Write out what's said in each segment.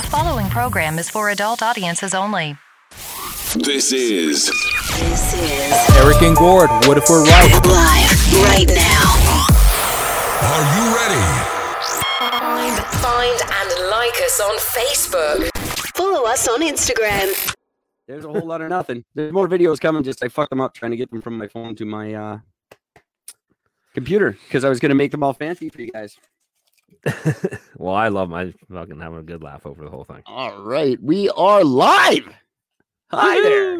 The following program is for adult audiences only. This is This is Eric and Gord, what if we're right? live right now. Are you ready? Find, find and like us on Facebook. Follow us on Instagram. There's a whole lot of nothing. There's more videos coming. Just I fucked them up trying to get them from my phone to my uh, computer because I was gonna make them all fancy for you guys. well, I love my fucking having a good laugh over the whole thing. All right, we are live. Hi there.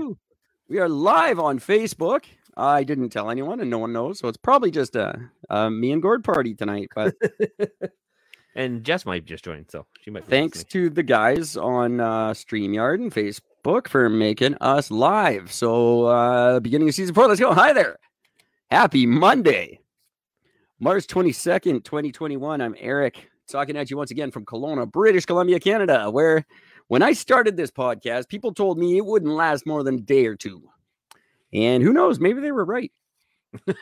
We are live on Facebook. I didn't tell anyone, and no one knows, so it's probably just a, a me and Gord party tonight. But And Jess might just join, so she might. be thanks listening. to the guys on uh, Streamyard and Facebook for making us live. So, uh, beginning of season four, let's go. Hi there. Happy Monday, March 22nd, 2021. I'm Eric, talking at you once again from Kelowna, British Columbia, Canada, where when I started this podcast, people told me it wouldn't last more than a day or two. And who knows, maybe they were right.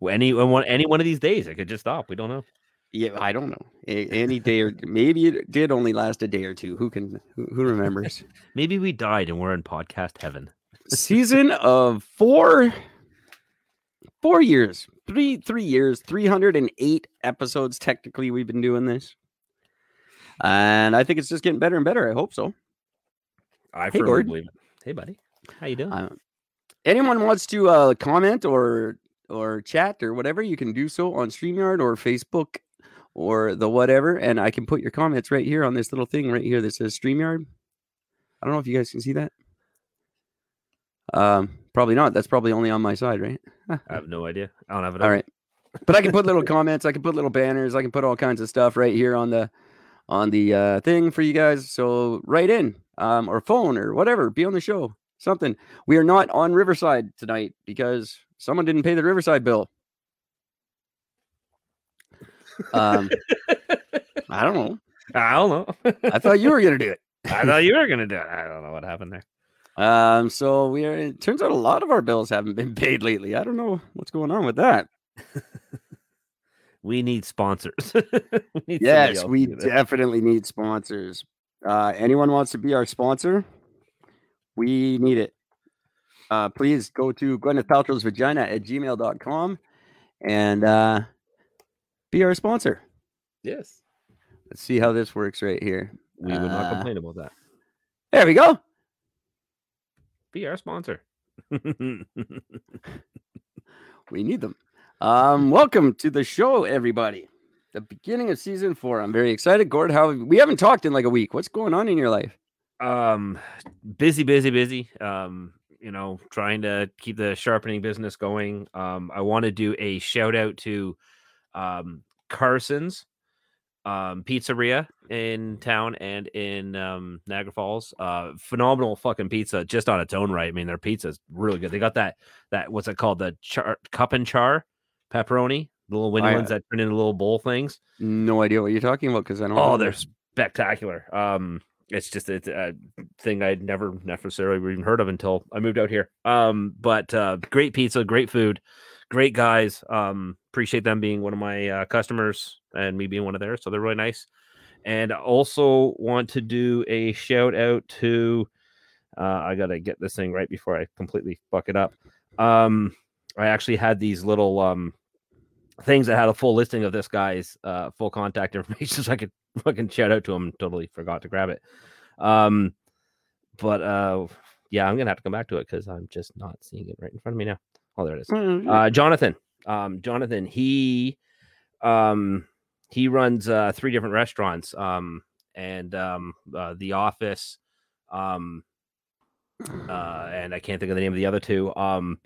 Well, any one any one of these days, it could just stop. We don't know. Yeah, I don't know. Any day or maybe it did only last a day or two. Who can who, who remembers? Maybe we died and we're in podcast heaven. season of four four years three three years 308 episodes technically we've been doing this and i think it's just getting better and better i hope so I Hey, firmly Gord. believe it. Hey, buddy, how you doing? uh, anyone wants to uh comment or or chat or whatever you can do so on streamyard or facebook or the whatever and i can put your comments right here on this little thing right here that says streamyard i don't know if you guys can see that um probably not that's probably only on my side right I have no idea. I don't have it. All up. right. But I can put little comments, I can put little banners, I can put all kinds of stuff right here on the on the uh thing for you guys. So write in um or phone or whatever, be on the show. Something. We are not on Riverside tonight because someone didn't pay the Riverside bill. Um I don't know. I don't know. I thought you were gonna do it. I thought you were gonna do it. I don't know what happened there. Um, so we are it turns out a lot of our bills haven't been paid lately. I don't know what's going on with that. We need sponsors. We need Yes, we to do this. definitely need sponsors. Uh, anyone wants to be our sponsor? We need it. Uh, please go to Gwyneth Paltrow's vagina at gmail.com and uh, be our sponsor. Yes, Let's see how this works right here. we would not Uh, complain about that. There we go. Be our sponsor. We need them. Um, welcome to the show, everybody. The beginning of season four. I'm very excited. Gord, how we haven't talked in like a week. What's going on in your life? um busy busy busy um you know trying to keep the sharpening business going um i want to do a shout out to um carson's um pizzeria in town and in um niagara falls uh phenomenal fucking pizza just on its own right i mean their pizza is really good they got that that what's it called the char cup and char pepperoni the little windy I- ones that turn into little bowl things No idea what you're talking about because I don't. Oh, know they're spectacular. Um, it's just it's a thing I'd never necessarily even heard of until I moved out here. Um, but uh, great pizza, great food, great guys. Um, appreciate them being one of my uh, customers and me being one of theirs. So they're really nice. And I also want to do a shout out to. Uh, I gotta get this thing right before I completely fuck it up. Um, I actually had these little um things that had a full listing of this guy's uh full contact information so I could fucking shout out to him. Totally forgot to grab it. Um, but uh, yeah, I'm gonna have to come back to it because I'm just not seeing it right in front of me now. Oh, there it is. Mm, Uh, Jonathan. Um, Jonathan. He, um, he runs uh three different restaurants. Um, and um, uh, the office. Um, uh, and I can't think of the name of the other two. Um,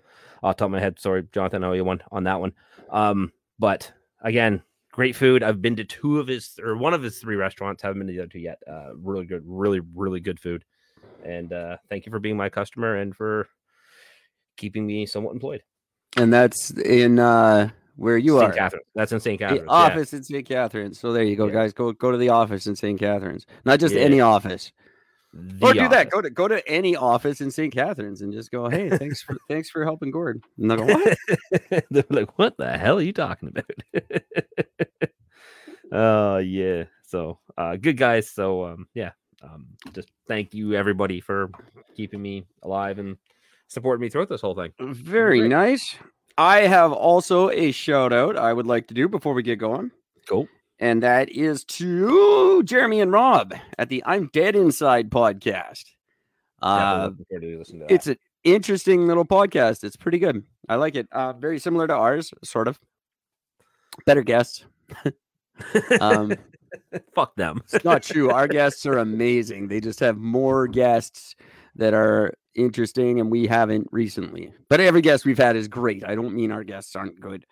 off the top of my head, sorry, Jonathan, I owe you one on that one. Um, but again, great food. I've been to two of his or one of his three restaurants. Haven't been to the other two yet. Uh, really good, really, really good food. And uh, thank you for being my customer and for keeping me somewhat employed. And that's in uh where you St. are. Catharines. That's in St. The Catharines. yeah. office in St. Catharines. So there you go, Yeah. guys. Go go to the office in St. Catharines. Not just Yeah. any office. The or do that. Go to go to any office in St. Catharines and just go, hey, thanks for thanks for helping Gord. And they'll go, what? They're like, what the hell are you talking about? Oh yeah. So uh, good guys. So um, yeah, um, just thank you everybody for keeping me alive and supporting me throughout this whole thing. Very Great. nice. I have also a shout out I would like to do before we get going. Cool. And that is to Jeremy and Rob at the I'm Dead Inside podcast. Uh, Definitely to listen to it's an interesting little podcast. It's pretty good. I like it. Uh, very similar to ours, sort of. Better guests. Um, fuck them. it's not true. Our guests are amazing. They just have more guests that are interesting, and we haven't recently. But every guest we've had is great. I don't mean our guests aren't good.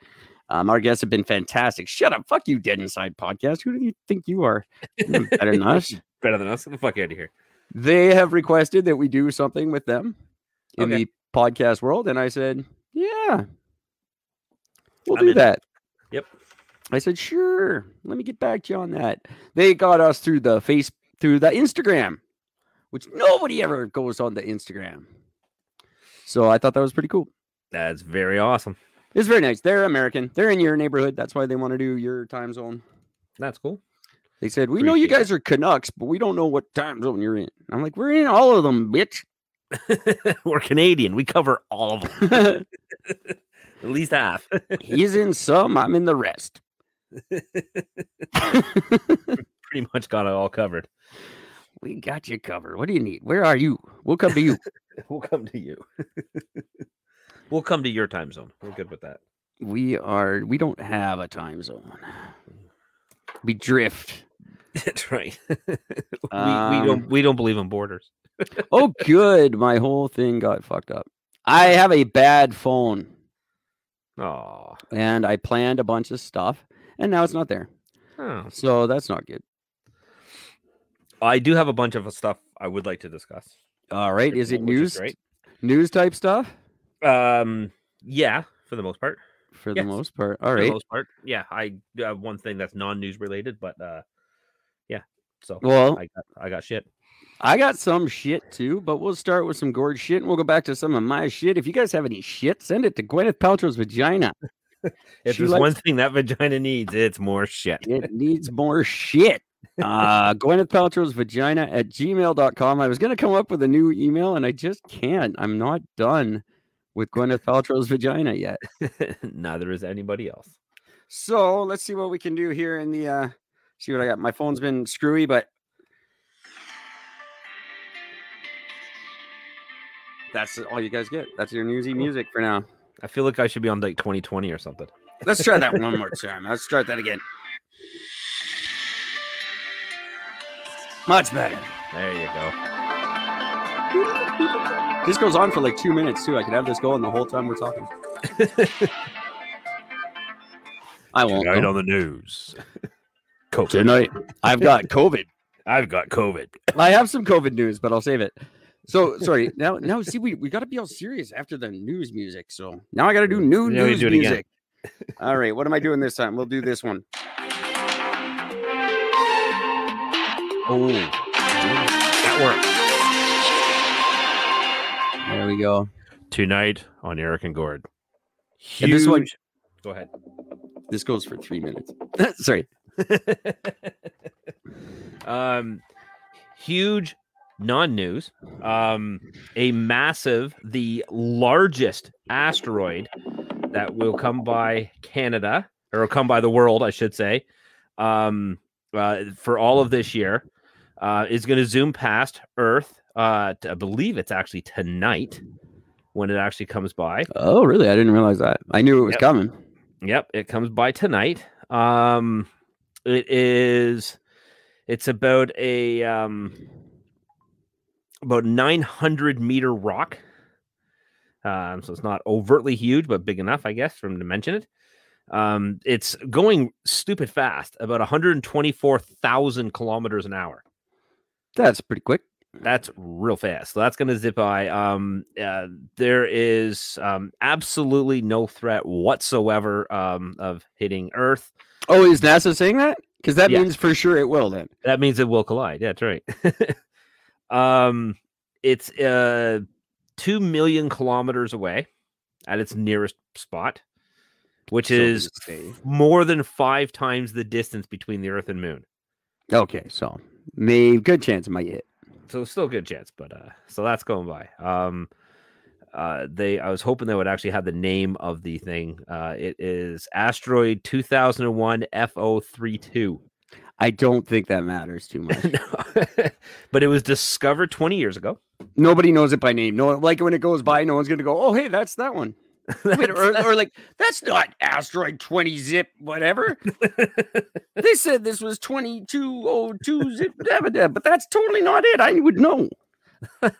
Um, our guests have been fantastic. Shut up. Fuck you, Dead Inside Podcast. Who do you think you are? You're Better than us. Better than us. Get the fuck out of here. They have requested that we do something with them in Okay. the podcast world. And I said, yeah, we'll I'm do in. that. Yep. I said, sure. Let me get back to you on that. They got us through the face, through the Instagram, which nobody ever goes on the Instagram. So I thought that was pretty cool. That's very awesome. It's very nice. They're American. They're in your neighborhood. That's why they want to do your time zone. That's cool. They said, we know you guys are Canucks, but we don't know what time zone you're in. I'm like, we're in all of them, bitch. We're Canadian. We cover all of them. At least half. He's in some, I'm in the rest. Pretty much got it all covered. We got you covered. What do you need? Where are you? We'll come to you. We'll come to you. we'll come to your time zone. We're good with that. we are, we don't have a time zone. We drift. That's right. we, we Um, don't we don't believe in borders. Oh, good. My whole thing got fucked up. I have a bad phone Oh. and I planned a bunch of stuff and now it's not there. oh. So that's not good. I do have a bunch of stuff I would like to discuss. All right. Is it which is news? News type stuff Um yeah, for the most part. for Yes. the most part. All For the most part. Yeah, I have one thing that's non-news related, but uh yeah. So Well, I got I got shit. I got some shit too, but we'll start with some Gord shit and we'll go back to some of my shit. If you guys have any shit, send it to Gwyneth Paltrow's vagina. If She there's likes- one thing that vagina needs, it's more shit. It needs more shit. Uh, Gwyneth Paltrow's vagina at gmail.com. I was going to come up with a new email and I just can't. I'm not done with Gwyneth Paltrow's vagina yet. Neither is anybody else. So let's see what we can do here in the, uh, see what I got. My phone's been screwy, but that's all you guys get. That's your newsy music for now. I feel like I should be on like 2020 or something. Let's try that one more time. Let's start that again. Much better. There you go. This goes on for like two minutes too. I could have this going the whole time we're talking. I won't. Tonight though. on the news. COVID. Tonight, I've got COVID. I've got COVID. I have some COVID news, but I'll save it. So sorry. Now, now, see, we, we got to be all serious after the news music. So now I got to do new Now news do it again. music. all right, what am I doing this time? We'll do this one. Oh, that works. There we go. Tonight on Eric and Gord. And this one- Huge- Go ahead. This goes for three minutes. sorry. um, huge non-news. Um, a massive, the largest asteroid that will come by Canada or come by the world, I should say, um, uh, for all of this year, uh, is going to zoom past Earth. Uh, I believe it's actually tonight when it actually comes by. Oh, really? I didn't realize that. I knew it was Yep. coming. Yep, it comes by tonight. Um it is it's about a um about 900 meter rock. Um so it's not overtly huge but big enough I guess for him to mention it. Um it's going stupid fast, about 124,000 kilometers an hour. That's pretty quick. That's real fast. So that's going to zip by. Um, uh, there is um, absolutely no threat whatsoever um, of hitting Earth. Oh, is NASA saying that? Because that Yeah. means for sure it will then. That means it will collide. Yeah, that's right. um, it's uh, two million kilometers away at its nearest spot, which So is more than five times the distance between the Earth and Moon. Okay, so may good chance it might hit. so still good chance but uh so that's going by um uh they i was hoping they would actually have the name of the thing uh it is asteroid 2001 fo32 I don't think that matters too much. But it was discovered 20 years ago Nobody knows it by name. No, like when it goes by, no one's gonna go, "Oh, hey, that's that one." Wait, or, or like, that's not asteroid twenty zip whatever. they said this was twenty two oh two zip, da, but that's totally not it. I would know.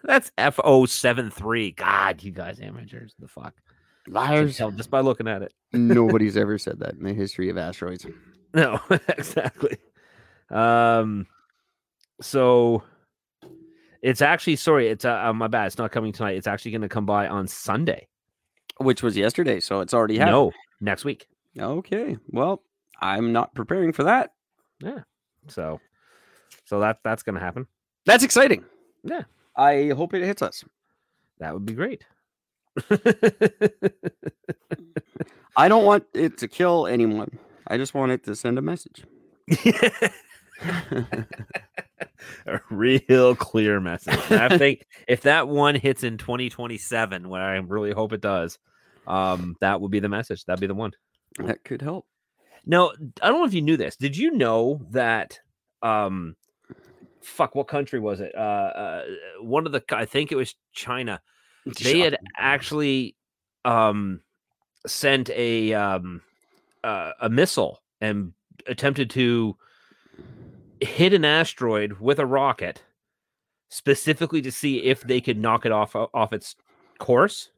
that's fo73 god you guys amateurs the fuck Liars. tell just by looking at it Nobody's ever said that in the history of asteroids. no exactly um so it's actually sorry it's uh, uh, my bad it's not coming tonight it's actually going to come by on sunday Which was yesterday, so it's already happened. no next week Okay. Well, I'm not preparing for that. Yeah. So so that that's going to happen That's exciting. Yeah. I hope it hits us. that would be great I don't want it to kill anyone. I just want it to send a message. a real clear message And i think if that one hits in 2027 what i really hope it does um that would be the message that'd be the one that could help. Now, I don't know if you knew this. Did you know that um fuck what country was it? Uh, uh one of the I think it was China. They had actually um sent a um uh, a missile and attempted to hit an asteroid with a rocket specifically to see if they could knock it off off its course.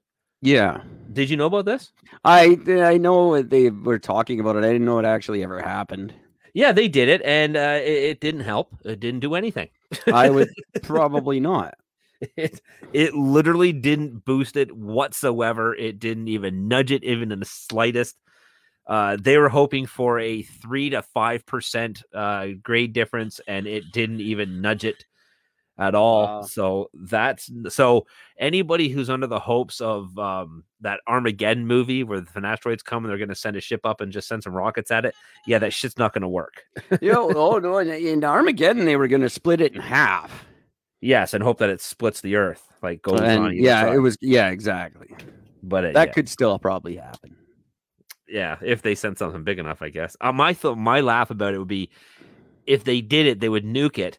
Yeah. Did you know about this? I I know they were talking about it. I didn't know it actually ever happened. Yeah, they did it, and uh, it, it didn't help. It didn't do anything. I would probably not. it it literally didn't boost it whatsoever. It didn't even nudge it even in the slightest. Uh, they were hoping for a three to five percent uh, grade difference, and it didn't even nudge it at all. Wow. So that's so anybody who's under the hopes of um, that Armageddon movie where the asteroids come and they're going to send a ship up and just send some rockets at it, yeah, that shit's not going to work. You know, oh no, in, in Armageddon they were going to split it in half. Yes, and hope that it splits the Earth like goes on. And either yeah, side. it was yeah, exactly. but it, That yeah. could still probably happen. yeah, if they sent something big enough, I guess. Uh, my th- my laugh about it would be if they did it, they would nuke it,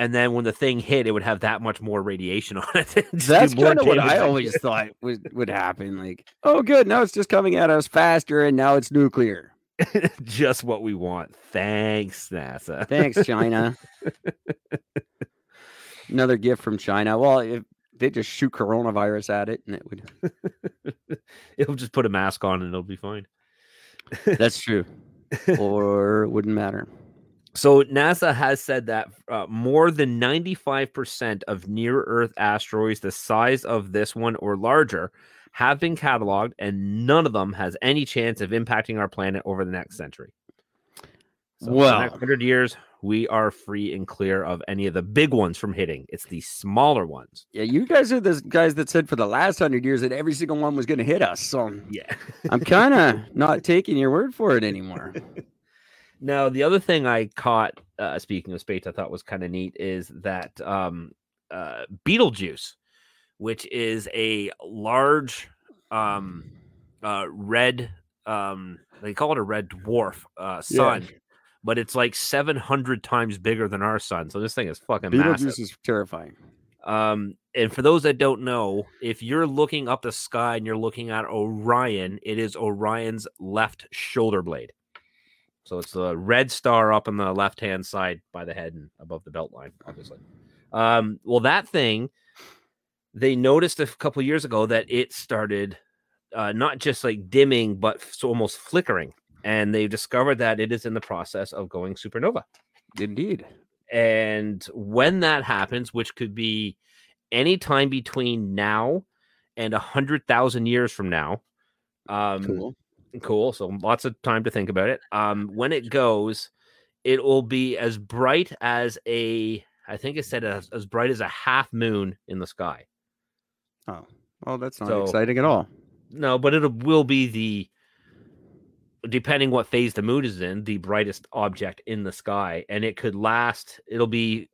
and then when the thing hit, it would have that much more radiation on it. That's kind of what I always thought was would happen. Like, oh, good, now it's just coming at us faster, and now it's nuclear. just what we want. Thanks, NASA. Thanks, China. Another gift from China. Well, if they just shoot coronavirus at it, and it would. It'll just put a mask on and it'll be fine. That's true. or it wouldn't matter. So NASA has said that uh, more than 95% of near Earth asteroids the size of this one or larger have been cataloged and none of them has any chance of impacting our planet over the next century. So Well. next 100 years, we are free and clear of any of the big ones from hitting. It's the smaller ones. Yeah, you guys are the guys that said for the last hundred years that every single one was going to hit us. So Yeah. I'm kind of not taking your word for it anymore. Now, the other thing I caught, uh, speaking of space, I thought was kind of neat is that um, uh, Betelgeuse, which is a large um, uh, red, um, they call it a red dwarf uh, sun, but it's like 700 times bigger than our sun. So this thing is fucking massive. Betelgeuse is terrifying. Um, and for those that don't know, if you're looking up the sky and you're looking at Orion, it is Orion's left shoulder blade. So it's the red star up on the left hand side by the head and above the belt line, obviously. Um, well, that thing, they noticed a couple years ago that it started uh, not just like dimming, but f- almost flickering. And they discovered that it is in the process of going supernova. Indeed. And when that happens, which could be any time between now and a hundred thousand years from now, um, Cool. Cool. So lots of time to think about it. Um, when it goes, it will be as bright as a, I think it said as, as bright as a half moon in the sky. Oh, well, that's not So- exciting at all. No, but it will be the depending what phase the moon is in, the brightest object in the sky, and it could last. It'll be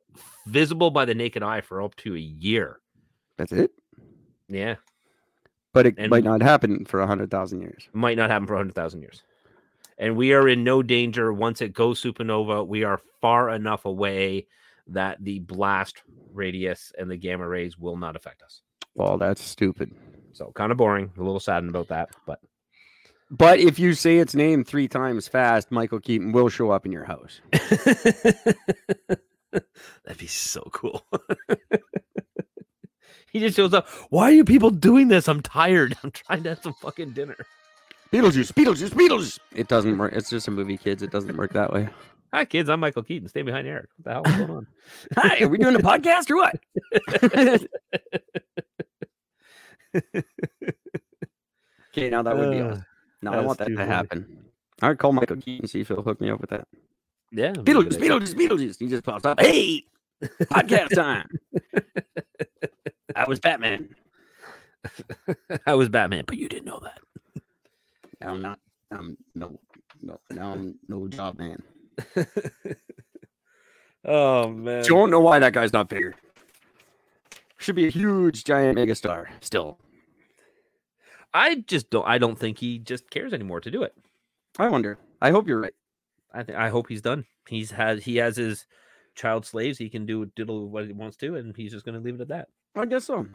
visible by the naked eye for up to a year. That's it. Yeah, But it And- might not happen for a hundred thousand years. might not happen for hundred thousand years. And we are in no danger once it goes supernova. We are far enough away that the blast radius and the gamma rays will not affect us. Well, that's stupid. So kind of boring. A little saddened about that, but But if you say its name three times fast, Michael Keaton will show up in your house. That'd be so cool. he just shows up. Why are you people doing this? I'm tired. I'm trying to have some fucking dinner. Beetlejuice, Beetlejuice, Beetlejuice. It doesn't work. It's just a movie, kids. It doesn't work that way. Hi, kids. I'm Michael Keaton. Stay behind Eric. What the hell is going on? Hi, are we doing a podcast or what? okay, now that would be Uh, awesome. No, I that's want that to funny. happen. All right, call Michael Keaton, see if he'll hook me up with that. Yeah. that'd be a Beetlejuice. Beetlejuice, Beetlejuice. He just pops up. Hey, podcast time. I was Batman. I was Batman, but you didn't know that. Now I'm not. I'm no, no. Now I'm no job man. Oh man. You don't know why that guy's not bigger. Should be a huge, giant megastar still. I just don't. I don't think he just cares anymore to do it. I wonder. I hope you're right. I think. I hope he's done. He's had. He has his child slaves. He can do diddle what he wants to, and he's just going to leave it at that. I guess so.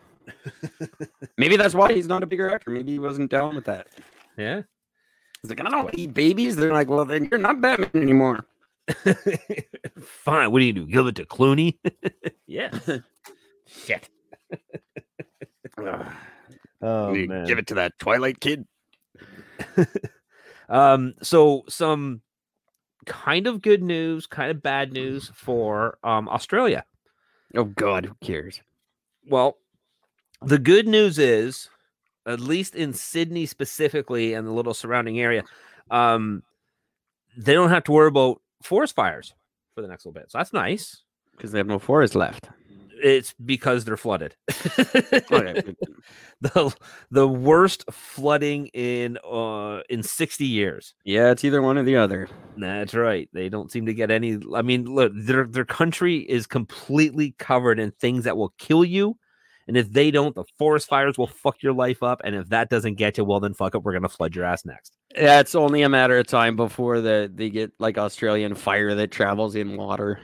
Maybe that's why he's not a bigger actor. Maybe he wasn't down with that. Yeah. He's like, I don't eat babies. They're like, well, then you're not Batman anymore. Fine. What do you do? Give it to Clooney? yeah. Shit. Oh You Give it to that Twilight kid. Um. So some kind of good news, kind of bad news for um Australia. Oh God, who cares? Well, the good news is, at least in Sydney specifically and the little surrounding area, um, they don't have to worry about forest fires for the next little bit. So that's nice. Because they have no forest left. It's because they're flooded. Okay. the the worst flooding in uh in 60 years. yeah, it's either one or the other. That's right. They don't seem to get any. I mean, look, their their country is completely covered in things that will kill you. And if they don't, the forest fires will fuck your life up. And if that doesn't get you, well, then fuck up. We're gonna flood your ass next. Yeah, it's only a matter of time before the they get like Australian fire that travels in water.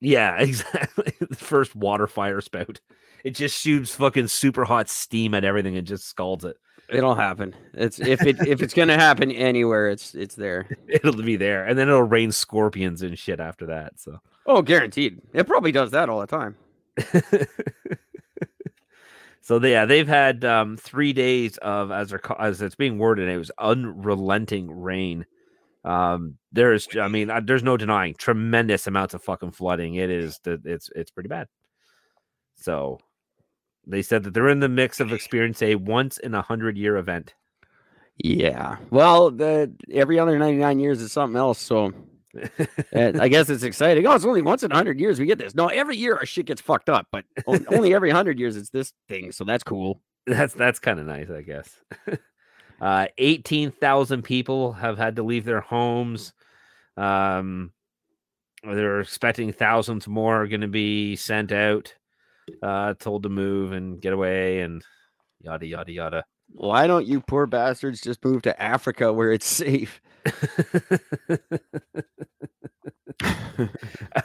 Yeah, exactly. the first water fire spout. It just shoots fucking super hot steam at everything and just scalds it. It'll happen. It's if it if it's gonna happen anywhere, it's it's there. It'll be there, and then it'll rain scorpions and shit after that. So. Oh, guaranteed. It probably does that all the time. so yeah, they've had um, three days of as they're, as it's being worded, it was unrelenting rain. Um, there is, I mean, uh, there's no denying tremendous amounts of fucking flooding. It is, the- it's it's pretty bad. So they said that they're in the mix of experiencing a once in a hundred year event. Yeah. Well, the every other ninety nine years is something else. So I guess it's exciting. Oh, it's only once in hundred years we get this. No, every year our shit gets fucked up, but only every hundred years it's this thing. So that's cool. That's that's kind of nice, I guess. uh, eighteen thousand people have had to leave their homes. Um, they're expecting thousands more are going to be sent out, uh, told to move and get away, and yada yada yada. Why don't you poor bastards just move to Africa where it's safe?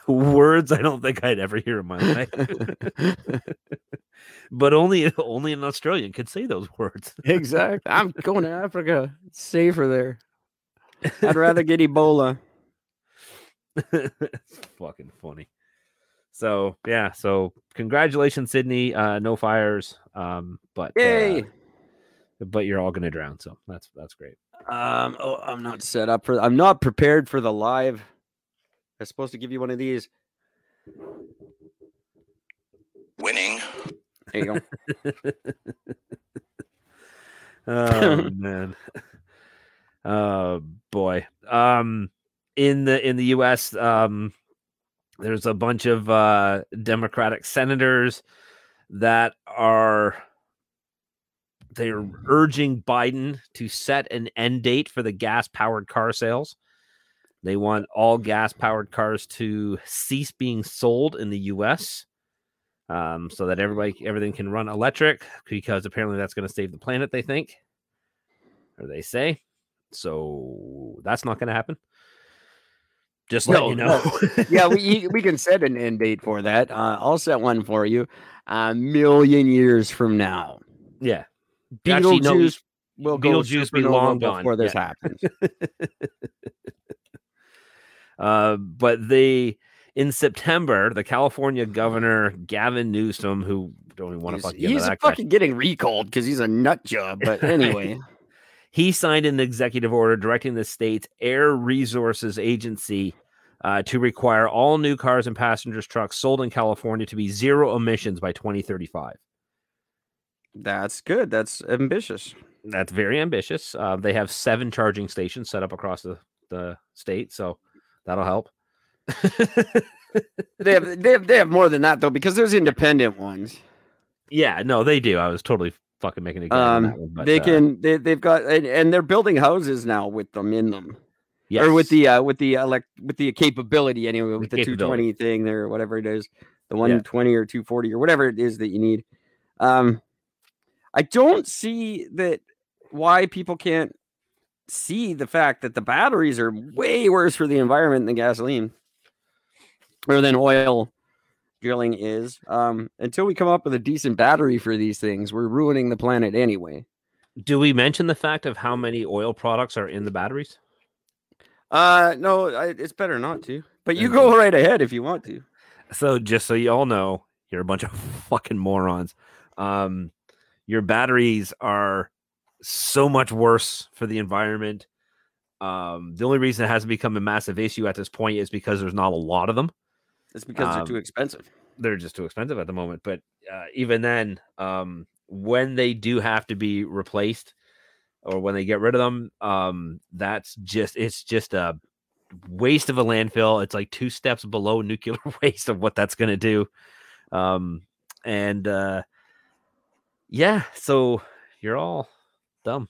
Words I don't think I'd ever hear in my life, but only only an Australian could say those words. exactly. I'm going to Africa. It's safer there. I'd rather get Ebola. it's fucking funny. So yeah, so congratulations, Sydney. Uh, no fires. Um, but Yay. uh, but you're all gonna drown. So that's that's great. Um, oh, I'm not set up for. I'm not prepared for the live. I'm supposed to give you one of these. Winning. There you go. Oh man. Oh boy. Um, in the in the U.S., um, there's a bunch of uh Democratic senators that are they're urging Biden to set an end date for the gas powered car sales. They want all gas powered cars to cease being sold in the US um, so that everybody, everything can run electric because apparently that's going to save the planet, they think, or they say. So that's not going to happen. Just let No, you know. yeah, we we can set an end date for that. Uh, I'll set one for you. A million years from now, yeah. Actually, no, Beetlejuice will Beetlejuice be long gone, before this yeah. happens. Uh, but they in September, the California governor Gavin Newsom, who don't even want to fucking he's into that guy, fucking getting recalled because he's a nut job. But anyway, he signed an executive order directing the state's Air Resources Agency uh, to require all new cars and passengers trucks sold in California to be zero emissions by 2035. That's good. That's ambitious. That's very ambitious. Uh, they have seven charging stations set up across the, the state, so that'll help. They have they have they have more than that though because there's independent ones. yeah, no, they do. I was totally fucking making a Um, one, but, they uh, can they they've got and, and they're building houses now with them in them. yes. or with the uh with the elect with the capability anyway with The the, 220 thing there or whatever it is the 120 or 240 or whatever it is that you need um i don't see that why people can't see the fact that the batteries are way worse for the environment than gasoline or than oil drilling is um until we come up with a decent battery for these things we're ruining the planet anyway Do we mention the fact of how many oil products are in the batteries? uh no I, it's better not to but you go right ahead if you want to So just so you all know, you're a bunch of fucking morons. Um, your batteries are so much worse for the environment. Um, the only reason it hasn't become a massive issue at this point is because there's not a lot of them. It's because they're Um, too expensive. They're just too expensive at the moment. But uh, even then, um, when they do have to be replaced or when they get rid of them, um, that's just it's just a waste of a landfill. It's like two steps below nuclear waste of what that's going to do. Um, and uh, yeah, so you're all dumb.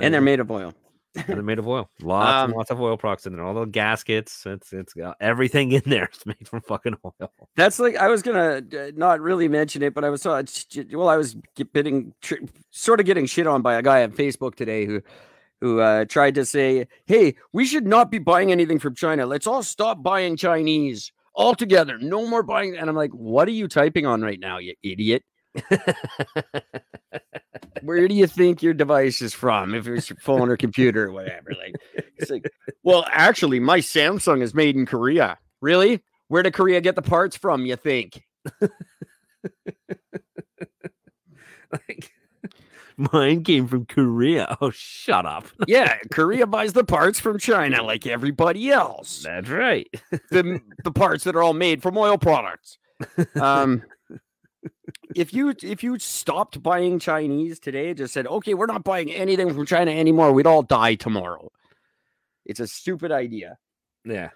And they're made of oil. and they're made of oil. Lots Um, and lots of oil products in there. All the gaskets. It's it's got everything in there. It's made from fucking oil. That's like I was gonna uh, not really mention it, but I was uh, j- well, I was getting sort of getting shit on by a guy on Facebook today who who uh, tried to say, "Hey, we should not be buying anything from China. Let's all stop buying Chinese altogether. No more buying." And I'm like, "What are you typing on right now, you idiot? Where do you think your device is from? If it's your phone or computer or whatever." Like, it's like, well, actually, my Samsung is made in Korea. Really? Where did Korea get the parts from? You think? like, mine came from Korea. Oh, shut up. Yeah, Korea buys the parts from China like everybody else. That's right. The the parts that are all made from oil products. Um, if you if you stopped buying Chinese today, just said, okay, we're not buying anything from China anymore, we'd all die tomorrow. It's a stupid idea. Yeah.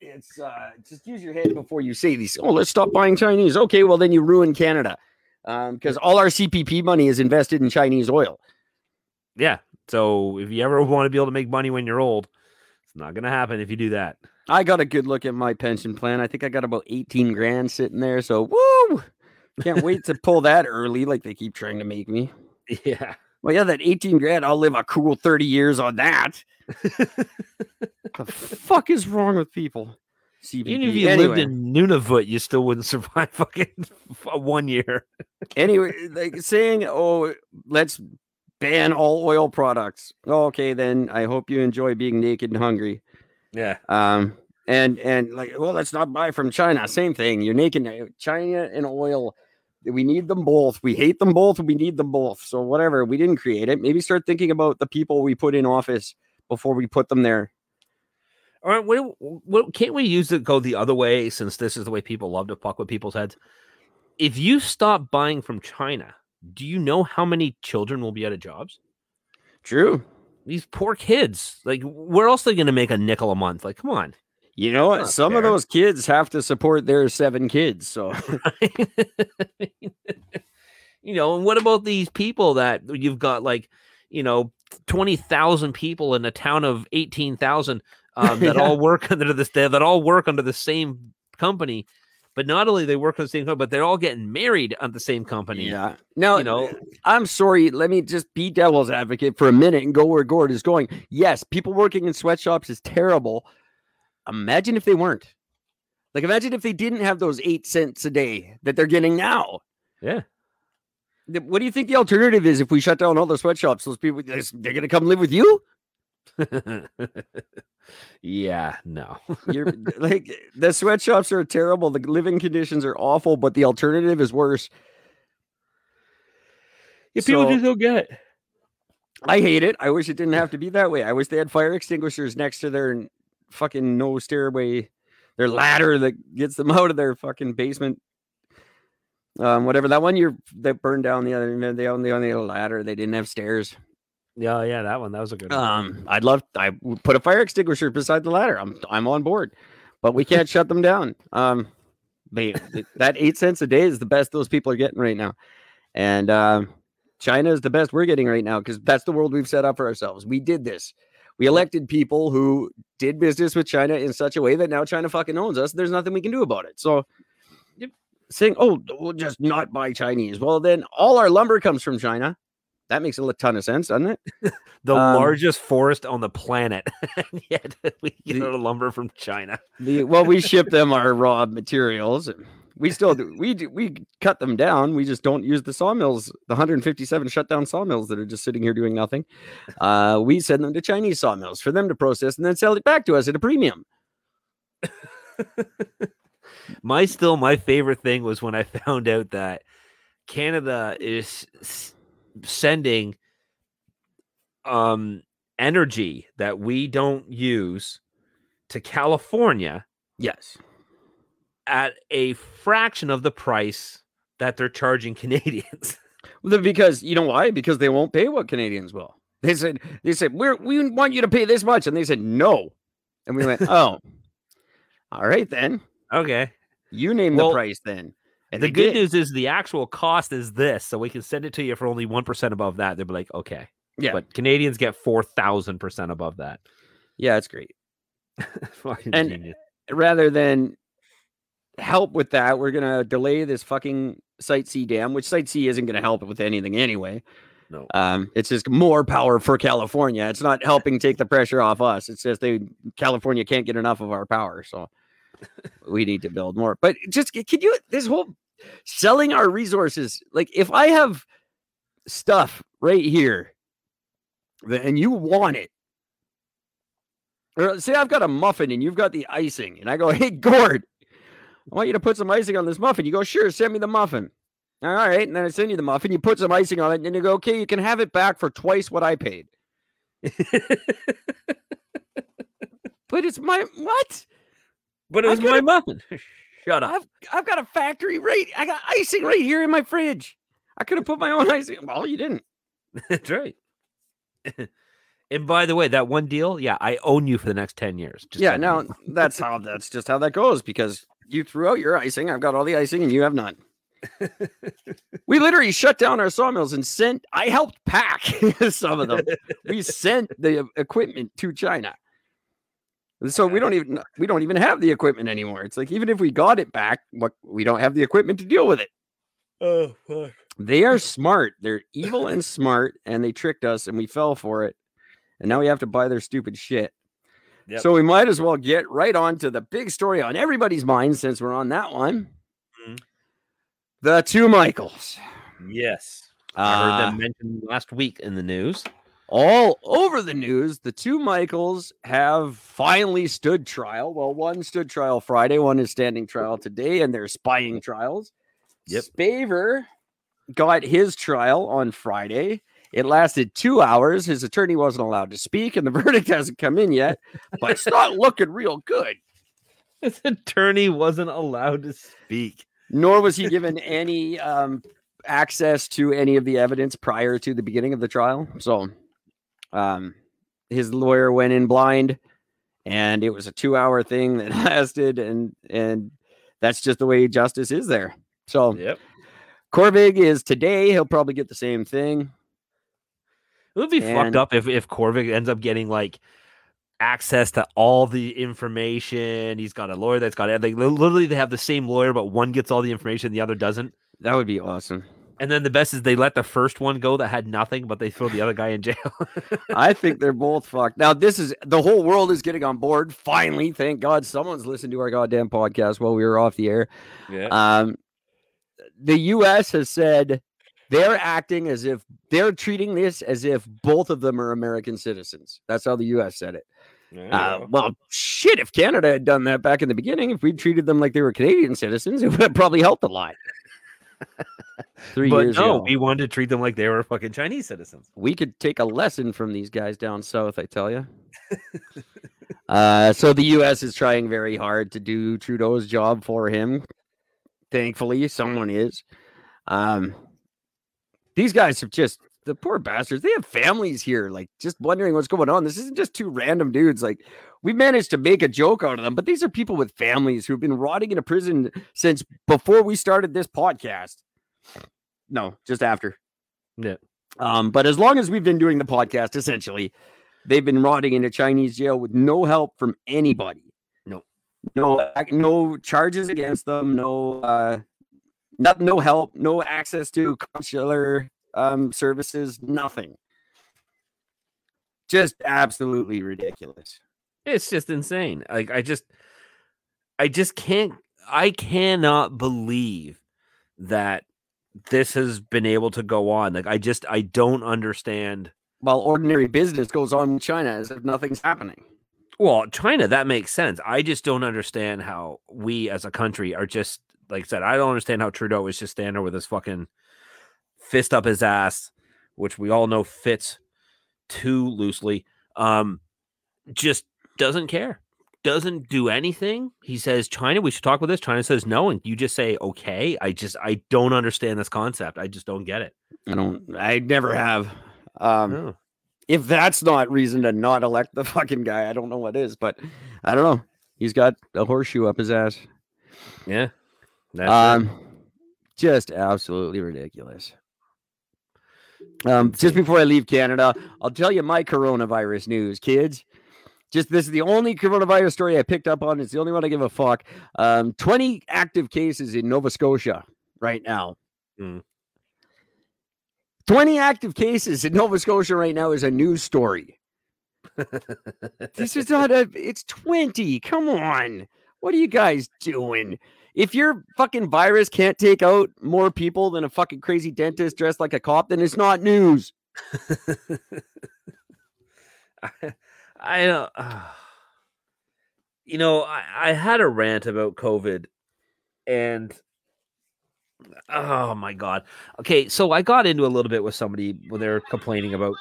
It's uh, just use your head before you say these. Oh, let's stop buying Chinese. Okay, well then you ruin Canada, because all our CPP money is invested in Chinese oil. Yeah. So if you ever want to be able to make money when you're old, it's not going to happen if you do that. I got a good look at my pension plan. I think I got about 18 grand sitting there. So, woo! Can't wait to pull that early like they keep trying to make me. Yeah. Well, yeah, that 18 grand, I'll live a cool 30 years on that. the fuck is wrong with people? Even CPP. if you anyway, lived in Nunavut, you still wouldn't survive fucking one year. anyway, like saying, oh, let's ban all oil products. Oh, okay, then I hope you enjoy being naked and hungry. Yeah. Um, and and like, well, let's not buy from China. Same thing. You're naked. uh, China and oil. We need them both. We hate them both. We need them both. So whatever. We didn't create it. Maybe start thinking about the people we put in office before we put them there. All right. What, what, can't we use it go the other way since this is the way people love to fuck with people's heads? If you stop buying from China, do you know how many children will be out of jobs? True. These poor kids. Like, where else are they going to make a nickel a month? Like, come on. You know what? Some of those kids have to support their seven kids. So you know, and what about these people that you've got like, you know, 20,000 people in a town of 18,000 um, that Yeah. all work under this that all work under the same company. But not only they work on the same company, but they're all getting married on the same company. Yeah. Now, You know, I'm sorry. Let me just be devil's advocate for a minute and go where Gord is going. Yes, people working in sweatshops is terrible. Imagine if they weren't. Like, imagine if they didn't have those eight cents a day that they're getting now. yeah. What do you think the alternative is if we shut down all the sweatshops? Those people, they're going to come live with you? yeah, no. You're like, the sweatshops are terrible. The living conditions are awful, but the alternative is worse. If people So- just don't get it. I hate it. I wish it didn't have to be that way. I wish they had fire extinguishers next to their fucking no stairway, their ladder that gets them out of their fucking basement. Um, whatever that one year that burned down the other, they only had a ladder. They didn't have stairs. Yeah, yeah, that one. That was a good one. Um, I'd love I would put a fire extinguisher beside the ladder. I'm I'm on board, but we can't shut them down. Um, they, that eight cents a day is the best those people are getting right now, and um, China is the best we're getting right now because that's the world we've set up for ourselves. We did this. We elected people who did business with China in such a way that now China fucking owns us. There's nothing we can do about it. So, saying, "Oh, we'll just not buy Chinese," well, then all our lumber comes from China. That makes a ton of sense, doesn't it? the um, largest forest on the planet. yet we get The- our lumber from China. The, well, we ship them our raw materials. and We still do. We do, we cut them down. We just don't use the sawmills, the 157 shut down sawmills that are just sitting here doing nothing. Uh, we send them to Chinese sawmills for them to process and then sell it back to us at a premium. My still my favorite thing was when I found out that Canada is sending um energy that we don't use to California Yes. At a fraction of the price that they're charging Canadians. Because you know why? Because they won't pay what Canadians will. They said they said we're we want you to pay this much, and they said no, and we went oh, all right then. okay. You name Well, the price then. And the good did. news is the actual cost is this, so we can send it to you for only one percent above that. They'll be like, okay. yeah, But Canadians get four thousand percent above that. yeah, it's great. Fucking And- genius. rather than help with that, we're gonna delay this fucking Site C dam, which Site C isn't gonna help with anything anyway. No. Um, it's just more power for California. It's not helping take the pressure off us. It's just they California can't get enough of our power, so we need to build more. But just can you this whole selling our resources? Like if I have stuff right here, and you want it. Or say I've got a muffin and you've got the icing, and I go, "Hey, Gord, I want you to put some icing on this muffin." You go, "Sure, send me the muffin." All right, and then I send you the muffin. You put some icing on it, and then you go, "Okay, you can have it back for twice what I paid." But it's my what? but it was my could've- muffin. Shut up. I've I've got a factory right. I got icing right here in my fridge. I could have put my own icing. Well, you didn't. That's right. and by the way, that one deal, yeah, I own you for the next 10 years. Just yeah, now that's how that's just how that goes because you threw out your icing. I've got all the icing and you have none. we literally shut down our sawmills and sent. I helped pack some of them. we sent the equipment to China. So we don't even we don't even have the equipment anymore. It's like even if we got it back, what we don't have the equipment to deal with it. Oh, fuck. They are smart. They're evil and smart, and they tricked us, and we fell for it. And now we have to buy their stupid shit. Yep. So we might as well get right on to the big story on everybody's mind since we're on that one. Mhm. The two Michaels. Yes. I heard Uh, them mentioned last week in the news. all over the news. The two Michaels have finally stood trial. Well, one stood trial Friday, one is standing trial today, and they're spying trials. Yep. Spavor got his trial on Friday. It lasted two hours. His attorney wasn't allowed to speak, and the verdict hasn't come in yet, but it's not looking real good. His attorney wasn't allowed to speak. Nor was he given any um, access to any of the evidence prior to the beginning of the trial. So, um, his lawyer went in blind, and it was a two-hour thing that lasted, and and that's just the way justice is there. So, Yep. Corvig is today. He'll probably get the same thing. It would be And- fucked up if if Corvig ends up getting like access to all the information. He's got a lawyer that's got it. Like literally, they have the same lawyer, but one gets all the information, the other doesn't. That would be awesome. And then the best is they let the first one go that had nothing, but they throw the other guy in jail. I think they're both fucked. Now, this is the whole world is getting on board. Finally, thank God someone's listened to our goddamn podcast while we were off the air. yeah. Um, the U.S. has said they're acting as if they're treating this as if both of them are American citizens. That's how the U.S. said it. Uh, well, shit, if Canada had done that back in the beginning, if we treated them like they were Canadian citizens, it would have probably helped a lot. Three but years no, ago. we wanted to treat them like they were fucking Chinese citizens. we could take a lesson from these guys down south, I tell you. uh, so the U.S. is trying very hard to do Trudeau's job for him. Thankfully, someone is. Um, these guys have just the poor bastards. They have families here, like just wondering what's going on. This isn't just two random dudes. Like we managed to make a joke out of them, but these are people with families who've been rotting in a prison since before we started this podcast. No, just after. Yeah. Um, but as long as we've been doing the podcast, essentially, they've been rotting in a Chinese jail with no help from anybody. No. no, no charges against them. No, uh, not, no help. No access to consular um services. Nothing. Just absolutely ridiculous. It's just insane. Like I just I just can't I cannot believe that this has been able to go on. Like I just I don't understand. While ordinary business goes on in China as if nothing's happening. Well, China, that makes sense. I just don't understand how we as a country are just like I said, I don't understand how Trudeau is just standing there with his fucking fist up his ass, which we all know fits too loosely. Um, just doesn't care, doesn't do anything. He says, China, we should talk about this. China says no, and you just say, okay. I just I don't understand this concept. I just don't get it. I don't. I never have. Um, No. if that's not reason to not elect the fucking guy, I don't know what is. But I don't know. He's got a horseshoe up his ass. Yeah. That's. Um, just absolutely ridiculous. Um, just before I leave Canada, I'll tell you my coronavirus news, kids. Just this is the only coronavirus story I picked up on. It's the only one I give a fuck. Um, 20 active cases in Nova Scotia right now. Mm. 20 active cases in Nova Scotia right now is a news story. This is not a, it's 20. Come on. What are you guys doing? If your fucking virus can't take out more people than a fucking crazy dentist dressed like a cop, then it's not news. I, uh, I don't. you know, I, I had a rant about COVID, and oh my god. Okay, so I got into a little bit with somebody when they were complaining about.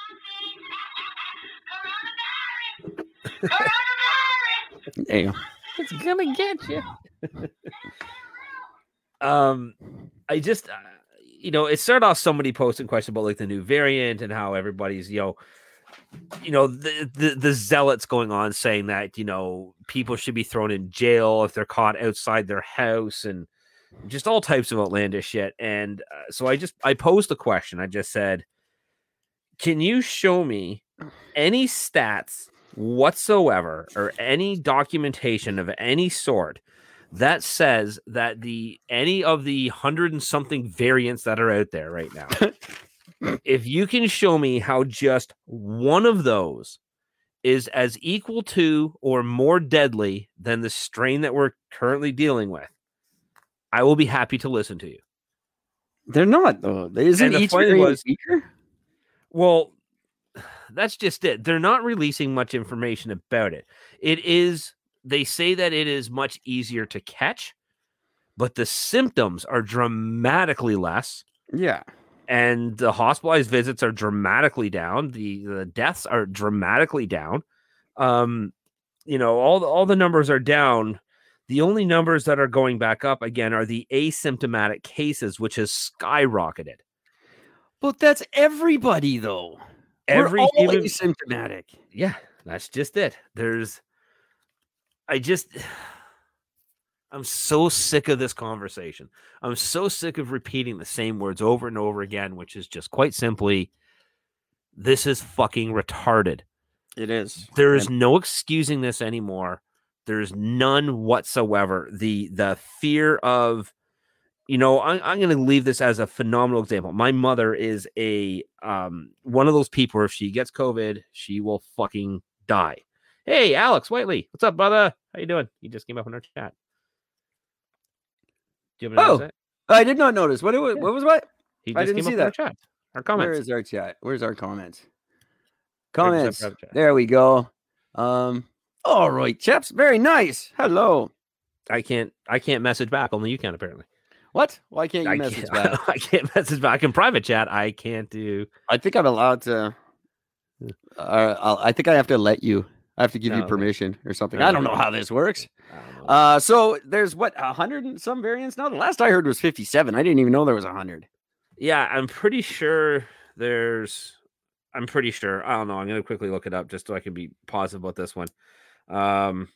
There you go. It's gonna get you. um, I just, uh, you know, it started off somebody posting questions about like the new variant and how everybody's, you know, you know, the, the the zealots going on saying that you know people should be thrown in jail if they're caught outside their house and just all types of outlandish shit. And uh, so I just I posed the question. I just said, "Can you show me any stats whatsoever or any documentation of any sort that says that the any of the hundred and something variants that are out there right now if you can show me how just one of those is as equal to or more deadly than the strain that we're currently dealing with i will be happy to listen to you They're not though. They isn't the each was- weaker? Well, that's just it. They're not releasing much information about it. It is, they say that it is much easier to catch, but the symptoms are dramatically less. Yeah. And the hospitalized visits are dramatically down. The the deaths are dramatically down. Um, you know, all the, all the numbers are down. The only numbers that are going back up again are the asymptomatic cases, which has skyrocketed. But that's everybody though. Every even- asymptomatic. yeah, that's just it. There's, I just, I'm so sick of this conversation. I'm so sick of repeating the same words over and over again, which is just quite simply this is fucking retarded. It is. There is no excusing this anymore. There's none whatsoever. The the fear of, you know, I'm, I'm going to leave this as a phenomenal example. My mother is a um one of those people. If she gets COVID, she will fucking die. Hey, Alex Whiteley, what's up, brother? How you doing? You just came up in our chat. Do you have Oh, that? I did not notice. What, it was- Yeah. what was what? He I didn't came see up in our that. chat. Our Where comments. is our chat? Where's our comments? Comments. There we go. Um. All right, chaps. Very nice. Hello. I can't. I can't message back. Only you can apparently. What? Why can't you I message can't, back? I can't message back in private chat. I can't do. I think I'm allowed to. Uh, I'll, think I have to let you. I have to give No, you okay. permission or something. I don't no, know how this works. I. Uh, so there's what a hundred and some variants now. The last I heard was 57. I didn't even know there was a hundred. yeah, I'm pretty sure there's. I'm pretty sure. I don't know. I'm gonna quickly look it up just so I can be positive about this one. Um,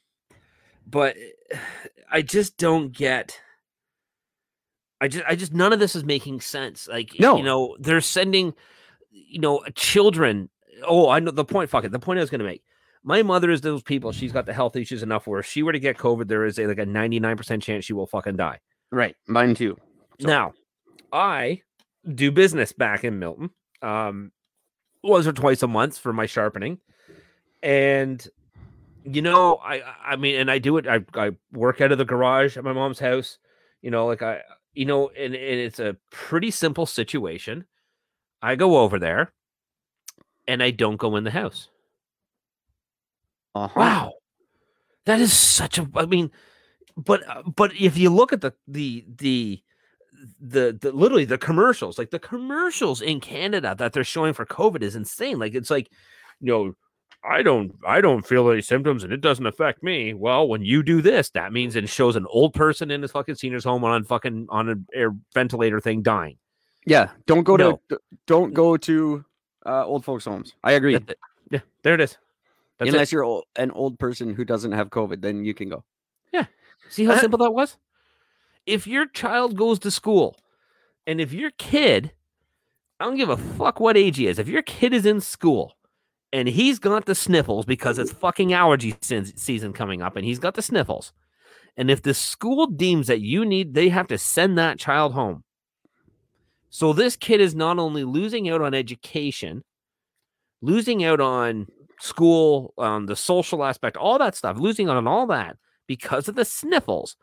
but I just don't get. I just, I just, none of this is making sense. Like, No. you know, they're sending, you know, children. Oh, I know the point. Fuck it. The point I was going to make. My mother is those people. She's got the health issues enough where if she were to get COVID, there is a like a 99% chance she will fucking die. Right. Mine too. So- Now, I do business back in Milton, um, once or twice a month for my sharpening, and you know, I I mean, and I do it. I I work out of the garage at my mom's house. You know, like I, you know, and, and it's a pretty simple situation. I go over there, and I don't go in the house. Uh-huh. Wow, that is such a. I mean, but uh, but if you look at the the the the the literally the commercials, like the commercials in Canada that they're showing for COVID is insane. Like it's like, you know, I don't I don't feel any symptoms and it doesn't affect me. Well, when you do this, that means it shows an old person in his fucking senior's home on fucking on an air ventilator thing dying. Yeah. Don't go to. No. d- Don't go to uh, old folks' homes. I agree. Yeah, there it is. That's it. Unless you're ol- an old person who doesn't have COVID, then you can go. Yeah. See how Uh, simple that was? If your child goes to school and if your kid, I don't give a fuck what age he is, if your kid is in school and he's got the sniffles because it's fucking allergy se- season coming up and he's got the sniffles, and if the school deems that you need, they have to send that child home. So this kid is not only losing out on education, losing out on school, on the social aspect, all that stuff, losing out on all that because of the sniffles.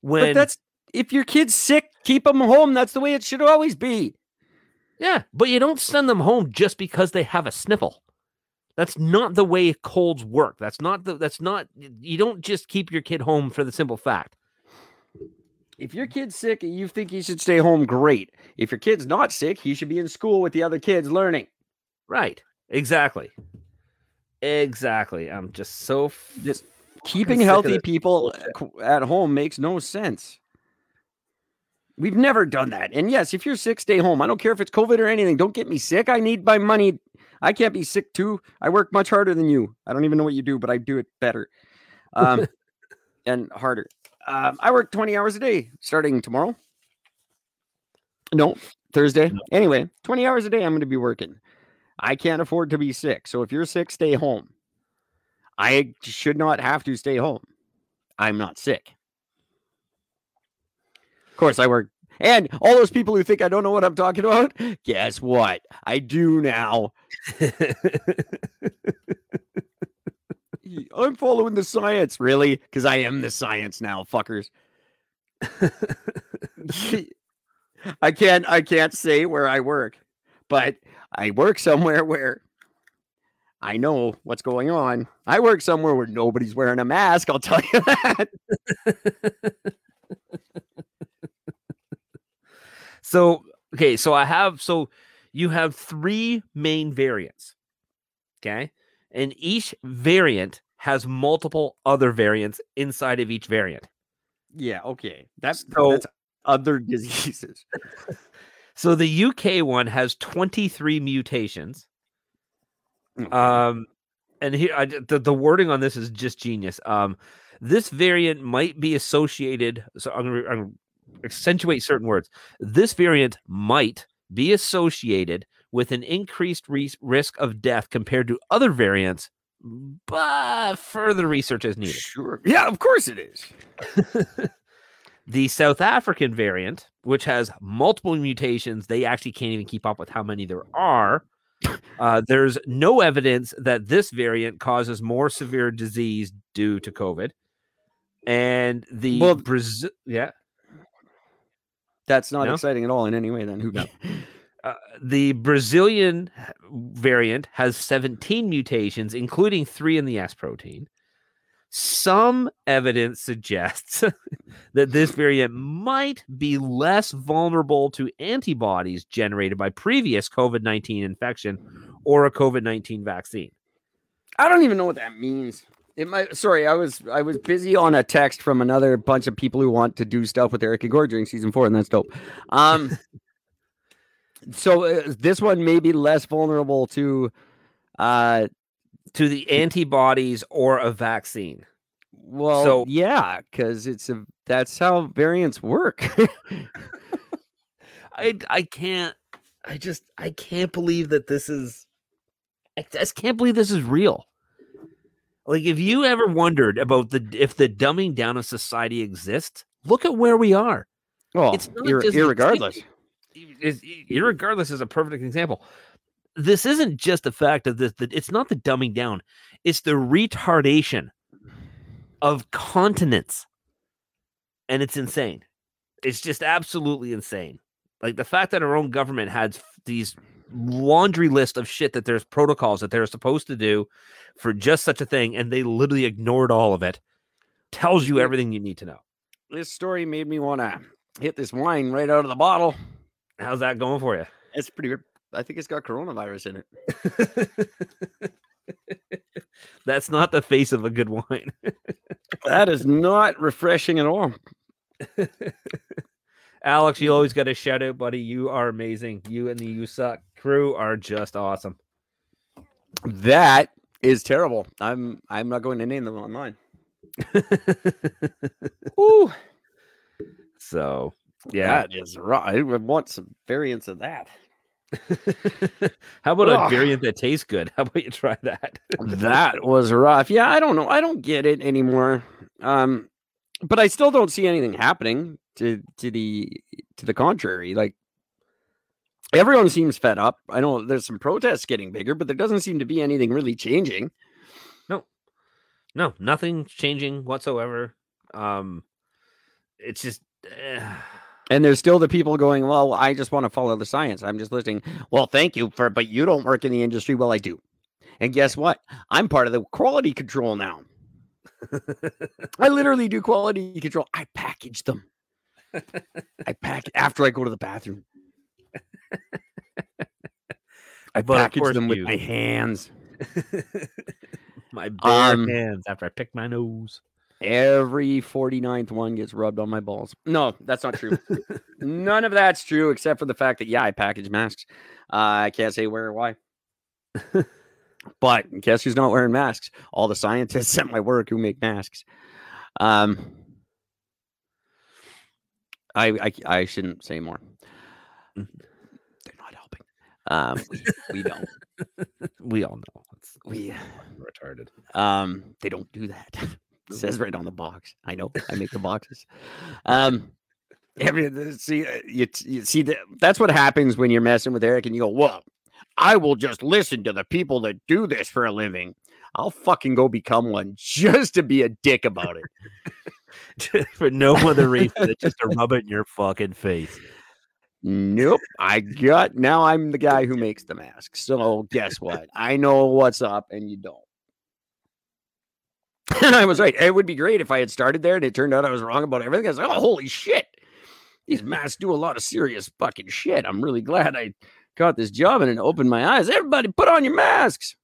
When but that's if your kid's sick, keep them home. That's the way it should always be. yeah, but you don't send them home just because they have a sniffle. That's not the way colds work. That's not the that's not you don't just keep your kid home for the simple fact. If your kid's sick and you think he should stay home, great. If your kid's not sick, he should be in school with the other kids learning. Right. Exactly. Exactly. I'm just so f- Just keeping healthy people uh, at home makes no sense. We've never done that. And yes, if you're sick, stay home. I don't care if it's COVID or anything. Don't get me sick. I need my money. I can't be sick too. I work much harder than you. I don't even know what you do, but I do it better um, and harder. Um, I work 20 hours a day starting tomorrow. No, Thursday. Anyway, 20 hours a day I'm going to be working. I can't afford to be sick. So if you're sick, stay home. I should not have to stay home. I'm not sick. Of course, I work. And all those people who think I don't know what I'm talking about, guess what? I do now. I'm following the science, really, because I am the science now, fuckers. I can't I can't say where I work, but I work somewhere where I know what's going on. I work somewhere where nobody's wearing a mask, I'll tell you that. So, okay, so I have so you have three main variants. Okay? And each variant has multiple other variants inside of each variant. Yeah, okay. That's So- that's other diseases. So the UK one has 23 mutations. Okay. Um and here I, the, the wording on this is just genius. Um, this variant might be associated. So I'm going to accentuate certain words. This variant might be associated with an increased re- risk of death compared to other variants, but further research is needed. Sure. Yeah, of course it is. the South African variant, which has multiple mutations, they actually can't even keep up with how many there are. Uh, there's no evidence that this variant causes more severe disease due to COVID. And the Well- Brazil, yeah, That's not No? exciting at all in any way. Then who? No. uh, the Brazilian variant has 17 mutations, including three in the S protein. Some evidence suggests that this variant might be less vulnerable to antibodies generated by previous COVID 19 infection or a COVID 19 vaccine. I don't even know what that means. It might. Sorry, I was I was busy on a text from another bunch of people who want to do stuff with Eric and Gord during season four, and that's dope. Um, so uh, this one may be less vulnerable to. Uh, To the antibodies or a vaccine. well, So- yeah, because it's a that's how variants work. I I can't I just I can't believe that this is I just can't believe this is real. Like if you ever wondered about the if the dumbing down of society exists, look at where we are. well, It's not ir- irregardless. Is irregardless is a perfect example. This isn't just the fact of this that it's not the dumbing down, it's the retardation of continents. And it's insane. It's just absolutely insane. Like the fact that our own government has these laundry list of shit that there's protocols that they're supposed to do for just such a thing, and they literally ignored all of it, tells you everything you need to know. This story made me want to hit this wine right out of the bottle. How's that going for you? It's pretty. good. I think it's got coronavirus in it. That's not the face of a good wine. That is not refreshing at all. Alex, you always got a shout out, buddy. You are amazing. You and the You Suck crew are just awesome. That is terrible. I'm I'm not going to name them online. Ooh, so, yeah. that is raw. I want some variants of that. How about a variant that tastes good? How about you try that? that was rough. Yeah, I don't know. I don't get it anymore. Um, but I still don't see anything happening to to the to the contrary. Like everyone seems fed up. I know there's some protests getting bigger, but there doesn't seem to be anything really changing. no, no, nothing changing whatsoever. Um, it's just. eh. And there's still the people going, well, I just want to follow the science. I'm just listening. Well, thank you for, but you don't work in the industry. Well, I do. And guess what? I'm part of the quality control now. I literally do quality control. I package them. I pack after I go to the bathroom. I But package them with you- my hands. my bare Um, hands after I pick my nose. Every 49th one gets rubbed on my balls. No, that's not true. None of that's true, except for the fact that, yeah, I package masks. Uh, I can't say where or why. but guess who's not wearing masks? All the scientists at my work who make masks. Um, I, I, I shouldn't say more. Mm. They're not helping. Um, we, we don't. We all know. It's We, retarded. um, they don't do that. It says right on the box. I know. I make the boxes. Um, every see uh, you, you see that that's what happens when you're messing with Eric and you go, well, I will just listen to the people that do this for a living. I'll fucking go become one just to be a dick about it. For no other reason just to rub it in your fucking face. Nope. I got now I'm the guy who makes the masks. So guess what? I know what's up and you don't. And I was right. It would be great if I had started there and it turned out I was wrong about everything. I was like, oh, holy shit. These masks do a lot of serious fucking shit. I'm really glad I got this job and it opened my eyes. Everybody put on your masks.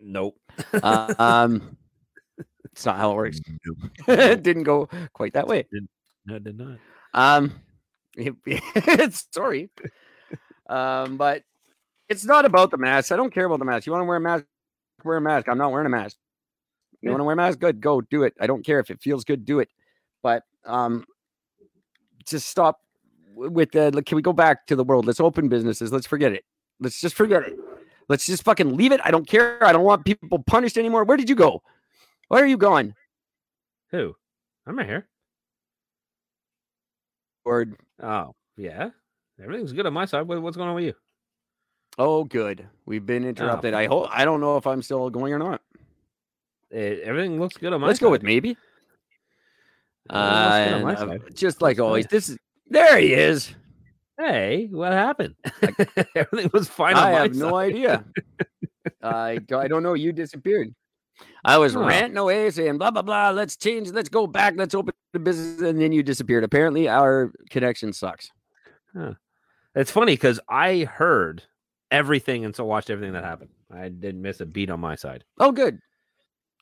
Nope. Uh, um, it's not how it works. it didn't go quite that way. No, it did not. Um, it's sorry. Um, but it's not about the mask. I don't care about the mask. You want to wear a mask? wear a mask. I'm not wearing a mask. You Yeah. want to wear a mask? Good, go do it. I don't care if it feels good, do it. But um, just stop with the. Can we go back to the world? Let's open businesses. Let's forget it. Let's just forget it. Let's just fucking leave it. I don't care. I don't want people punished anymore. Where did you go? Where are you going? Who? I'm right here. Or Oh, yeah. Everything's good on my side. What's going on with you? oh, good. We've been interrupted. I hope. I don't know if I'm still going or not. Eh, everything looks good on my Let's side. go with maybe. Everything looks good on Uh, and, uh, just like always, this is there. He is. Hey, what happened? everything was fine I have no idea. I I don't know. You disappeared. I was Huh. ranting away, saying blah blah blah. Let's change. Let's go back. Let's open the business, and then you disappeared. Apparently, our connection sucks. It's funny because I heard everything and so watched everything that happened. I didn't miss a beat on my side. Oh, good.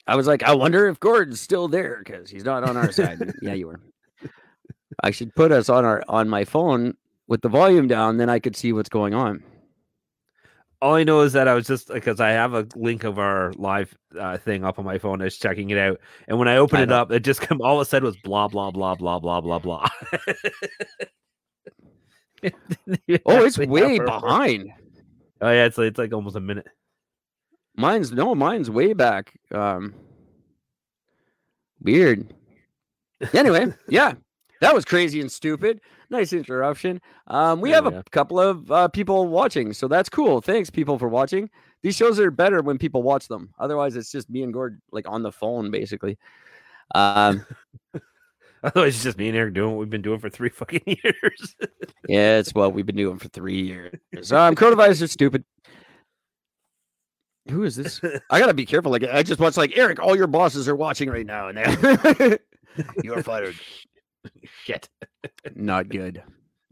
I was like, I wonder if Gordon's still there because he's not on our side. yeah, you were. I should put us on our on my phone with the volume down, then I could see what's going on. All I know is that I was just because I have a link of our live uh, thing up on my phone. I was checking it out, and when I opened I it up, it just come. All it said was blah blah blah blah blah blah blah. Oh, it's way behind. Oh yeah, it's like, it's like almost a minute. Mine's no, mine's way back. Um, weird. Anyway, yeah, that was crazy and stupid. Nice interruption. Um, we have a yeah. couple of uh, people watching, so that's cool. Thanks, people, for watching. These shows are better when people watch them. Otherwise, it's just me and Gord like on the phone, basically. Um, Otherwise, it's just me and Eric doing what we've been doing for three fucking years. yeah, it's what we've been doing for three years. So I'm coronavirus is stupid. Who is this? I gotta be careful. Like I just watched like Eric. All your bosses are watching right now, and they- you're fired. Shit. Not good.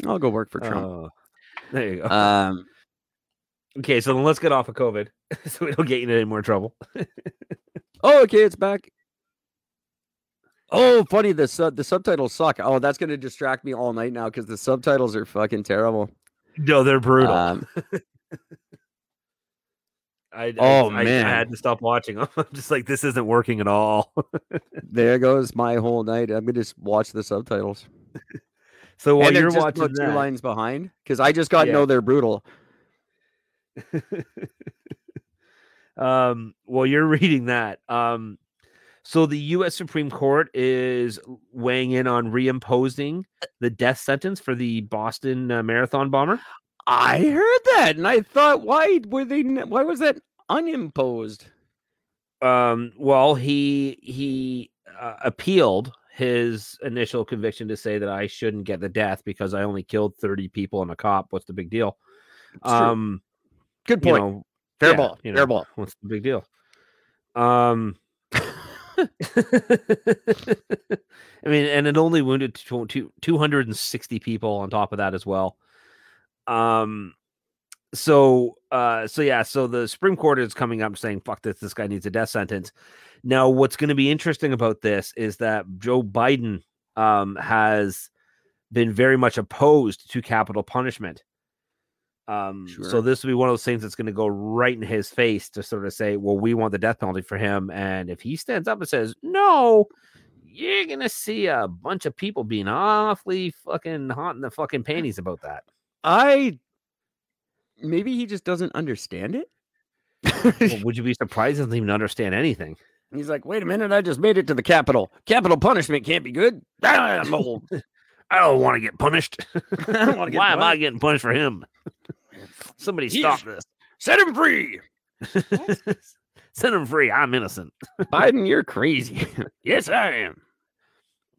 I'll go work for Trump. Oh, there you go. Um, okay, so then let's get off of COVID so we don't get you in any more trouble. oh, okay, it's back. Oh, funny. The sub the subtitles suck. Oh, that's gonna distract me all night now because the subtitles are fucking terrible. No, they're brutal. Um, I, I- oh, I, I had to stop watching them. I'm just like, this isn't working at all. there goes my whole night. I'm gonna just watch the subtitles. So while you're watching two lines behind because I just got Yeah. know they're brutal. um, while you're reading that, um, so the U.S. Supreme Court is weighing in on reimposing the death sentence for the Boston uh, Marathon bomber. I heard that, and I thought, why were they? Why was that unimposed? Um, well, he he uh, appealed his initial conviction to say that I shouldn't get the death because I only killed 30 people and a cop. What's the big deal? It's true. Um, Good you point. know, fair yeah, ball. you fair ball. what's the big deal? Um, I mean, and it only wounded two, two, 260 people on top of that as well. Um, so, uh, so yeah, so the Supreme Court is coming up saying, fuck this, this guy needs a death sentence. Now, what's going to be interesting about this is that Joe Biden um, has been very much opposed to capital punishment. Um, so this will be one of those things that's going to go right in his face to sort of say, well, we want the death penalty for him. And if he stands up and says, no, you're going to see a bunch of people being awfully fucking hot in the fucking panties about that. I maybe he just doesn't understand it. Well, would you be surprised he doesn't even understand anything? He's like, wait a minute, I just made it to the capital. Capital punishment can't be good. I'm old. I don't want to get punished. I don't get Why am I getting punished for him? Somebody stop this. Set him free. Set him free. I'm innocent. Biden, you're crazy. yes, I am.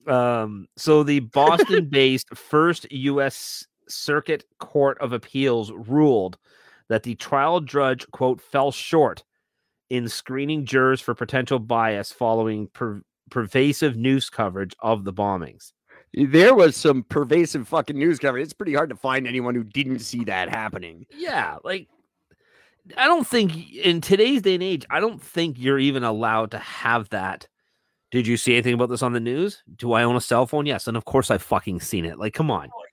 Um, so the Boston-based first U.S. Circuit Court of Appeals ruled that the trial judge quote fell short in screening jurors for potential bias following per- pervasive news coverage of the bombings. There was some pervasive fucking news coverage. It's pretty hard to find anyone who didn't see that happening. Yeah, like I don't think in today's day and age, I don't think you're even allowed to have that. Did you see anything about this on the news? Do I own a cell phone? Yes, and of course I fucking seen it. Like, come on. Oh,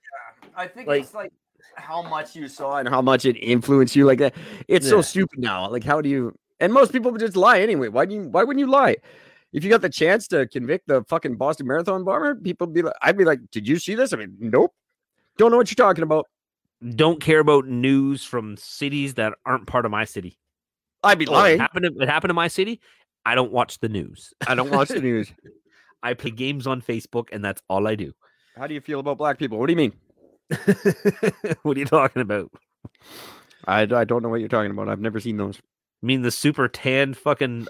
I think Like- it's like how much you saw and how much it influenced you like that. It's so stupid now. Like, how do you And most people would just lie anyway. Why do you why wouldn't you lie? If you got the chance to convict the fucking Boston Marathon bomber, people be like, I'd be like, Did you see this? I mean, nope. Don't know what you're talking about. Don't care about news from cities that aren't part of my city. I'd be Oh, it lying. happened. To, it happened to my city. I don't watch the news. I don't watch the news. I play games on Facebook, and that's all I do. How do you feel about black people? What do you mean? what are you talking about? I, I don't know what you're talking about. I've never seen those. I mean the super tan fucking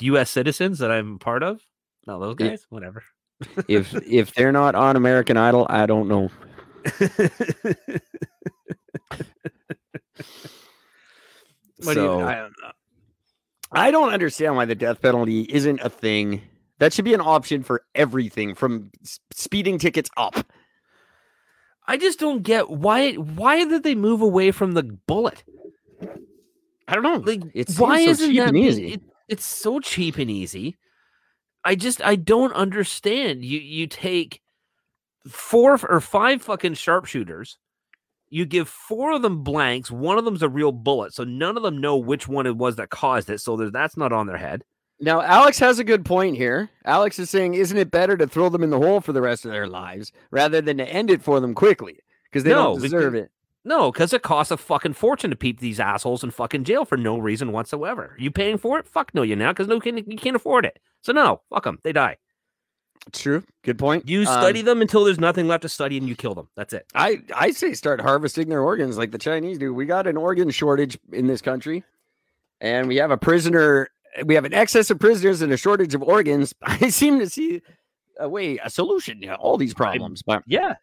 U.S. citizens that I'm part of? No, those guys. Whatever. If if they're not on American Idol, I don't know. What do you- So- I don't know. I don't understand why the death penalty isn't a thing. That should be an option for everything from speeding tickets up. I just don't get why. Why did they move away from the bullet? I don't know. Like, It seems why so isn't cheap that and easy. it- it's so cheap and easy. I just I don't understand. You you take four or five fucking sharpshooters. You give four of them blanks. One of them's a real bullet, so none of them know which one it was that caused it. So that's not on their head. Now, Alex has a good point here. Alex is saying, isn't it better to throw them in the hole for the rest of their lives rather than to end it for them quickly? Because they No, don't deserve because- it. No, because it costs a fucking fortune to keep these assholes in fucking jail for no reason whatsoever. You paying for it? Fuck no, you now because no can you can't afford it. So no, fuck them. They die. True. Good point. You Um, study them until there's nothing left to study, and you kill them. That's it. I, I say start harvesting their organs like the Chinese do. We got an organ shortage in this country, and we have a prisoner. We have an excess of prisoners and a shortage of organs. I seem to see a way, a solution to all these problems. But Yeah.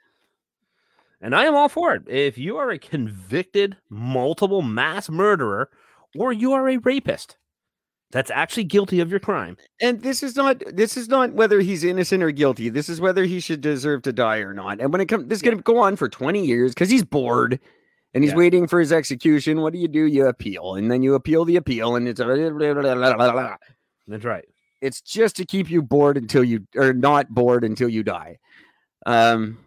And I am all for it. If you are a convicted multiple mass murderer or you are a rapist that's actually guilty of your crime, and this is not this is not whether he's innocent or guilty. This is whether he should deserve to die or not. And when it comes, this is going to go on for twenty years because he's bored and he's Yeah. waiting for his execution. What do you do? You appeal, and then you appeal the appeal, and it's that's right. it's just to keep you bored until you or not bored until you die. Um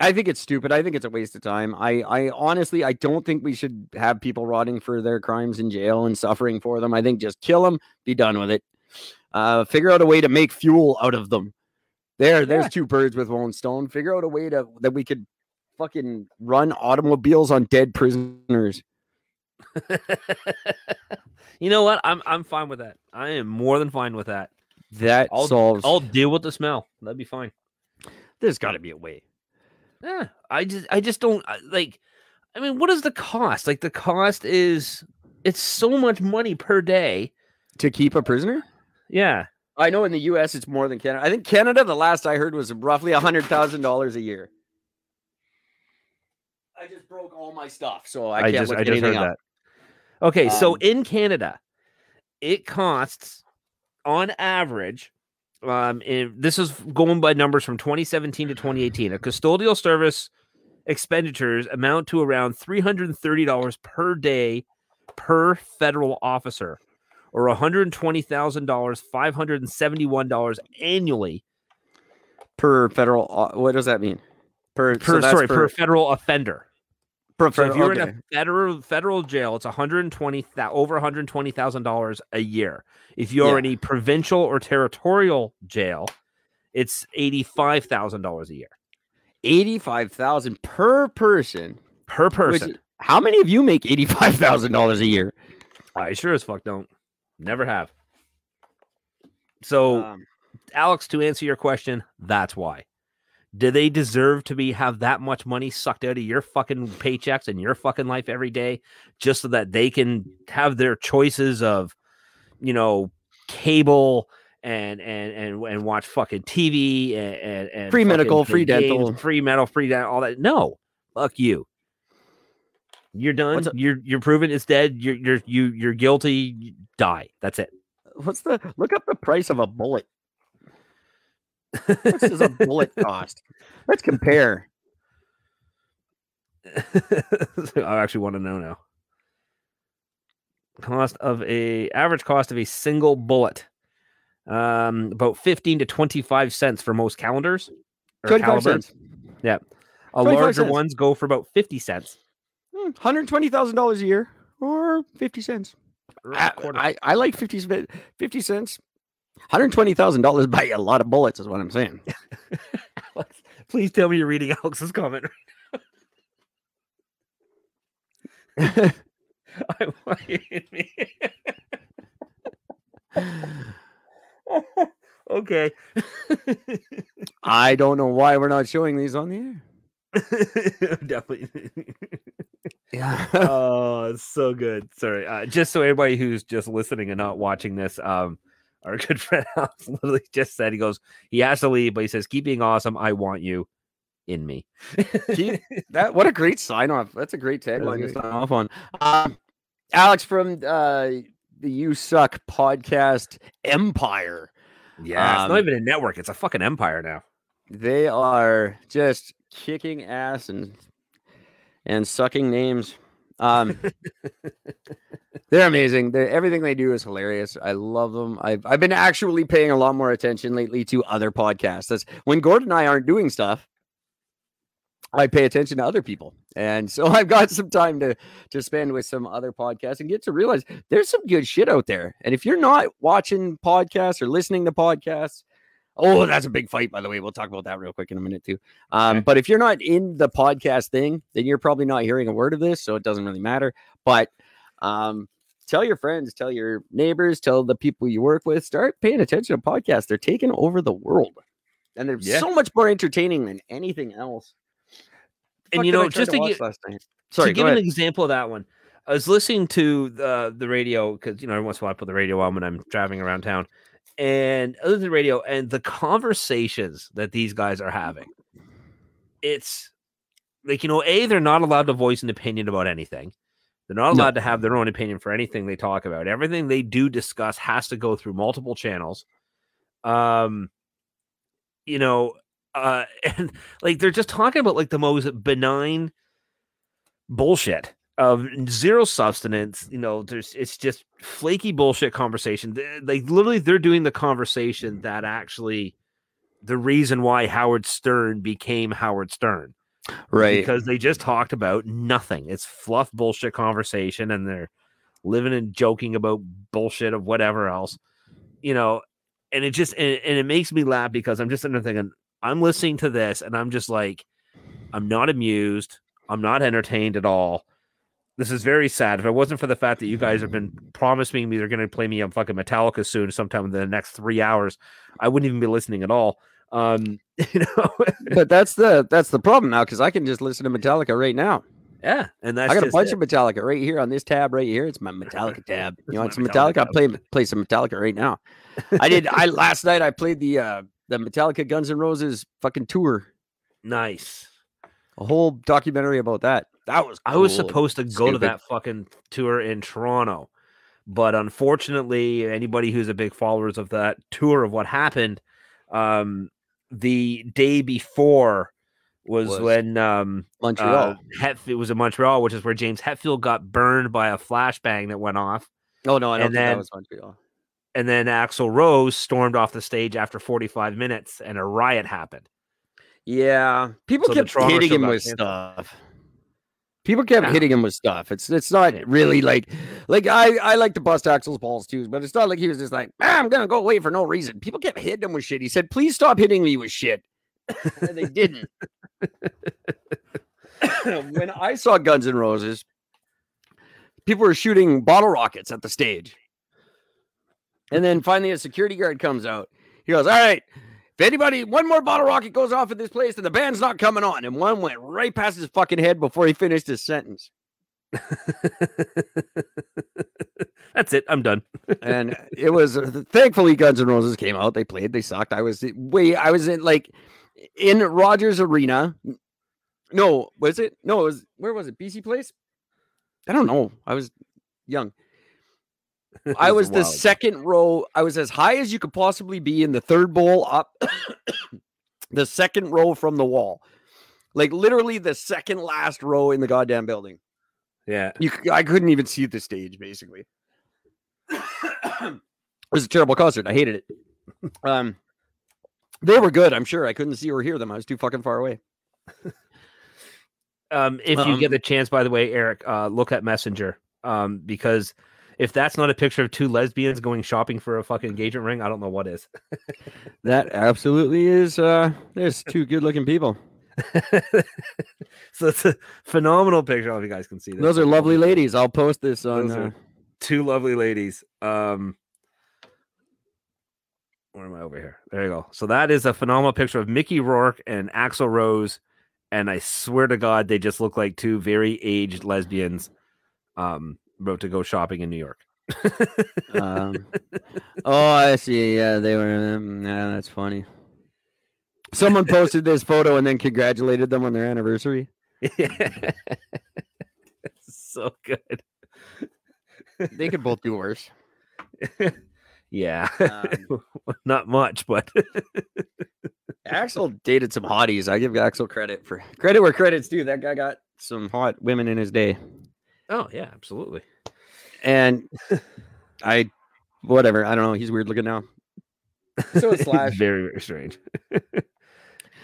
I think it's stupid. I think it's a waste of time. I I honestly I don't think we should have people rotting for their crimes in jail and suffering for them. I think just kill them, be done with it. Uh figure out a way to make fuel out of them. There there's Yeah. two birds with one stone. Figure out a way to that we could fucking run automobiles on dead prisoners. you know what? I'm I'm fine with that. I am more than fine with that. That I'll- solves I'll deal with the smell. That'd be fine. there's got to be a way. Yeah, I just I just don't like. I mean, what is the cost? Like the cost is it's so much money per day. To keep a prisoner? Yeah, I know in the US it's more than Canada. I think Canada, the last I heard, was roughly a hundred thousand dollars a year. I just broke all my stuff, so I, I, can't just look I just anything heard up. that. Okay, so Um, in Canada, it costs on average. Um, in, this is going by numbers from 2017 to 2018. A custodial service expenditures amount to around $330 per day per federal officer, or $120,000, $571 annually per federal. uh, What does that mean? Per, per that's sorry per, federal offender. So if you're in a federal federal jail, it's 120 thou- over 120 thousand dollars a year. If you're Yeah. in a provincial or territorial jail, it's eighty five thousand dollars a year eighty-five thousand per person. per which- person. how many of you make eighty-five thousand dollars a year? I sure as fuck don't. Never have. So, Um, Alex, to answer your question, that's why. Do they deserve to be have that much money sucked out of your fucking paychecks and your fucking life every day just so that they can have their choices of, you know, cable and and and and watch fucking TV and and, and Free medical, free games, dental. free medical, free dental, all that? No, fuck you. You're done. You're you're proven it's dead. You're you're you you're guilty. you Die. That's it. what's the look up the price of a bullet? What is a bullet cost? Let's compare. I actually want to know now. Cost of a average cost of a single bullet. Um, about 15 to 25 cents for most calibers. Twenty-five calibers. cents. A larger cents. ones go for about 50 cents. Hmm, Hundred twenty thousand dollars a year, or fifty cents. I. I, I like 50, 50 cents. $120,000 buy you a lot of bullets, is what I'm saying. Alex, please tell me you're reading Alex's comment. I want you to me. okay. I don't know why we're not showing these on the air. Definitely. Yeah. oh, so good. Sorry. Uh, just so everybody who's just listening and not watching this, um, our good friend Alex literally just said he goes, he has to leave, but he says, "Keep being awesome. I want you in me." That what a great sign off. That's a great tagline to sign off on. Um, Alex from uh, the You Suck podcast Empire. yeah, it's Um, not even a network; it's a fucking empire now. They are just kicking ass and and sucking names. Um, they're amazing. They're, everything they do is hilarious. I love them. I've I've been actually paying a lot more attention lately to other podcasts. That's when Gordon and I aren't doing stuff. I pay attention to other people, and so I've got some time to to spend with some other podcasts and get to realize there's some good shit out there. And if you're not watching podcasts or listening to podcasts, oh, that's a big fight, by the way. We'll talk about that real quick in a minute too. Um, Okay. But if you're not in the podcast thing, then you're probably not hearing a word of this, so it doesn't really matter. But um, tell your friends, tell your neighbors, tell the people you work with, start paying attention to podcasts. They're taking over the world, and they're Yeah. so much more entertaining than anything else. And you know, just to watch get- last night? Sorry, to give an example of that one, I was listening to the the radio because you know every once in a while I put the radio on when I'm driving around town, and other than radio and the conversations that these guys are having, it's like you know, a they're not allowed to voice an opinion about anything. They're not No. allowed to have their own opinion for anything they talk about. Everything they do discuss has to go through multiple channels. Um, you know, uh, and like they're just talking about like the most benign bullshit of zero substance. You know, there's it's just flaky bullshit conversation. They, like literally, they're doing the conversation mm-hmm. that actually the reason why Howard Stern became Howard Stern Right. because they just talked about nothing. It's fluff bullshit conversation, and they're living and joking about bullshit of whatever else, you know. And it just and, and it makes me laugh because I'm just thinking I'm listening to this, and I'm just like, I'm not amused. I'm not entertained at all. This is very sad. If it wasn't for the fact that you guys have been promising me they're going to play me on fucking Metallica soon, sometime in the next three hours, I wouldn't even be listening at all. Um, you know, but that's the that's the problem now because I can just listen to Metallica right now. yeah, and that's I got a bunch it. of Metallica right here on this tab right here. It's my Metallica tab. You want some Metallica Metallica? I'll tab. play play some Metallica right now. I did. I last night I played the uh the Metallica Guns N' Roses fucking tour. nice. A whole documentary about that. That was. I was supposed to go to that fucking tour in Toronto, but unfortunately, anybody who's a big followers of that tour of what happened, um, the day before was, Was when um Montreal. uh, Hetfield it was in Montreal, which is where James Hetfield got burned by a flashbang that went off, oh no, I don't and think that then- was Montreal. and then Axl Rose stormed off the stage after 45 minutes, and a riot happened. Yeah, people So kept hitting him with canceled. stuff. People kept Yeah. hitting him with stuff. It's it's not really like like I I like to bust Axl's balls too, but it's not like he was just like "Ah, I'm gonna go away for no reason. People kept hitting him with shit. He said, "Please stop hitting me with shit," and they didn't. when I saw Guns N' Roses, people were shooting bottle rockets at the stage, and then finally a security guard comes out. He goes, "All right." If anybody, one more bottle rocket goes off at this place, then the band's not coming on. And one went right past his fucking head before he finished his sentence. That's it. I'm done. And it was uh, thankfully Guns N' Roses came out. They played. They sucked. I was way. I was in like in Rogers Arena. No, was it? No, it was where was it? BC Place. I don't know. I was young. I was the wild. second row. I was as high as you could possibly be in the third bowl up, the second row from the wall, like literally the second last row in the goddamn building. Yeah. You, c- I couldn't even see the stage. Basically, it was a terrible concert. I hated it. Um, they were good. I'm sure. I couldn't see or hear them. I was too fucking far away. Um, if you get Um, the chance, by the way, Eric, uh, look at Messenger. Um, because if that's not a picture of two lesbians going shopping for a fucking engagement ring, I don't know what is. That absolutely is. Uh, there's two good-looking people. so it's a phenomenal picture. I don't know if you guys can see this. Those are lovely ladies. I'll post this on. Uh, two lovely ladies. Um, where am I over here? There you go. So that is a phenomenal picture of Mickey Rourke and Axl Rose, and I swear to God, they just look like two very aged lesbians, um, about to go shopping in New York. um, oh, I see. Yeah, they were. Um, yeah, that's funny. Someone posted this photo and then congratulated them on their anniversary. so good. They could both do worse. Yeah, Um, not much, but Axl dated some hotties. I give Axl credit for credit where credit's due. That guy got some hot women in his day. oh yeah, absolutely. And I, whatever. I don't know. He's weird looking now. So it's Slash. very very strange.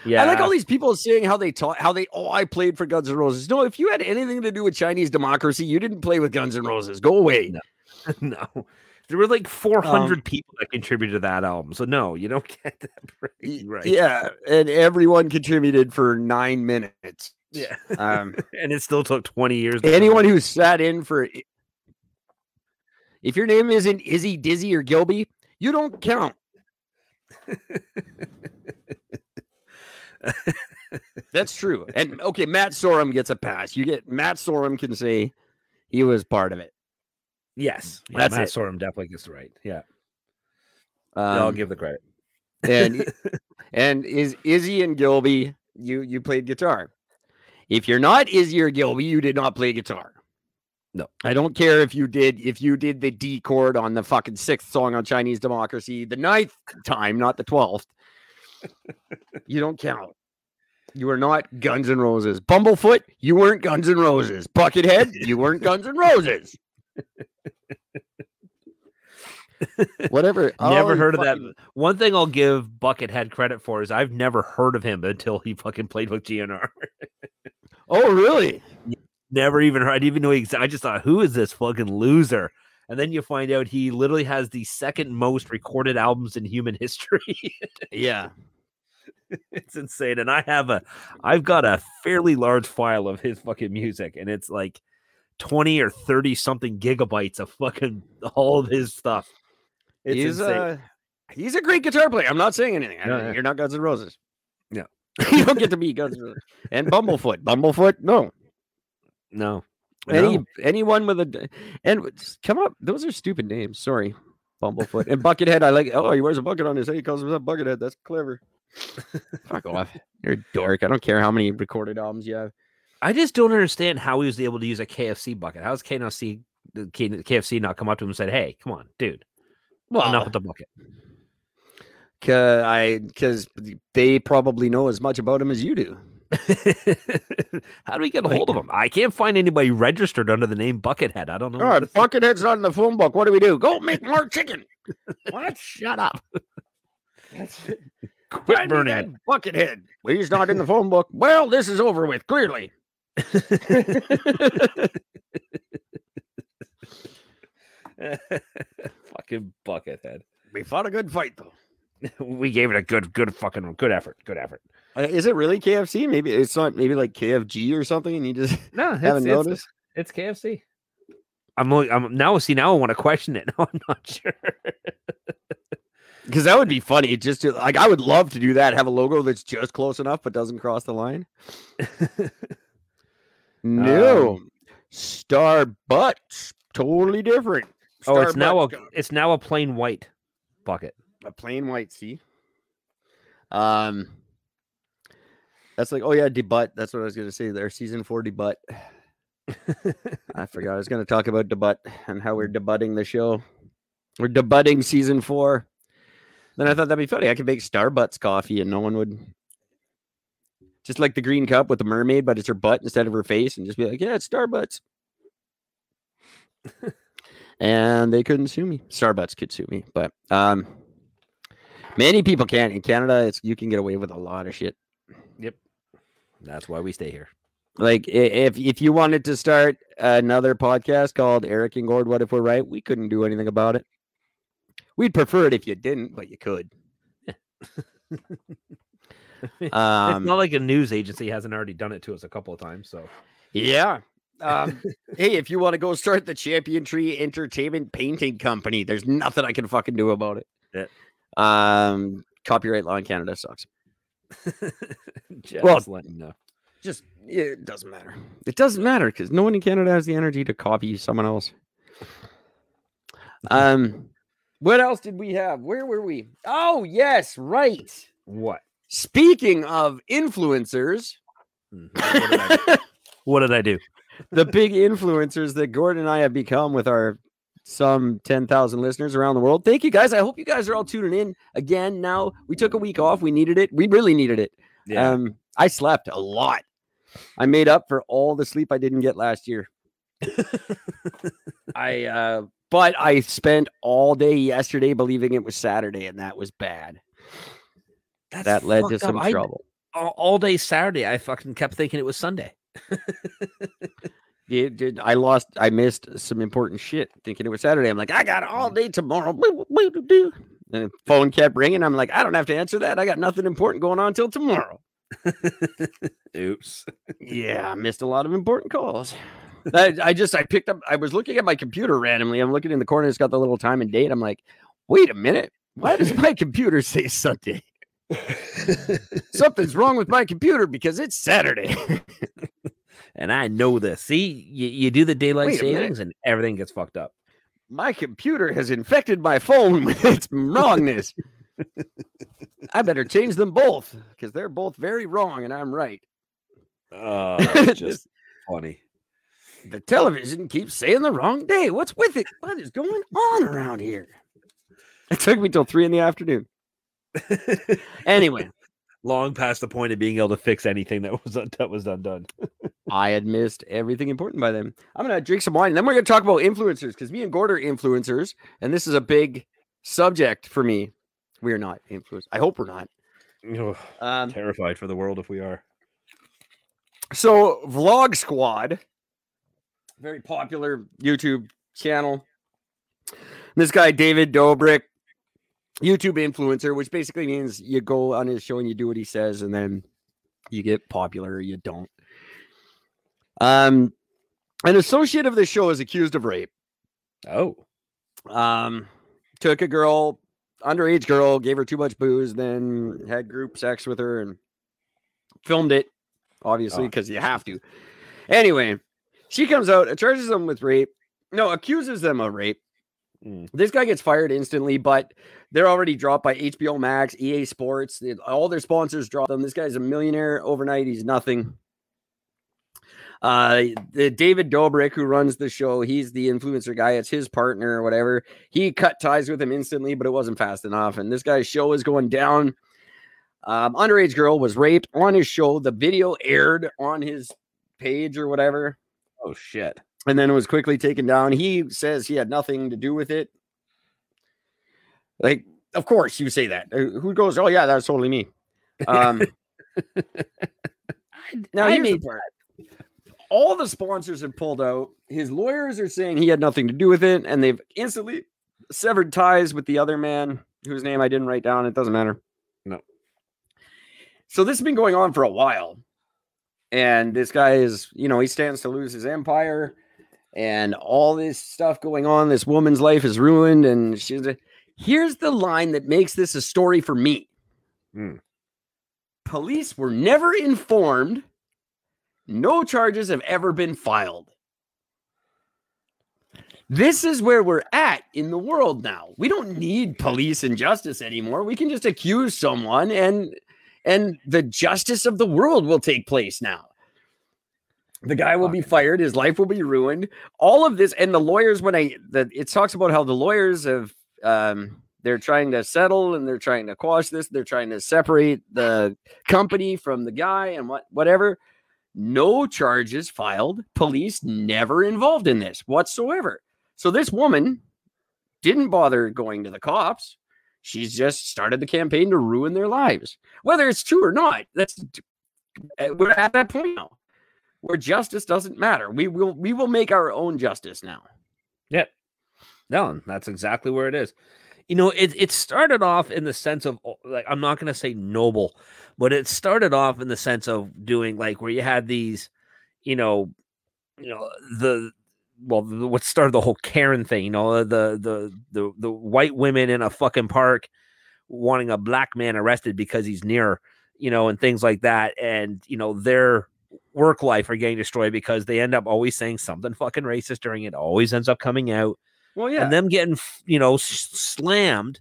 yeah, I like all these people saying how they taught, how they, oh, I played for Guns N' Roses. No, if you had anything to do with Chinese democracy, you didn't play with Guns N' Roses. Go away. No. no. There were like 400 Um, people that contributed to that album. So no, you don't get that right. Yeah. And everyone contributed for nine minutes. Yeah. Um, and it still took 20 years. anyone who sat in for, if your name isn't Izzy, Dizzy, or Gilby, you don't count. That's true. And okay, Matt Sorum gets a pass. You get Matt Sorum can say he was part of it. Yes. Yeah, That's Matt it. Sorum definitely gets the right. Yeah. Um, I'll give the credit. and and is Izzy and Gilby, you you played guitar. If you're not Izzy or Gilby, you did not play guitar. No. I don't care if you did if you did the D chord on the fucking sixth song on Chinese Democracy, the ninth time, not the twelfth. you don't count. You are not Guns N' Roses. Bumblefoot, you weren't Guns N' Roses. Buckethead, you weren't Guns N' Roses. Whatever. Never Oh, heard of that. One thing I'll give Buckethead credit for is I've never heard of him until he fucking played with GNR. Oh, really? Never even heard. I didn't even know. He, I just thought, who is this fucking loser? And then you find out he literally has the second most recorded albums in human history. Yeah. it's insane. And I have a, I've got a fairly large file of his fucking music, and it's like twenty or thirty something gigabytes of fucking all of his stuff. It's he's insane. uh, he's a great guitar player. I'm not saying anything. I Yeah, don't- yeah. You're not Guns N' Roses. No, you don't get to be Guns N' Roses. And Bumblefoot, Bumblefoot, no. No, Any no. anyone with a and come up. Those are stupid names. Sorry, Bumblefoot and Buckethead. I like. Oh, he wears a bucket on his head. He calls himself Buckethead. That's clever. Fuck off. You're a dork. I don't care how many recorded albums you have. I just don't understand how he was able to use a KFC bucket. How's KFC, KFC not come up to him and said, "Hey, come on, dude, well, enough with the bucket." Cause I because they probably know as much about him as you do. How do we get a hold of him? I can't find anybody registered under the name Buckethead. I don't know. All right, Buckethead's not in the phone book. What do we do? Go make more chicken. what? Shut up. Quit burning. Buckethead. Well, he's not in the phone book. Well, this is over with, clearly. Fucking Buckethead. We fought a good fight, though. We gave it a good, good fucking, good effort. Good effort. Uh, is it really KFC? Maybe it's not. Maybe like KFG or something. And you just No, haven't noticed. It's KFC. I'm, only- I'm now. See, now I want to question it. Now I'm not sure. Because that would be funny. Just to like, I would love to do that. Have a logo that's just close enough but doesn't cross the line. No, Starbucks totally different. oh, it's now a, Starbucks it's now a plain white bucket. a plain white sea. Um, that's like, oh yeah, debut. That's what I was gonna say. There, season four debut. I forgot. I was gonna talk about debut and how we're debuting the show. We're debuting season four. Then I thought that'd be funny. I could make Starbucks coffee and no one would. Just like the green cup with the mermaid, but it's her butt instead of her face, and just be like, "Yeah, it's Starbucks." and they couldn't sue me. Starbucks could sue me, but um, many people can't in Canada. It's you can get away with a lot of shit. That's why we stay here. Like if if you wanted to start another podcast called Eric and Gord, what if we're right? We couldn't do anything about it. We'd prefer it if you didn't, but you could. it's Um, not like a news agency hasn't already done it to us a couple of times. So Yeah. Um, hey, if you want to go start the Champion Tree Entertainment Painting Company, there's nothing I can fucking do about it. Yeah. Um, copyright law in Canada sucks. just Well- letting you know. Just it doesn't matter. It doesn't matter because no one in Canada has the energy to copy someone else. Um, what else did we have? Where were we? Oh, yes, right. What? Speaking of influencers, Mhm. What did I do? What did I do? the big influencers that Gordon and I have become with our some 10,000 listeners around the world. Thank you guys. I hope you guys are all tuning in again. Now we took a week off. We needed it. We really needed it. Yeah. Um, I slept a lot. I made up for all the sleep I didn't get last year. I, uh, but I spent all day yesterday believing it was Saturday, and that was bad. That's that led to up. some I- trouble. all, all day Saturday, I fucking kept thinking it was Sunday. It did. I lost. I missed some important shit thinking it was Saturday. I'm like, I got all mm. day tomorrow. And the phone kept ringing. I'm like, I don't have to answer that. I got nothing important going on until tomorrow. Oops. Yeah, I missed a lot of important calls. I, I just I picked up. I was looking at my computer randomly. I'm looking in the corner. It's got the little time and date. I'm like, wait a minute. Why does my computer say Sunday? Something's wrong with my computer because it's Saturday. And I know this. See, you, you do the daylight Wait savings and everything gets fucked up. my computer has infected my phone with its wrongness. I better change them both because they're both very wrong and I'm right. Oh, just funny. The television keeps saying the wrong day. What's with it? What is going on around here? It took me till three in the afternoon. Anyway, Long past the point of being able to fix anything that was that was undone. I had missed everything important by then. I'm gonna drink some wine, and then we're gonna talk about influencers because me and Gord are influencers, and this is a big subject for me. We are not influencers. I hope we're not. Ugh, Um, terrified for the world if we are. So, Vlog Squad, very popular YouTube channel. This guy, David Dobrik, YouTube influencer, which basically means you go on his show and you do what he says, and then you get popular or you don't. Um, an associate of the show is accused of rape. Oh, Um, took a girl, underage girl, gave her too much booze, then had group sex with her and filmed it, obviously, Oh, because you have to. Anyway, she comes out, charges them with rape. No, accuses them of rape. Mm. This guy gets fired instantly, but they're already dropped by HBO Max, EA Sports. all their sponsors drop them. This guy's a millionaire overnight. He's nothing. Uh, the David Dobrik, who runs the show, he's the influencer guy. It's his partner or whatever. He cut ties with him instantly, but it wasn't fast enough. And this guy's show is going down. Um, underage girl was raped on his show. The video aired on his page or whatever oh shit. and then it was quickly taken down. He says he had nothing to do with it. Like, of course, you say that. Uh, Who goes, "Oh yeah, that was totally me." Um, now I here's the made part. All the sponsors have pulled out. His lawyers are saying he had nothing to do with it, and they've instantly severed ties with the other man whose name I didn't write down. It doesn't matter. No. So this has been going on for a while, and this guy is, you know, he stands to lose his empire, and all this stuff going on. This woman's life is ruined, and she's. A, here's the line that makes this a story for me. Hmm. Police were never informed. No charges have ever been filed. This is where we're at in the world now. We don't need police and justice anymore. We can just accuse someone and and the justice of the world will take place now. The guy will be fired, his life will be ruined. All of this and the lawyers when I the it talks about how the lawyers have um they're trying to settle and they're trying to quash this, they're trying to separate the company from the guy and what whatever. No charges filed. Police never involved in this whatsoever. So this woman didn't bother going to the cops. She's just started the campaign to ruin their lives. Whether it's true or not, that's uh, we're at that point now. where justice doesn't matter. We will we will make our own justice now. Yeah, no, that's exactly where it is. You know, it it started off in the sense of like I'm not going to say noble, but it started off in the sense of doing like where you had these, you know, you know the well the, what started the whole Karen thing. You know, the the the the white women in a fucking park wanting a black man arrested because he's near, you know, and things like that, and you know their work life are getting destroyed because they end up always saying something fucking racist during it. Always ends up coming out Well, yeah. and them getting you know slammed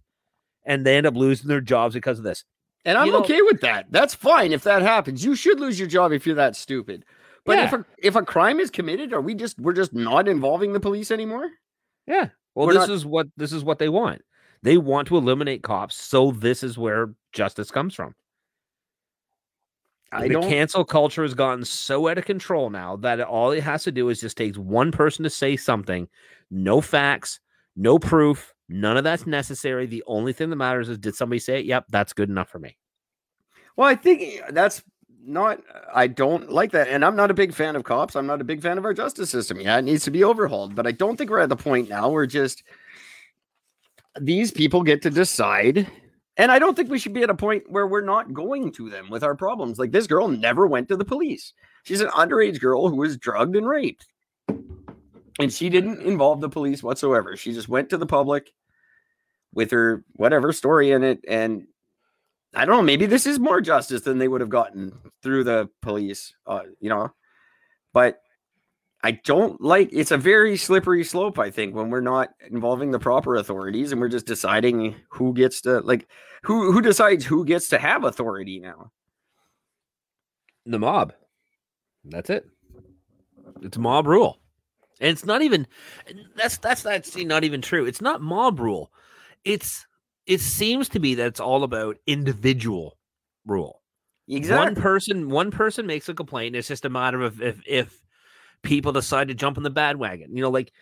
and they end up losing their jobs because of this And I'm You know- okay with that. That's fine if that happens. You should lose your job if you're that stupid. But if a if a crime is committed, are we just we're just not involving the police anymore? yeah well We're this not- is what this is what they want they want to eliminate cops so this is where justice comes from I the don't. cancel culture has gotten so out of control now that all it has to do is just takes one person to say something no facts no proof none of that's necessary the only thing that matters is did somebody say it yep that's good enough for me Well, I think eh, that's not. I don't like that, and I'm not a big fan of cops. I'm not a big fan of our justice system. Yeah, it needs to be overhauled, but I don't think we're at the point now where just these people get to decide. And I don't think we should be at a point where we're not going to them with our problems. Like this girl never went to the police. She's an underage girl who was drugged and raped. And she didn't involve the police whatsoever. She just went to the public with her whatever story in it and I don't know. Maybe this is more justice than they would have gotten through the police, uh, you know. But I don't like. It's a very slippery slope. I think when we're not involving the proper authorities and we're just deciding who gets to like who who decides who gets to have authority now. the mob. That's it. It's mob rule. And it's not even that's that's that's not even true. It's not mob rule. It's it seems to be that it's all about individual rule. Exactly. One person one person makes a complaint. It's just a matter of if if people decide to jump on the bandwagon. You know, like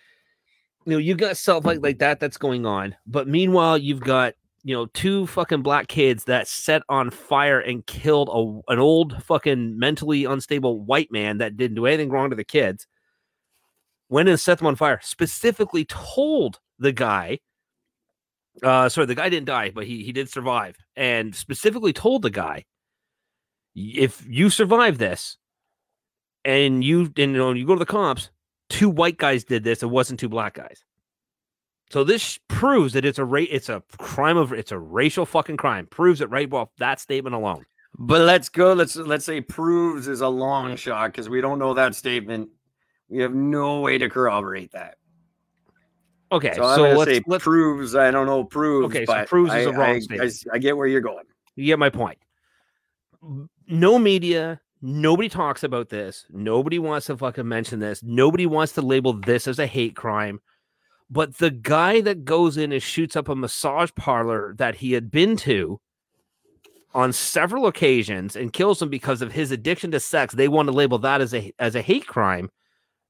you know, you've got stuff like like that that's going on. But meanwhile, you've got you know two fucking black kids that set on fire and killed a, an old fucking mentally unstable white man that didn't do anything wrong to the kids. Went and set them on fire. Specifically told the guy. Uh, sorry, the guy didn't die, but he he did survive, and specifically told the guy, if you survive this, and you and you know you go to the cops, two white guys did this. It wasn't two black guys. So this proves that it's a ra- it's a crime of it's a racial fucking crime. Proves it right off that statement alone. But let's go. Let's let's say proves is a long shot because we don't know that statement. We have no way to corroborate that. Okay, So, I'm so let's, say let's proves. I don't know proves. Okay, so proves is a wrong I- I statement. s- I get where you're going. you get my point. No media, nobody talks about this. Nobody wants to fucking mention this. Nobody wants to label this as a hate crime. But the guy that goes in and shoots up a massage parlor that he had been to on several occasions and kills him because of his addiction to sex, they want to label that as a as a hate crime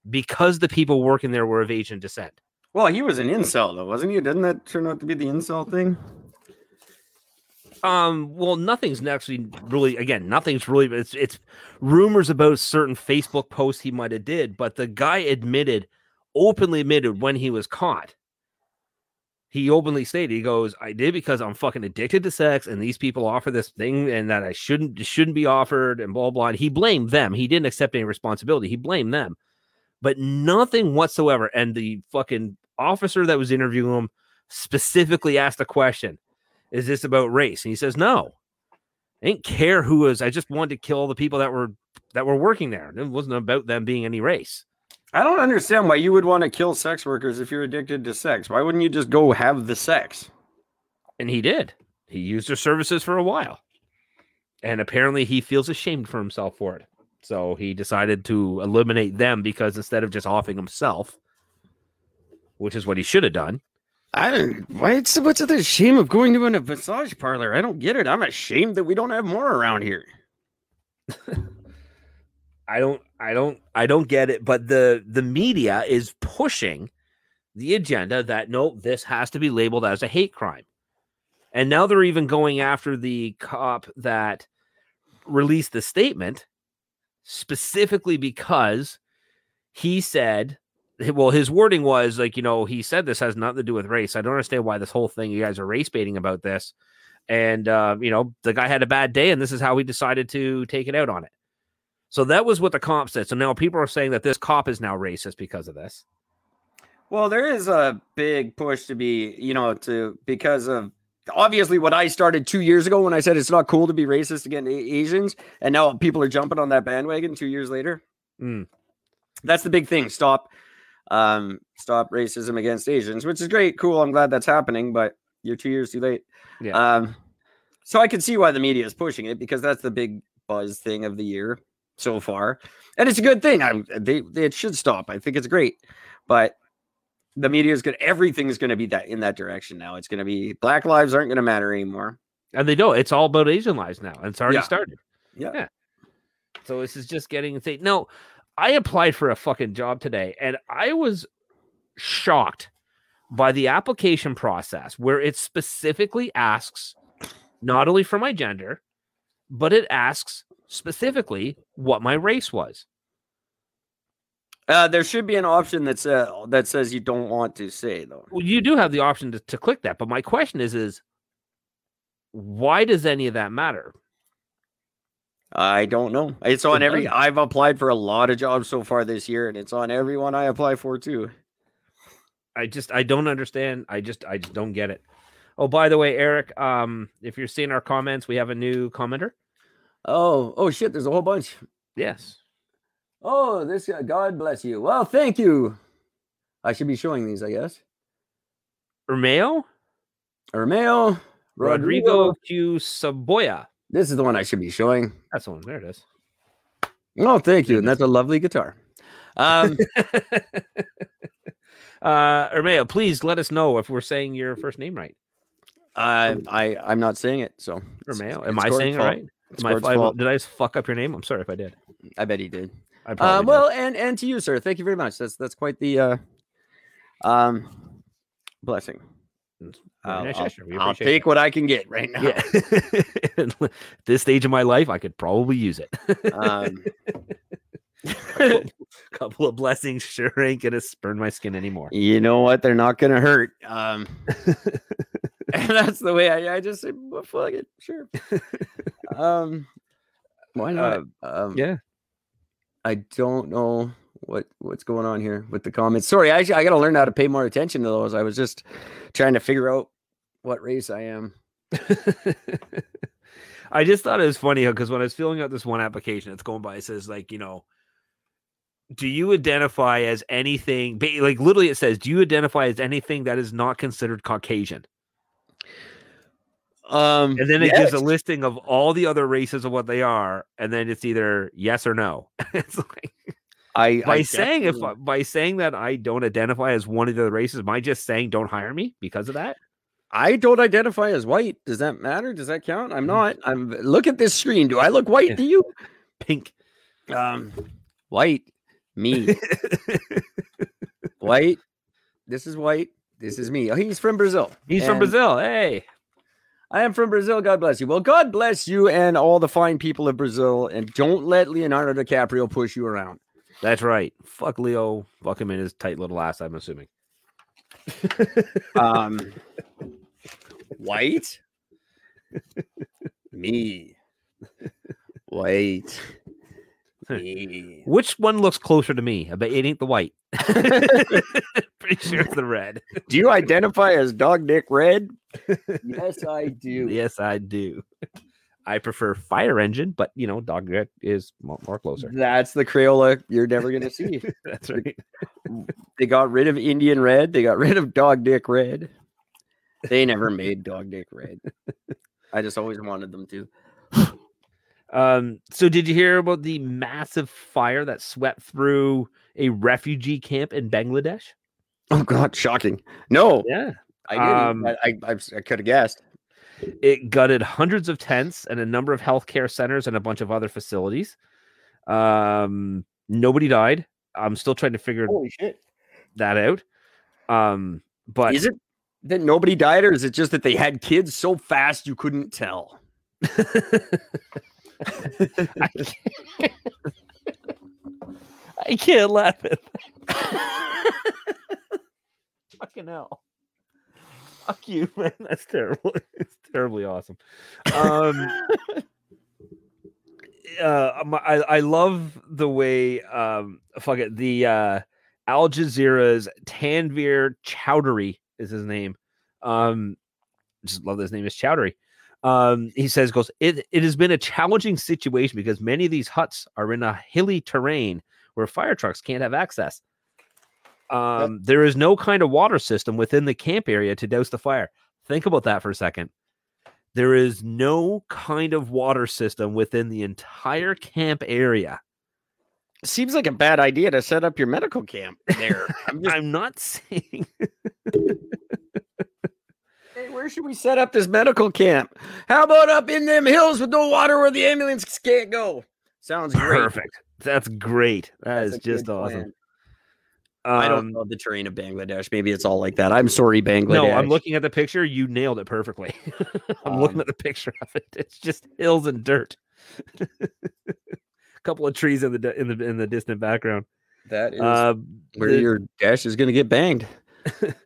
because the people working there were of Asian descent. Well, he was an incel though, wasn't he? Didn't that turn out to be the incel thing? Um, well, nothing's actually really again, nothing's really it's it's rumors about certain Facebook posts he might have did, but the guy admitted, openly admitted when he was caught. He openly stated, he goes, I did because I'm fucking addicted to sex, and these people offer this thing and that I shouldn't shouldn't be offered, and blah blah. And he blamed them. He didn't accept any responsibility. He blamed them, but nothing whatsoever. And the fucking officer that was interviewing him specifically asked a question is this about race? And he says, no. I didn't care who was. I just wanted to kill the people that were that were working there. It wasn't about them being any race. I don't understand why you would want to kill sex workers if you're addicted to sex. Why wouldn't you just go have the sex? And he did. He used her services for a while. And apparently he feels ashamed for himself for it. So he decided to eliminate them because instead of just offing himself, which is what he should have done, I don't. Why? It's, what's the shame of going to a massage parlor? I don't get it. I'm ashamed that we don't have more around here. I don't I don't I don't get it, but the the media is pushing the agenda that no, this has to be labeled as a hate crime. And now they're even going after the cop that released the statement specifically because he said, well, his wording was like, you know, he said this has nothing to do with race. I don't understand why this whole thing, you guys are race baiting about this. And, uh, you know, the guy had a bad day and this is how he decided to take it out on it. So that was what the comp said. So now people are saying that this cop is now racist because of this. Well, there is a big push to be, you know, to because of obviously what I started two years ago when I said it's not cool to be racist against Asians, and now people are jumping on that bandwagon two years later. Mm. That's the big thing. Stop, um, stop racism against Asians, which is great, cool. I'm glad that's happening, but you're two years too late. Yeah. Um, so I can see why the media is pushing it because that's the big buzz thing of the year so far, and it's a good thing. I they, they it should stop. I think it's great, but the media is going everything's going to be that in that direction now. It's going to be black lives aren't going to matter anymore. And they don't. It's all about Asian lives now. And it's already Yeah. started. Yeah. Yeah. So this is just getting insane. No, I applied for a fucking job today and I was shocked by the application process where it specifically asks not only for my gender, but it asks specifically what my race was. Uh, there should be an option that says that says you don't want to say though. Well, you do have the option to, to click that, but my question is is why does any of that matter? I don't know. It's on every. I've applied for a lot of jobs so far this year, and it's on everyone I apply for too. I just I don't understand. I just I just don't get it. Oh, by the way, Eric, um, if you're seeing our comments, we have a new commenter. Oh, oh shit! There's a whole bunch. Yes. Oh, this guy. God bless you. Well, thank you. I should be showing these, I guess. Romeo Romeo Rodrigo Q Saboya. This is the one I should be showing. That's the one. There it is. Oh, thank you. And that's a lovely guitar. Um, uh, Romeo, please let us know if we're saying your first name right. I, I, I'm not saying it. So Romeo, am I saying it right? It's Am I, fault. did I just fuck up your name? I'm sorry if I did. I bet he did. I Uh, probably did. well, and and to you, sir. Thank you very much. That's that's quite the uh, um, blessing. I'll, nice I'll-. I'll take that. what I can get right now. Yeah. this stage of my life, I could probably use it. Um, couple of blessings sure ain't gonna burn my skin anymore. you know what? They're not gonna hurt. Um, and that's the way I, I just say, well, fuck it, sure. um, why not? um, yeah. I don't know what what's going on here with the comments. Sorry, I I got to learn how to pay more attention to those. I was just trying to figure out what race I am. I just thought it was funny because when I was filling out this one application, it's going by. It says like, you know, do you identify as anything? Like literally, it says, do you identify as anything that is not considered Caucasian? Um, And then it gives a listing of all the other races of what they are, and then it's either yes or no. it's like I by I saying if by saying that I don't identify as one of the races, am I just saying don't hire me because of that? I don't identify as white. Does that matter? Does that count? I'm not. I'm look at this screen. Do I look white Yeah. to you? Pink. Um, white. Me. white. This is white. This is me. Oh, he's from Brazil. He's from Brazil. Hey. I am from Brazil. God bless you. Well, God bless you and all the fine people of Brazil. And don't let Leonardo DiCaprio push you around. That's right. Fuck Leo. Fuck him in his tight little ass, I'm assuming. Um, white. Me. White. Me. Which one looks closer to me? I bet it ain't the white. Pretty sure it's the red. Do you identify as dog dick red? yes, I do. Yes, I do. I prefer fire engine, but you know, dog red is mo- more closer. That's the Crayola you're never gonna see. That's right. they got rid of Indian red. They got rid of dog dick red. They never made dog dick red. I just always wanted them to. Um, so did you hear about the massive fire that swept through a refugee camp in Bangladesh? Oh God, shocking! No, Yeah. I didn't. Um, I, I, I could have guessed. It gutted hundreds of tents and a number of healthcare centers and a bunch of other facilities. Um, nobody died. I'm still trying to figure Holy shit! that out. Um, but Is it that nobody died, or is it just that they had kids so fast you couldn't tell? I can't laugh at that. Fucking hell. Fuck you, man. That's terrible. It's terribly awesome. Um, uh, my- I, I love the way, um, fuck it, the uh, Al Jazeera's Tanvir Chowdhury is his name. Um, just love this name is Chowdhury. Um, he says, goes, it, it has been a challenging situation because many of these huts are in a hilly terrain where fire trucks can't have access. Um, there is no kind of water system within the camp area to douse the fire. Think about that for a second. There is no kind of water system within the entire camp area. Seems like a bad idea to set up your medical camp there. I'm just, I'm not saying where should we set up this medical camp? How about up in them hills with no water where the ambulance can't go? Sounds great. perfect. That's great. That That's is just awesome. plan. I don't Um, know the terrain of Bangladesh. Maybe it's all like that. I'm sorry, Bangladesh. No, I'm looking at the picture. You nailed it perfectly. I'm looking Um, at the picture of it. It's just hills and dirt. A couple of trees in the in the in the distant background. That is Uh, where the, your dash is going to get banged.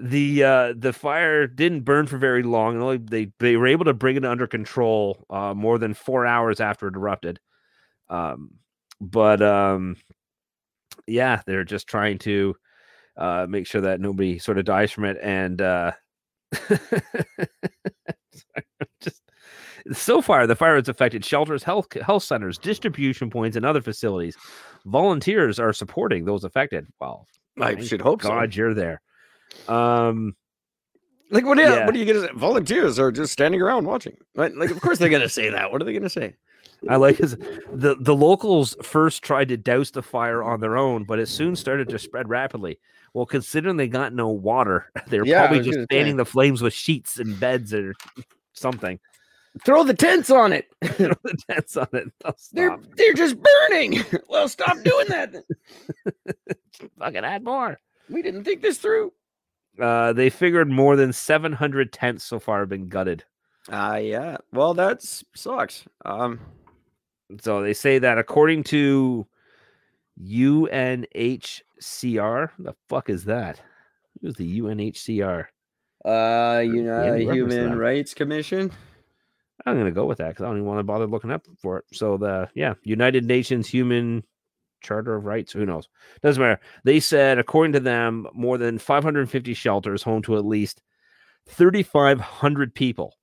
the uh, the fire didn't burn for very long. and Only they they were able to bring it under control uh, more than four hours after it erupted. Um, but um, yeah, they're just trying to uh, make sure that nobody sort of dies from it. And uh, just so far, the fire has affected shelters, health health centers, distribution points, and other facilities. Volunteers are supporting those affected. Well, I should hope so. God you're there. Um, Like what? Yeah. What are you to say? Volunteers are just standing around watching. Like, like of course they're to say that. What are they to say? I like his the the locals first tried to douse the fire on their own, but it soon started to spread rapidly. Well, considering they got no water, they were Yeah, probably just gonna say. fanning the flames with sheets and beds or something. Throw the tents on it. That's on it. They're they're just burning. well, stop doing that. fucking add more. We didn't think this through. Uh, they figured more than 700 tents so far have been gutted. Uh yeah. Well, that sucks. Um, So they say that according to UNHCR, the fuck is that? Who's the UNHCR? uh, you know, Human. Rights Commission. I'm gonna go with that because I don't even want to bother looking up for it. So the yeah, United Nations Human Charter of Rights. Who knows? Doesn't matter. They said according to them, more than 550 shelters home to at least 3,500 people.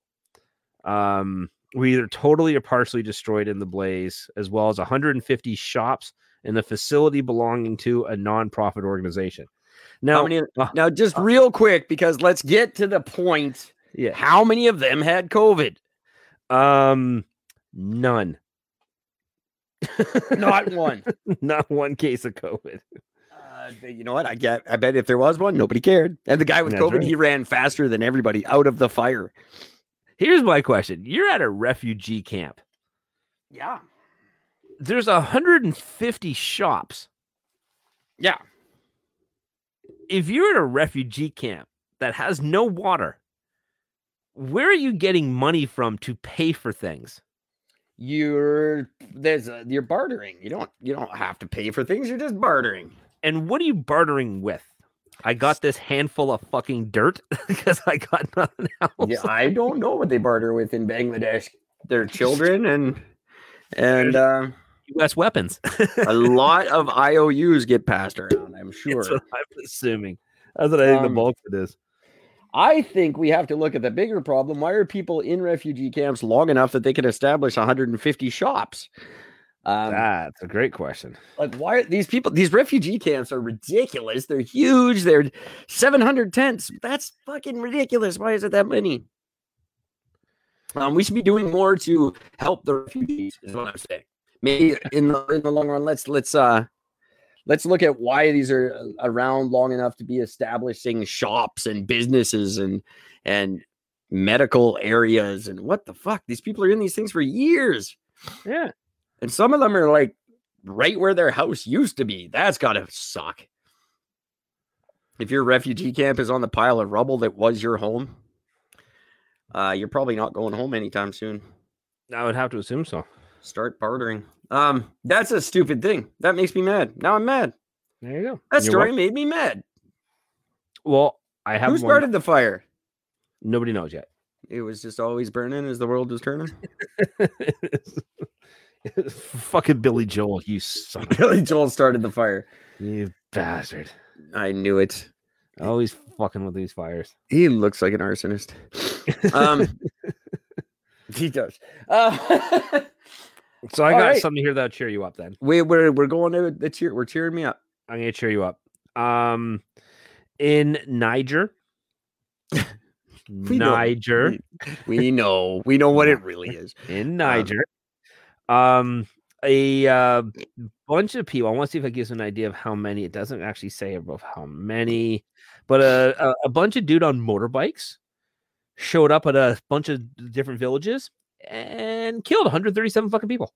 Um, were either totally or partially destroyed in the blaze, as well as 150 shops and the facility belonging to a nonprofit organization. Now, many? uh, Now, just real quick, because let's get to the point. yeah, How many of them had COVID? um, none, Not one. not one case of COVID. Uh, you know what? I get. I bet if there was one, nobody cared. And the guy with That's COVID, right. he ran faster than everybody out of the fire. Here's my question: You're at a refugee camp. Yeah. There's 150 shops. Yeah. If you're at a refugee camp that has no water, where are you getting money from to pay for things? You're there's a, you're bartering. You don't you don't have to pay for things. You're just bartering. And what are you bartering with? I got this handful of fucking dirt because I got nothing else. Yeah, I don't know what they barter with in Bangladesh. Their children and and uh, U.S. weapons. a lot of IOUs get passed around. I'm sure. I'm assuming. That's what I think Um, the bulk of it is. I think we have to look at the bigger problem. Why are people in refugee camps long enough that they can establish 150 shops? Um, That's a great question. like, why are these people? These refugee camps are ridiculous. They're huge. They're 700 tents. That's fucking ridiculous. Why is it that many? Um, we should be doing more to help the refugees. Is what I'm saying. Maybe in the in the long run, let's let's uh let's look at why these are uh, around long enough to be establishing shops and businesses and and medical areas and what the fuck? These people are in these things for years. Yeah. and some of them are like right where their house used to be. That's gotta suck. If your refugee camp is on the pile of rubble that was your home uh you're probably not going home anytime soon. I would have to assume so. Start bartering. Um, that's a stupid thing. That makes me mad. Now I'm mad. There you go. That You're story wel- made me mad. Well, I have Who one- started the fire? Nobody knows yet. It was just always burning as the world was turning. Fucking Billy Joel, you son, Billy Joel started the fire. you bastard. I knew it. Always fucking with these fires. He looks like an arsonist. Um, he does. Uh, So I All got right. something here that'll cheer you up. Then we, we're we're going to the cheer. We're cheering me up. I'm gonna cheer you up. Um, in Niger, We know. Niger, We know. We know what it really is. in Niger, um, a uh, bunch of people. I want to see if it gives an idea of how many. It doesn't actually say above how many, but a, a a bunch of dude on motorbikes showed up at a bunch of different villages and killed 137 fucking people.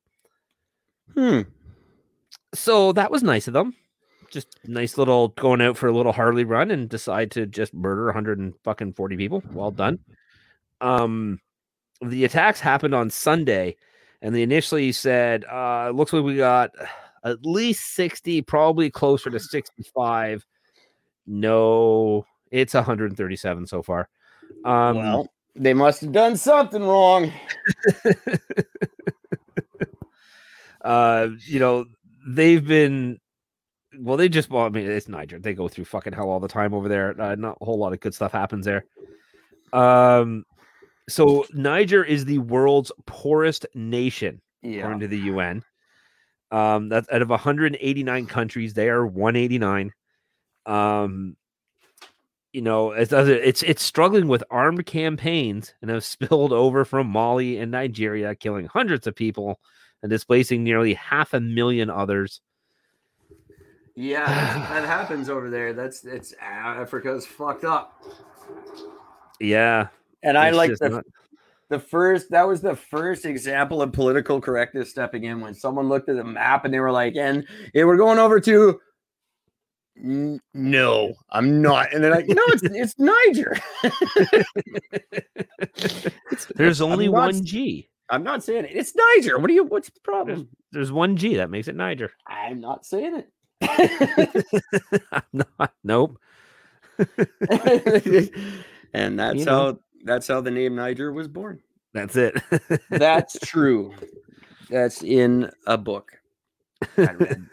Hmm. So that was nice of them. Just nice little going out for a little Harley run and decide to just murder 100 and fucking 40 people. Well done. Um, the attacks happened on Sunday, and they initially said, uh, looks like we got at least 60, probably closer to 65. No, it's 137 so far. Um, well, they must have done something wrong. uh, you know, they've been well, they just well, I mean, it's Niger. They go through fucking hell all the time over there. Uh, not a whole lot of good stuff happens there. Um, so Niger is the world's poorest nation, Yeah. according to the UN. Um, that's out of 189 countries, they are 189. Um, you know, it's it's it's struggling with armed campaigns and have spilled over from Mali and Nigeria, killing hundreds of people and displacing nearly half a million others. Yeah, that happens over there. That's it's Africa's fucked up. Yeah, And I like the not- the first that was the first example of political correctness stepping in when someone looked at the map and they were like, and yeah, we're going over to "N- no, I'm not. And they're like, no, it's it's Niger. there's only not one G. I'm not saying it. It's Niger. What do you what's the problem? There's one G that makes it Niger. I'm not saying it. I'm not. Nope. and that's You know. how that's how the name Niger was born. That's it. That's true. That's in a book. I read.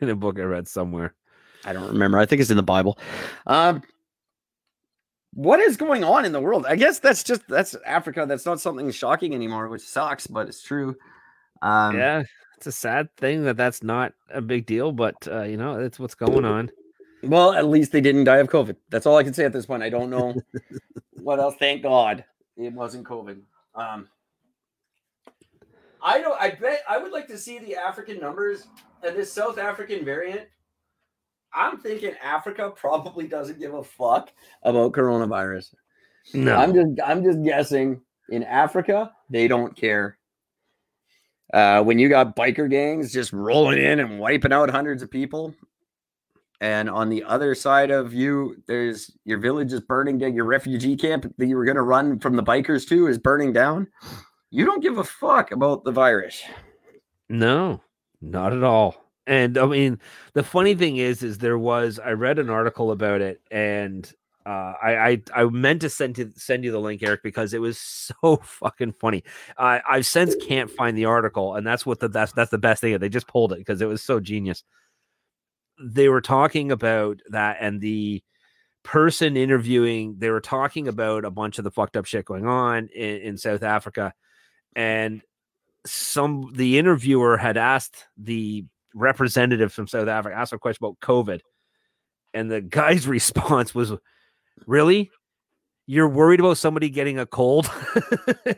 In a book I read somewhere. I don't remember. I think it's in the Bible. Um, what is going on in the world? I guess that's just that's Africa. That's not something shocking anymore, which sucks, but it's true. Um, yeah, it's a sad thing that that's not a big deal, but uh, you know, that's what's going on. Well, at least they didn't die of COVID. That's all I can say at this point. I don't know what else. Thank God it wasn't COVID. Um, I don't. I bet I would like to see the African numbers and this South African variant. I'm thinking Africa probably doesn't give a fuck about coronavirus. No, I'm just I'm just guessing. In Africa, they don't care. Uh, when you got biker gangs just rolling in and wiping out hundreds of people, and on the other side of you, there's your village is burning down. Your refugee camp that you were going to run from the bikers to is burning down. You don't give a fuck about the virus. No, not at all. And I mean, the funny thing is, is there was I read an article about it, and uh, I, I I meant to send to send you the link, Eric, because it was so fucking funny. I I've since can't find the article, and that's what the that's that's the best thing. They just pulled it because it was so genius. They were talking about that, and the person interviewing, they were talking about a bunch of the fucked up shit going on in, in South Africa, and some the interviewer had asked the representative from South Africa asked a question about COVID, and the guy's response was, "Really, you're worried about somebody getting a cold?"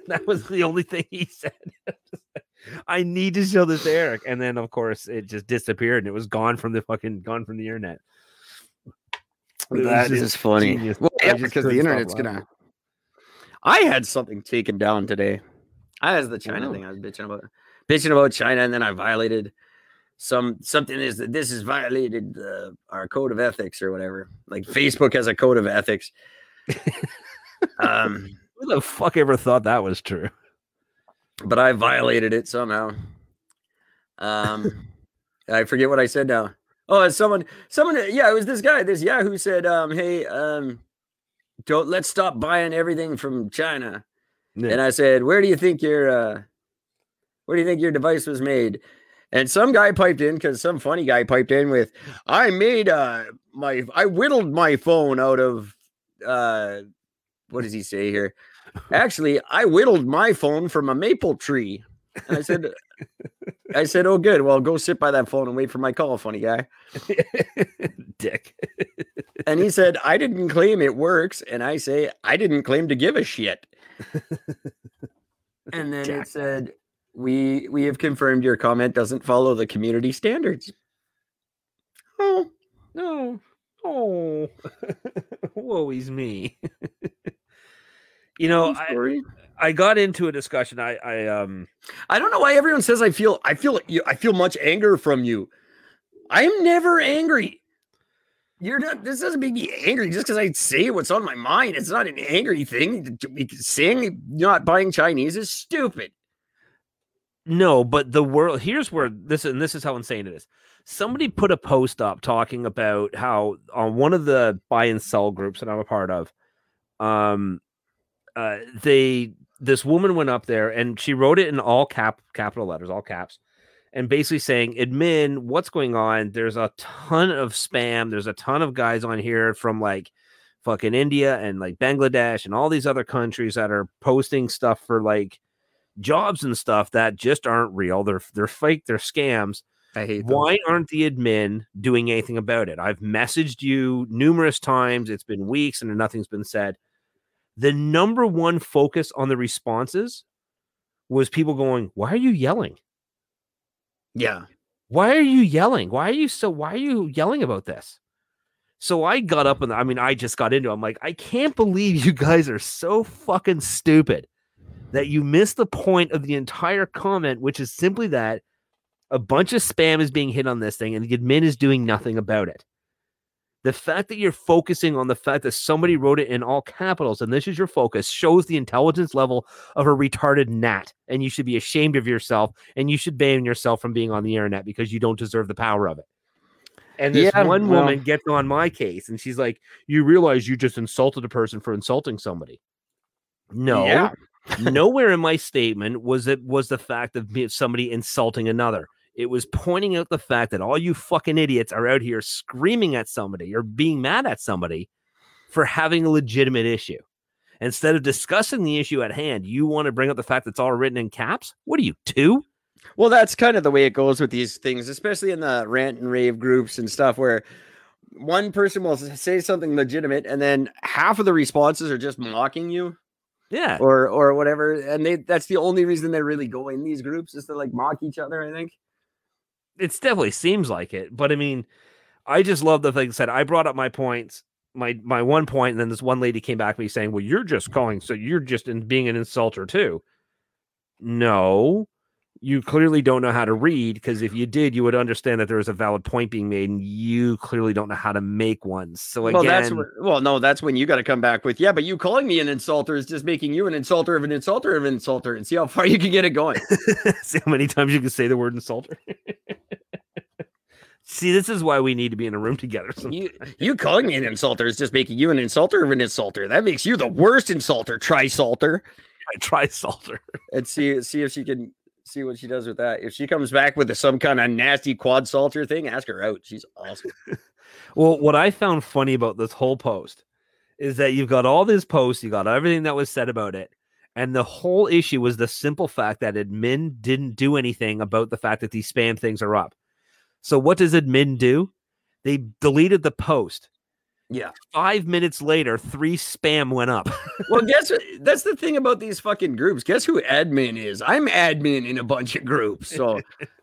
that was the only thing he said. I need to show this to Eric, and then of course it just disappeared and it was gone from the fucking gone from the internet. Was That is funny. genius. Well, yeah, because the internet's gonna. I had something taken down today. I has the China know. thing I was bitching about, bitching about China, and then I violated some something is that this has violated uh, our code of ethics or whatever. Like Facebook has a code of ethics. um, Who the fuck ever thought that was true? but I violated it somehow. Um, I forget what I said now. Oh, someone, someone, yeah, it was this guy, this Yahoo said, um, hey, um, don't let's stop buying everything from China. Yeah. And I said, where do you think your, uh, where do you think your device was made? And some guy piped in because some funny guy piped in with, I made uh my I whittled my phone out of uh what does he say here? Actually, I whittled my phone from a maple tree. And I said, I said, oh good. Well, go sit by that phone and wait for my call, funny guy. Dick. And he said, I didn't claim it works. And I say, I didn't claim to give a shit. and then Jack. it said, we we have confirmed your comment doesn't follow the community standards. Oh, No. Oh. Woe is me. you know, I'm I. I got into a discussion. I, I um I don't know why everyone says I feel I feel you I feel much anger from you. I am never angry. You're not this doesn't make me angry just because I say what's on my mind. It's not an angry thing. Saying not buying Chinese is stupid. No, but the world here's where this and this is how insane it is. Somebody put a post up talking about how on one of the buy and sell groups that I'm a part of, um, uh, they this woman went up there and she wrote it in all cap capital letters, all caps, and basically saying, "Admin, what's going on? There's a ton of spam. There's a ton of guys on here from like fucking India and like Bangladesh and all these other countries that are posting stuff for like jobs and stuff that just aren't real. They're they're fake. They're scams." I hate Why aren't the admin doing anything about it? I've messaged you numerous times. It's been weeks and nothing's been said. The number one focus on the responses was people going, Why are you yelling? Yeah. Why are you yelling? Why are you so why are you yelling about this? So I got up and I mean, I just got into it. I'm like, I can't believe you guys are so fucking stupid that you missed the point of the entire comment, which is simply that a bunch of spam is being hit on this thing and the admin is doing nothing about it. The fact that you're focusing on the fact that somebody wrote it in all capitals and this is your focus shows the intelligence level of a retarded gnat. And you should be ashamed of yourself and you should ban yourself from being on the internet because you don't deserve the power of it. And this Yeah, one well- woman gets on my case and she's like, You realize you just insulted a person for insulting somebody. No, Yeah. Nowhere in my statement was it was the fact of somebody insulting another. It was pointing out the fact that all you fucking idiots are out here screaming at somebody or being mad at somebody for having a legitimate issue. Instead of discussing the issue at hand, you want to bring up the fact that it's all written in caps. What are you, two? Well, that's kind of the way it goes with these things, especially in the rant and rave groups and stuff where one person will say something legitimate and then half of the responses are just mocking you Yeah. or or whatever and they that's the only reason they really go in these groups is to like mock each other, I think. It's definitely seems like it. But I mean, I just love the thing said. I brought up my points, my my one point, and then this one lady came back to me saying, Well, you're just calling, so you're just in being an insulter too. No, you clearly don't know how to read because if you did, you would understand that there is a valid point being made, and you clearly don't know how to make one. So again, well, that's what, well, no, that's when you got to come back with, yeah, but you calling me an insulter is just making you an insulter of an insulter of an insulter and see how far you can get it going. see how many times you can say the word insulter. see, this is why we need to be in a room together. So you you calling me an insulter is just making you an insulter of an insulter. That makes you the worst insulter, trisulter. I try salter. And see see if she can see what she does with that. If she comes back with some kind of nasty quad salter thing, ask her out. She's awesome. Well, what I found funny about this whole post is that you've got all this posts, you got everything that was said about it, and the whole issue was the simple fact that admin didn't do anything about the fact that these spam things are up. So what does admin do? They deleted the post. Yeah. Five minutes later, three spam went up. Well, guess what? That's the thing about these fucking groups. Guess who admin is? I'm admin in a bunch of groups. So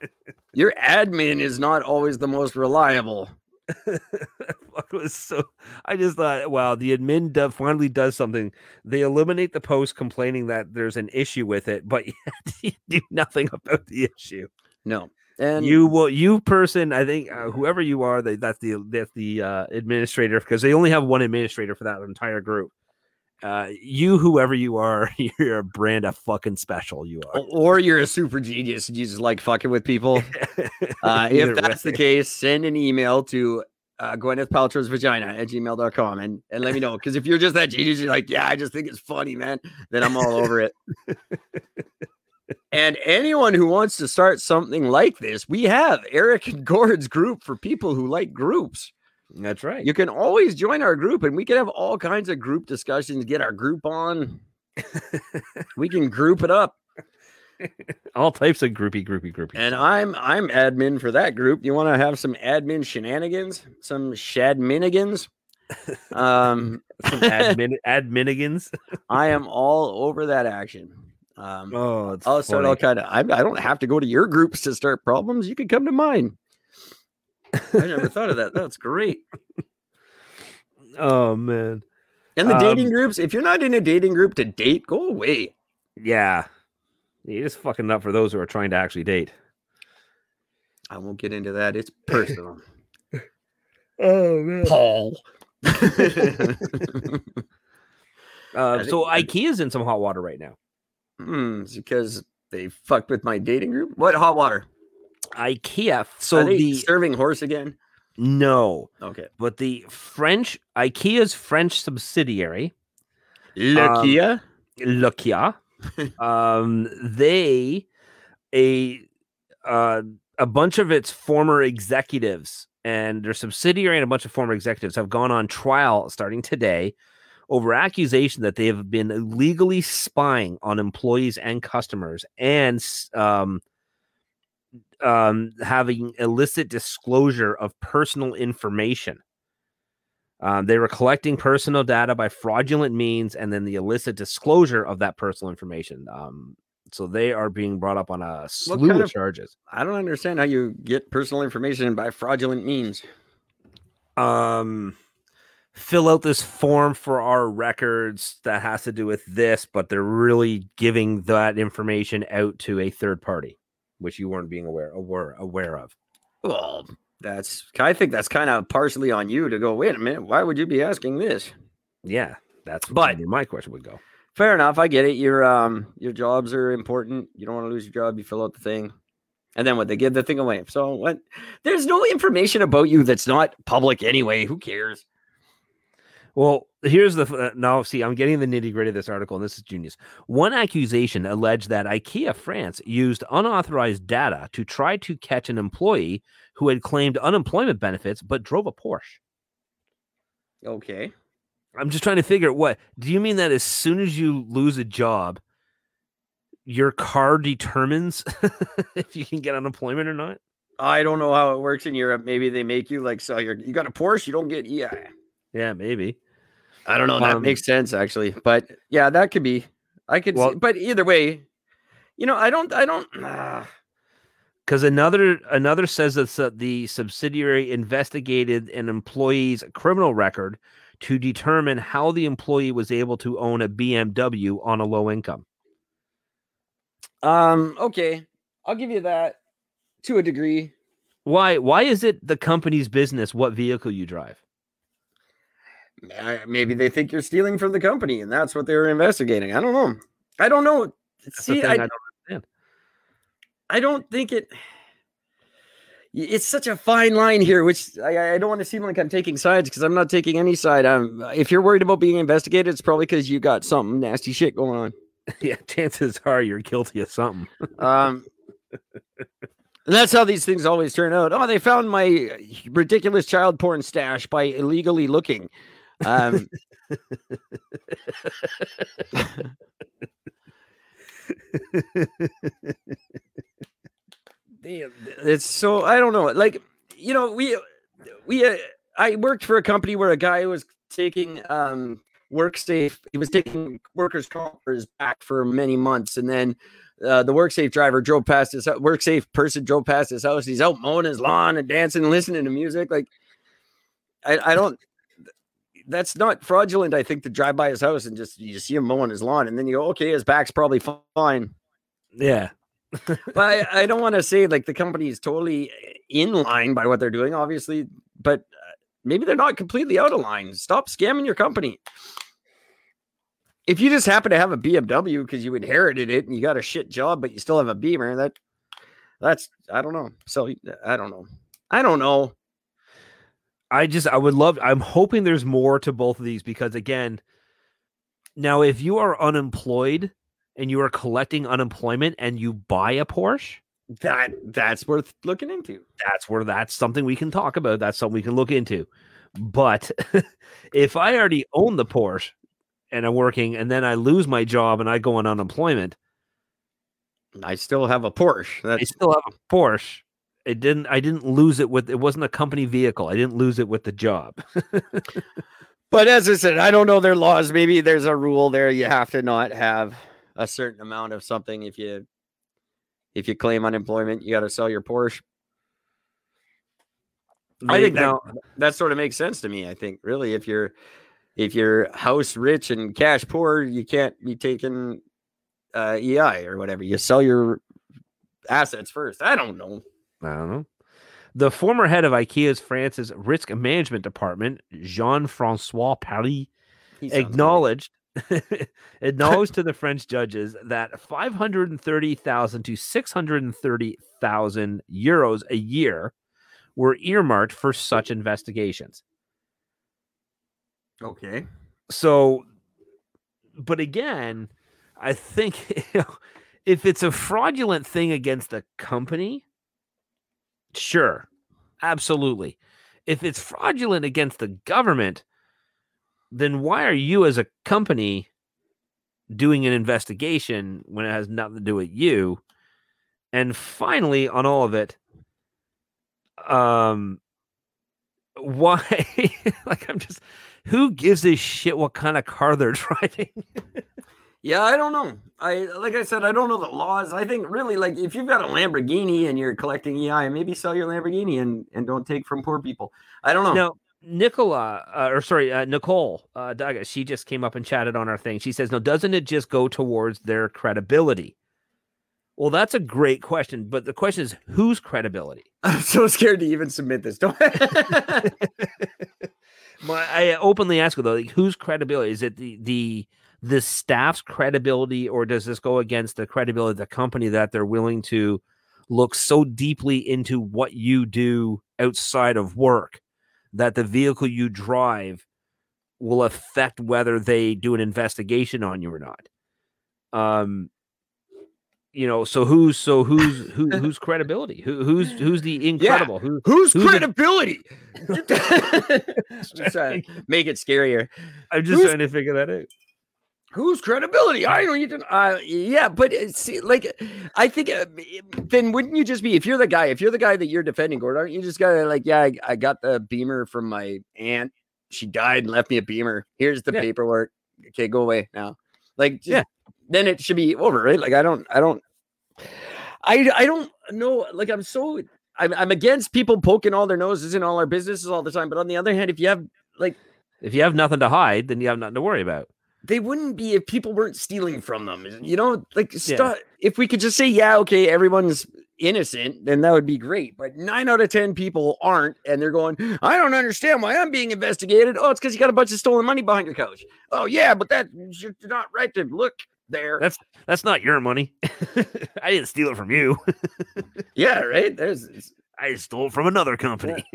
your admin is not always the most reliable. Was so I just thought, wow, the admin do, finally does something. They eliminate the post complaining that there's an issue with it, but yet you do nothing about the issue. No. And you will, you person, I think uh, whoever you are, they, that's the that's the uh, administrator because they only have one administrator for that entire group, uh, you, whoever you are, you're a brand of fucking special. You are. or you're a super genius and you just like fucking with people. Uh, if that's the case, send an email to uh, Gwyneth Paltrow's vagina at gmail.com and, and let me know. Because if you're just that genius, you're like, yeah, I just think it's funny, man, then I'm all over it. and anyone who wants to start something like this, we have Eric and Gord's group for people who like groups. That's right. You can always join our group and we can have all kinds of group discussions, get our group on. we can group it up. All types of groupie, groupie, groupie. And I'm I'm admin for that group. You want to have some admin shenanigans, some shadminigans? Um, Some admin, adminigans. I am all over that action. Um, Oh, it's I'll start all kind of. I, I don't have to go to your groups to start problems. You can come to mine. I never thought of that. That's great. Oh man. And the dating Um, groups. If you're not in a dating group to date, go away. Yeah. You're just fucking up for those who are trying to actually date. I won't get into that. It's personal. Oh man. Paul. Uh, so IKEA's in some hot water right now. Hmm, it's because they fucked with my dating group. What hot water? IKEA. So the serving horse again? no, Okay. but the French IKEA's French subsidiary, Lakia. Lukia, um, they a uh, a bunch of its former executives and their subsidiary and a bunch of former executives have gone on trial starting today over accusation that they have been illegally spying on employees and customers and um, um, having illicit disclosure of personal information. Um, they were collecting personal data by fraudulent means and then the illicit disclosure of that personal information. Um, so they are being brought up on a slew of of- charges. I don't understand how you get personal information by fraudulent means. um fill out this form for our records that has to do with this but they're really giving that information out to a third party which you weren't being aware aware aware of Well, that's I think that's kind of partially on you to go, wait a minute, why would you be asking this? yeah that's But- my question would go Fair enough, I get it. Your um your jobs are important. You don't want to lose your job, you fill out the thing. And then what they give the thing away. So what there's no information about you that's not public anyway. Who cares? Well here's the uh, now see i'm getting the nitty gritty of this article and this is genius one accusation alleged that ikea france used unauthorized data to try to catch an employee who had claimed unemployment benefits but drove a porsche Okay. I'm just trying to figure what do you mean that as soon as you lose a job, your car determines if you can get unemployment or not? I don't know how it works in Europe. Maybe they make you like sell your you got a Porsche, you don't get yeah. Yeah, maybe. I don't know. That Um, makes sense actually. But yeah, that could be. I could Well- see, but either way, you know, I don't I don't ah, Because another another says that the subsidiary investigated an employee's criminal record to determine how the employee was able to own a BMW on a low income. um okay. I'll give you that to a degree. Why why is it the company's business what vehicle you drive? Maybe they think you're stealing from the company and that's what they were investigating. I don't know. I don't know. That's See, I, I don't I don't think it. It's such a fine line here, which I, I don't want to seem like I'm taking sides because I'm not taking any side. Um, if you're worried about being investigated, it's probably because you got something nasty shit going on. yeah, chances are you're guilty of something. Um, and that's how these things always turn out. Oh, they found my ridiculous child porn stash by illegally looking. Um, Damn, it's so I don't know. Like you know, we we uh, I worked for a company where a guy was taking um work safe. He was taking workers' comp for his back for many months, and then uh, the work safe driver drove past his hou- work safe person drove past his house. He's out mowing his lawn and dancing and listening to music. Like I I don't. That's not fraudulent. I think to drive by his house and just you see him mowing his lawn, and then you go, okay, his back's probably fine Yeah. but I, I don't want to say like the company is totally in line by what they're doing, obviously, but uh, maybe they're not completely out of line. Stop scamming your company. if you just happen to have a BMW because you inherited it and you got a shit job, but you still have a Beamer, that that's I don't know. So I don't know. I don't know. I just I would love I'm hoping there's more to both of these because again, now if you are unemployed and you are collecting unemployment and you buy a Porsche, That that's worth looking into. that's where that's something we can talk about. That's something we can look into. But if I already own the Porsche and I'm working and then I lose my job and I go on unemployment, I still have a Porsche. I still have a Porsche. It didn't I didn't lose it with it wasn't a company vehicle. I didn't lose it with the job. but as I said, I don't know their laws. Maybe there's a rule there. You have to not have a certain amount of something if you if you claim unemployment, you got to sell your Porsche. I think that, now that sort of makes sense to me. I think really, if you're if you're house rich and cash poor, you can't be taking uh, EI or whatever. You sell your assets first. I don't know. I don't know. The former head of IKEA's France's risk management department, Jean-Francois Paris, He sounds like- acknowledged acknowledged to the French judges that 530,000 to 630,000 euros a year were earmarked for such investigations. Okay. So but again, I think you know, if it's a fraudulent thing against the company, sure. Absolutely. If it's fraudulent against the government, then why are you as a company doing an investigation when it has nothing to do with you? And finally, on all of it, um, why? like, I'm just, who gives a shit what kind of car they're driving? Yeah, I don't know. I like I said, I don't know the laws. I think really like if you've got a Lamborghini and you're collecting EI, maybe sell your Lamborghini and and don't take from poor people. I don't know. Now, Nicola, uh, or sorry, uh, Nicole uh, Douglas, she just came up and chatted on our thing. She says, "No, doesn't it just go towards their credibility?" Well, that's a great question, but the question is, whose credibility? I'm so scared to even submit this. Don't. My, I openly ask her though, like, whose credibility is it? The the the staff's credibility, or does this go against the credibility of the company that they're willing to look so deeply into what you do outside of work that the vehicle you drive will affect whether they do an investigation on you or not? Um, you know, so who's so who's who whose credibility? Who who's who's the incredible? Who Whose Who's the- credibility? To make it scarier. I'm just who's- trying to figure that out. Whose credibility? I don't even. Uh, yeah, but uh, see, like, I think uh, then wouldn't you just be if you're the guy, if you're the guy that you're defending, Gordon, aren't you just gotta like, yeah, I, I got the beamer from my aunt. She died and left me a beamer. Here's the Yeah. paperwork. Okay, go away now. Like, just- Yeah. then it should be over, right? Like, I don't, I don't, I, I don't know. Like, I'm so, I'm, I'm against people poking all their noses in all our businesses all the time. But on the other hand, if you have like If you have nothing to hide, then you have nothing to worry about. They wouldn't be if people weren't stealing from them. You know, like stu- if we could just say, yeah, okay, everyone's innocent, then that would be great. But nine out of 10 people aren't. And they're going, I don't understand why I'm being investigated. Oh, it's because you got a bunch of stolen money behind your couch. Oh, yeah, but that you're not right to look there. That's that's not your money. I didn't steal it from you. yeah, right. There's I stole it from another company.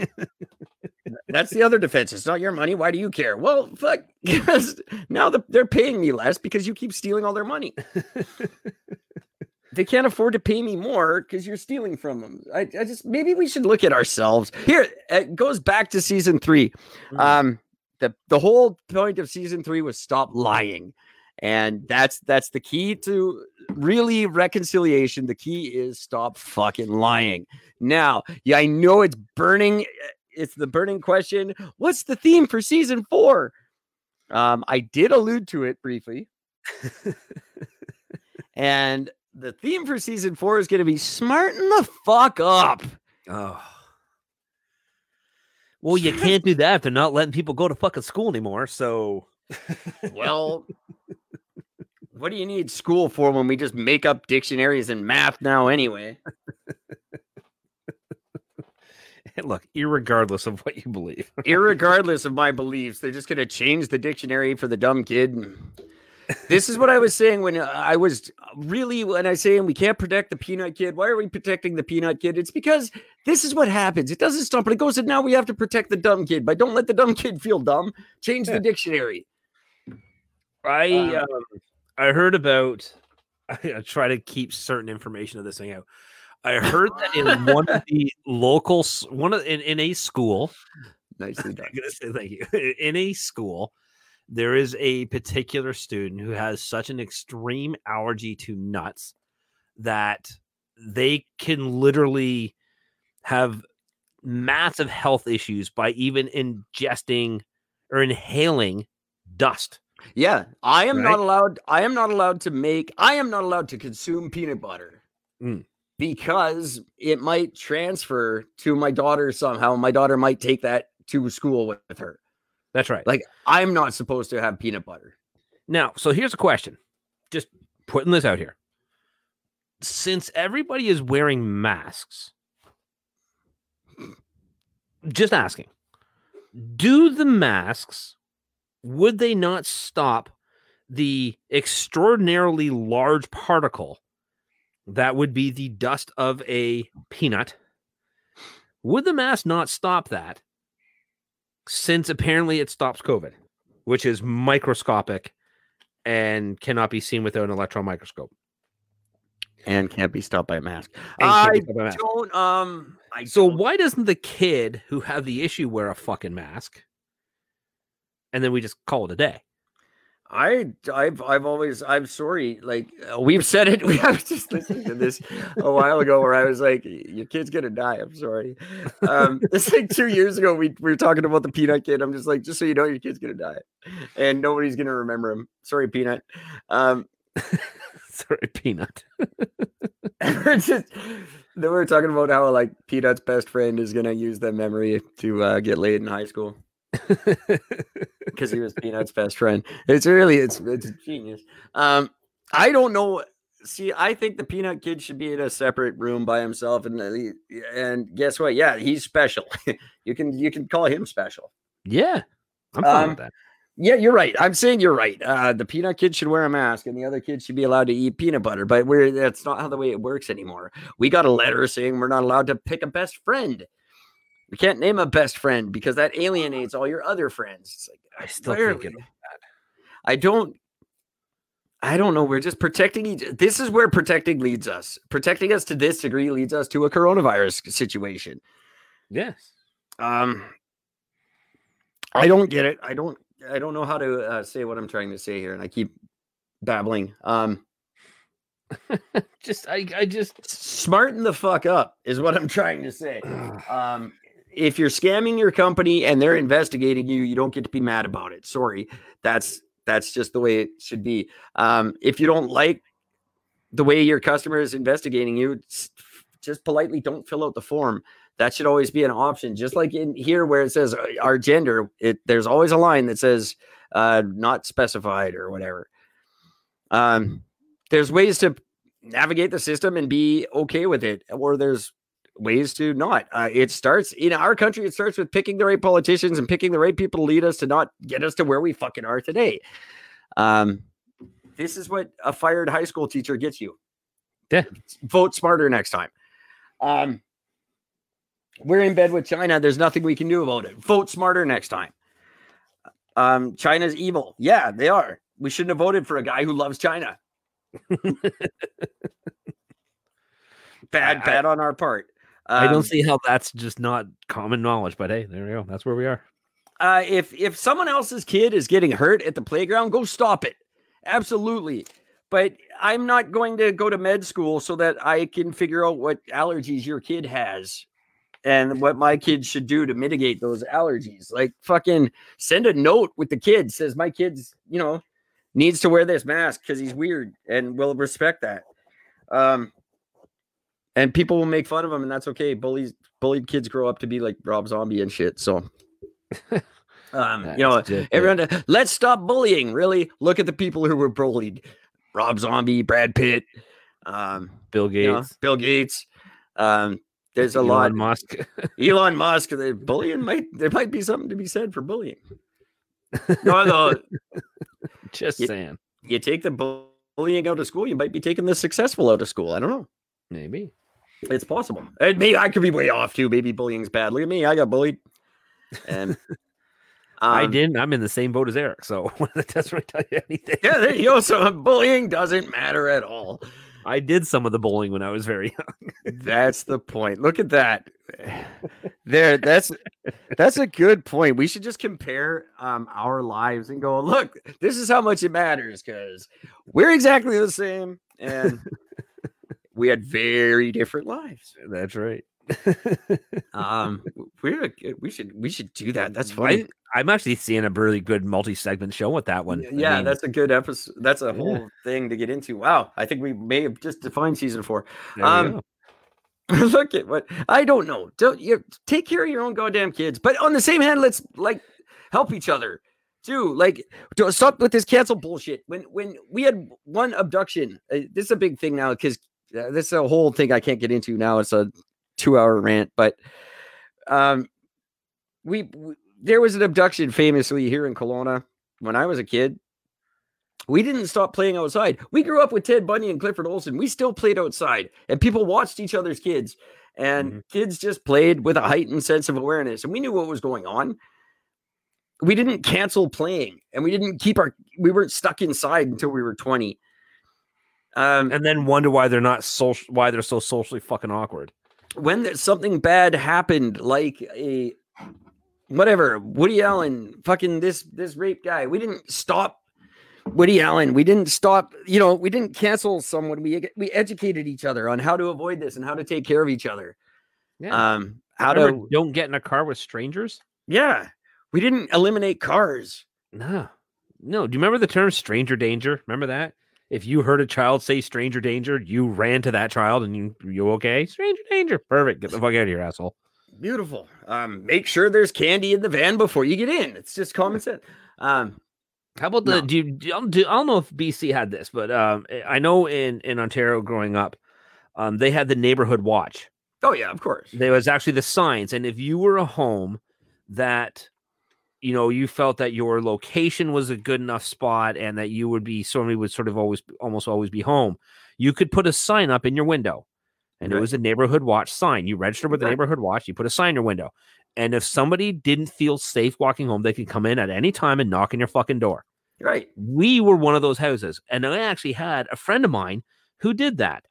that's the other defense. It's not your money. Why do you care? Well, fuck, because now the, they're paying me less because you keep stealing all their money. they can't afford to pay me more because you're stealing from them. I, I just maybe we should look at ourselves. Here, it goes back to season three. Mm. Um, the the whole point of season three was stop lying. And that's that's the key to really reconciliation. The key is stop fucking lying. Now, yeah, I know it's burning. It's the burning question. What's the theme for season four? Um, I did allude to it briefly. and the theme for season four is going to be smarten the fuck up. oh. Well, you can't do that if they're not letting people go to fucking school anymore. So Well, what do you need school for when we just make up dictionaries and math now anyway? look, irregardless of what you believe. Irregardless of my beliefs, they're just going to change the dictionary for the dumb kid. this is what I was saying when uh, I was really when I saying we can't protect the peanut kid. Why are we protecting the peanut kid? It's because this is what happens. It doesn't stop, but it goes. And now we have to protect the dumb kid, but don't let the dumb kid feel dumb. Change the dictionary. I Um, um, I heard about. I, try to keep certain information of this thing out. I heard that in one of the local, one of in, in a school, Nicely done. I'm gonna say thank you. In a school, there is a particular student who has such an extreme allergy to nuts that they can literally have massive health issues by even ingesting or inhaling dust. Yeah, I am Right? not allowed. I am not allowed to make. I am not allowed to consume peanut butter Mm. Because it might transfer to my daughter somehow. My daughter might take that to school with, her. That's right. Like I'm not supposed to have peanut butter. Now, so here's a question. Just putting this out here. Since everybody is wearing masks, just asking, do the masks, would they not stop the extraordinarily large particle that would be the dust of a peanut? Would the mask not stop that since apparently it stops COVID, which is microscopic and cannot be seen without an electron microscope? And can't be stopped by a mask. I a mask. don't. Um. I So don't- why doesn't the kid who have the issue wear a fucking mask? And then we just call it a day. I I've I've always I'm sorry. Like uh, we've said it. We have just listened to this a while ago where I was like, "Your kid's gonna die." I'm sorry. Um, it's like two years ago. We, we were talking about the peanut kid. I'm just like, just so you know, your kid's gonna die, and nobody's gonna remember him. Sorry, peanut. Um, Sorry, peanut. we're just then we were talking about how like peanut's best friend is gonna use that memory to uh, get laid in high school because he was Peanut's best friend. It's really it's it's genius. Um, I don't know. See, I think the Peanut Kid should be in a separate room by himself, and uh, and guess what? Yeah, he's special. you can you can call him special. yeah. I'm fine Um, with that. Yeah, you're right. I'm saying you're right. Uh, the Peanut Kid should wear a mask, and the other kid should be allowed to eat peanut butter. But we're that's not how the way it works anymore. We got a letter saying we're not allowed to pick a best friend. We can't name a best friend because that alienates all your other friends. It's like I still where- think it. I don't I don't know. We're just protecting each this is where protecting leads us. Protecting us to this degree leads us to a coronavirus situation. Yes. Um I don't get it. I don't I don't know how to uh, say what I'm trying to say here and I keep babbling. Um Just I I just smarten the fuck up is what I'm trying to say. Um if you're scamming your company and they're investigating you, you don't get to be mad about it. Sorry. That's that's just the way it should be. Um, if you don't like the way your customer is investigating you, just politely don't fill out the form. That should always be an option. Just like in here where it says uh, our gender, it there's always a line that says uh, not specified or whatever. Um, there's ways to navigate the system and be okay with it, or there's ways to not. Uh, it starts in our country. It starts with picking the right politicians and picking the right people to lead us to not get us to where we fucking are today. Um, this is what a fired high school teacher gets you. Yeah. Vote smarter next time. Um, we're in bed with China. There's nothing we can do about it. Vote smarter next time. Um, China's evil. Yeah, they are. We shouldn't have voted for a guy who loves China. bad, I- bad on our part. I Um, don't see how that's just not common knowledge, but hey, there we go. That's where we are. uh, if if someone else's kid is getting hurt at the playground, go stop it. Absolutely. But I'm not going to go to med school so that I can figure out what allergies your kid has and what my kid should do to mitigate those allergies. Like fucking send a note with the kid says my kid's, you know, needs to wear this mask because he's weird and we'll respect that. Um and people will make fun of him and that's okay. Bullies bullied kids grow up to be like Rob Zombie and shit. So um, you know, it. everyone, let's stop bullying. Really, look at the people who were bullied: Rob Zombie, Brad Pitt, um, Bill Gates, you know, Bill Gates. Um, there's a Elon lot. Musk. Elon Musk. The bullying might there might be something to be said for bullying. No, no, just Yeah. saying. you take the bullying out of school, you might be taking the successful out of school. I don't know. Maybe. It's possible. And maybe I could be way off too. Maybe bullying's bad. Look at me. I got bullied. And I um, didn't. I'm in the same boat as Eric, so that doesn't really tell you anything. Yeah, there you go. So bullying doesn't matter at all. I did some of the bowling when I was very young. That's the point. Look at that. There, that's that's a good point. We should just compare um our lives and go, look, this is how much it matters because we're exactly the same and we had very different lives. That's right. Um, we're a- we should we should do that. That's funny. I, am actually seeing a really good multi-segment show with that one. I Yeah, mean, that's a good episode. That's a Yeah. whole thing to get into. Wow, I think we may have just defined season four. um. Look at what I don't know. Don't you take care of your own goddamn kids? But on the same hand, let's like help each other too. Like, don't stop with this cancel bullshit. When when we had one abduction, uh, this is a big thing now because this is a whole thing I can't get into now. It's a two hour rant, but um, we, w there was an abduction famously here in Kelowna when I was a kid. We didn't stop playing outside. We grew up with Ted Bundy and Clifford Olson. We still played outside, and people watched each other's kids, and Mhm. kids just played with a heightened sense of awareness, and we knew what was going on. We didn't cancel playing, and we didn't keep our. We weren't stuck inside until we were twenty. Um, and then wonder why they're not social, why they're so socially fucking awkward. when something bad happened, like a whatever Woody Allen, fucking this this rape guy, we didn't stop Woody Allen. We didn't stop. You know, we didn't cancel someone. We we educated each other on how to avoid this and how to take care of each other. Yeah. Um, how Remember, to don't get in a car with strangers. yeah. We didn't eliminate cars. No, no. Do you remember the term stranger danger? Remember that? If you heard a child say stranger danger, you ran to that child and you you okay? Stranger danger. Perfect. Get the fuck out of here, asshole. Beautiful. Um, make sure there's candy in the van before you get in. It's just common sense. Um, How about the No. do, you, do, I don't know if BC had this, but um eh, I know in in Ontario growing up, um they had the neighborhood watch. oh yeah, of course. There was actually the signs, and if you were a home that you know you felt that your location was a good enough spot and that you would be somebody would sort of always almost always be home, you could put a sign up in your window, and it was a neighborhood watch sign. You registered with the Right. neighborhood watch, you put a sign in your window, and if somebody didn't feel safe walking home, they could come in at any time and knock on your fucking door Right. we were one of those houses and i actually had a friend of mine who did that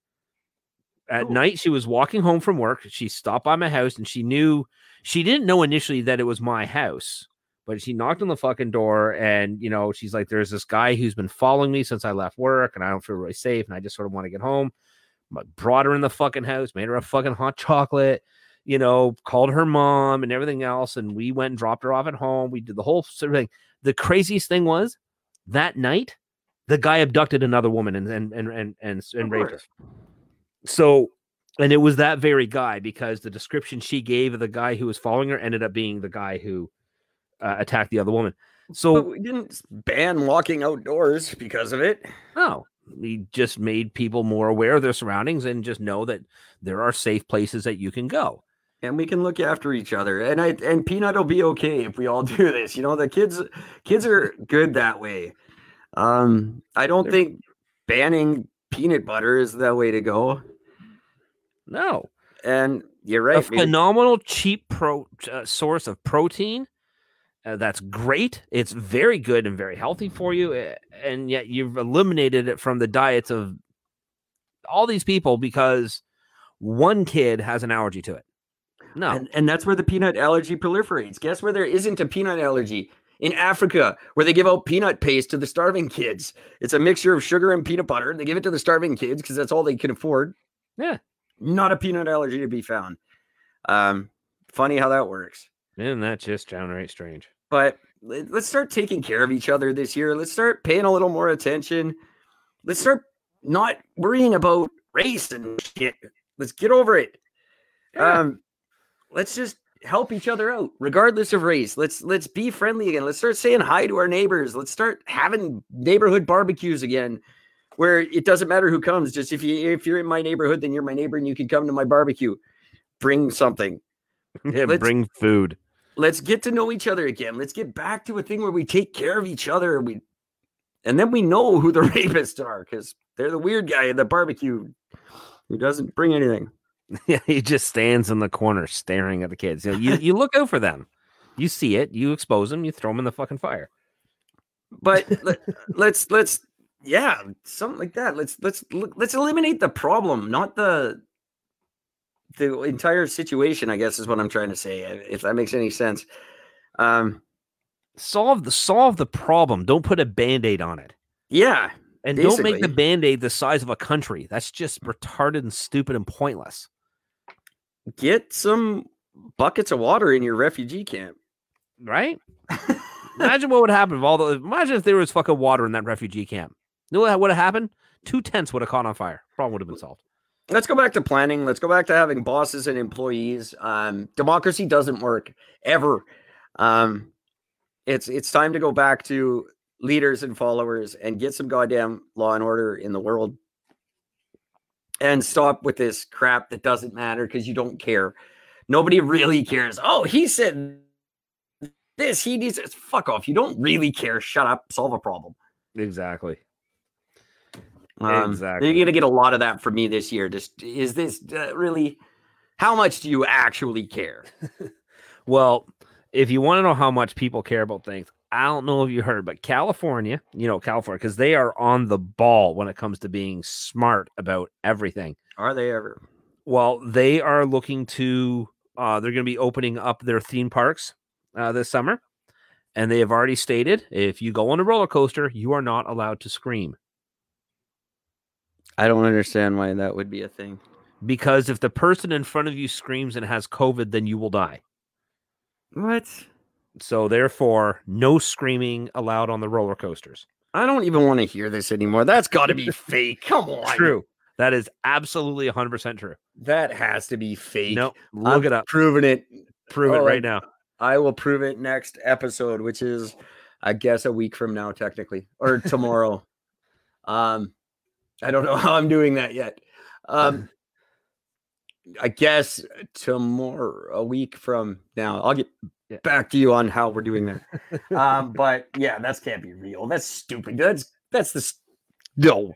at Cool. night she was walking home from work she stopped by my house and she knew she didn't know initially that it was my house but she knocked on the fucking door and you know she's like there's this guy who's been following me since i left work and i don't feel really safe and i just sort of want to get home. But brought her in the fucking house made her a fucking hot chocolate you know called her mom and everything else and we went and dropped her off at home. We did the whole sort of thing the craziest thing was that night the guy abducted another woman and and and and and, and raped her. so and it was that very guy because the description she gave of the guy who was following her ended up being the guy who uh, attacked the other woman But so we didn't ban walking outdoors because of it. no we just made people more aware of their surroundings and just know that there are safe places that you can go and we can look after each other. And I and Peanut will be okay if we all do this. You know, the kids kids are good that way. Um, I don't They're- think banning peanut butter is the way to go. no And you're a right. maybe- phenomenal cheap pro uh, source of protein uh, that's great it's very good and very healthy for you and yet you've eliminated it from the diets of all these people because one kid has an allergy to it no And, and that's where the peanut allergy proliferates. Guess where there isn't a peanut allergy? In Africa, where they give out peanut paste to the starving kids. It's a mixture of sugar and peanut butter. They give it to the starving kids because that's all they can afford. Yeah. Not a peanut allergy to be found. Um, funny how that works. And that just downright strange But let- let's start taking care of each other this year. Let's start paying a little more attention. Let's start not worrying about race and shit. Let's get over it. Yeah. Um, let's just help each other out, regardless of race. Let's let's be friendly again. Let's start saying hi to our neighbors. Let's start having neighborhood barbecues again, where it doesn't matter who comes. Just if you if you're in my neighborhood, then you're my neighbor, and you can come to my barbecue. Bring something. yeah, Let's- bring food Let's get to know each other again. Let's get back to a thing where we take care of each other. and We and then we know who the rapists are because they're the weird guy at the barbecue who doesn't bring anything. Yeah, he just stands in the corner staring at the kids. You, know, you, you look out for them. You see it, you expose them, you throw them in the fucking fire. But let, let's let's yeah, something like that. Let's let's let's eliminate the problem, not the the entire situation. I guess is what I'm trying to say. If that makes any sense. Um, Solve the solve the problem. Don't put a band-aid on it. yeah, And don't make the Basically. band-aid the size of a country. That's just retarded and stupid and pointless. get some buckets of water in your refugee camp. Right? imagine what would happen if all the imagine if there was fucking water in that refugee camp. You know what would have happened? Two tents would have caught on fire. Problem would have been solved. Let's go back to planning. Let's go back to having bosses and employees. Um, democracy doesn't work ever. Um, it's it's time to go back to leaders and followers and get some goddamn law and order in the world, and stop with this crap that doesn't matter because you don't care. Nobody really cares. Oh, he said this. He needs it. Fuck off. You don't really care. Shut up. Solve a problem. Exactly. Um, Exactly. You're gonna get a lot of that from me this year. Just is this uh, really? How much do you actually care? Well, if you want to know how much people care about things, I don't know if you heard, but California, you know, California, because they are on the ball when it comes to being smart about everything. Are they ever? Well, they are looking to, uh, they're going to be opening up their theme parks uh, this summer. And they have already stated if you go on a roller coaster, you are not allowed to scream. I don't understand why that would be a thing. Because if the person in front of you screams and has COVID, then you will die. What? So, therefore, no screaming allowed on the roller coasters. I don't even want to hear this anymore. That's got to be fake. Come on. True. That is absolutely 100% true. That has to be fake. No, look I'm it up. Proving it. Prove it oh, right now. I will prove it next episode, which is, I guess, a week from now, technically, or tomorrow. um, I don't know how I'm doing that yet. Um, I guess tomorrow, a week from now, I'll get Yeah. back to you on how we're doing that. um, but yeah, that can't be real. That's stupid. That's that's the s- no.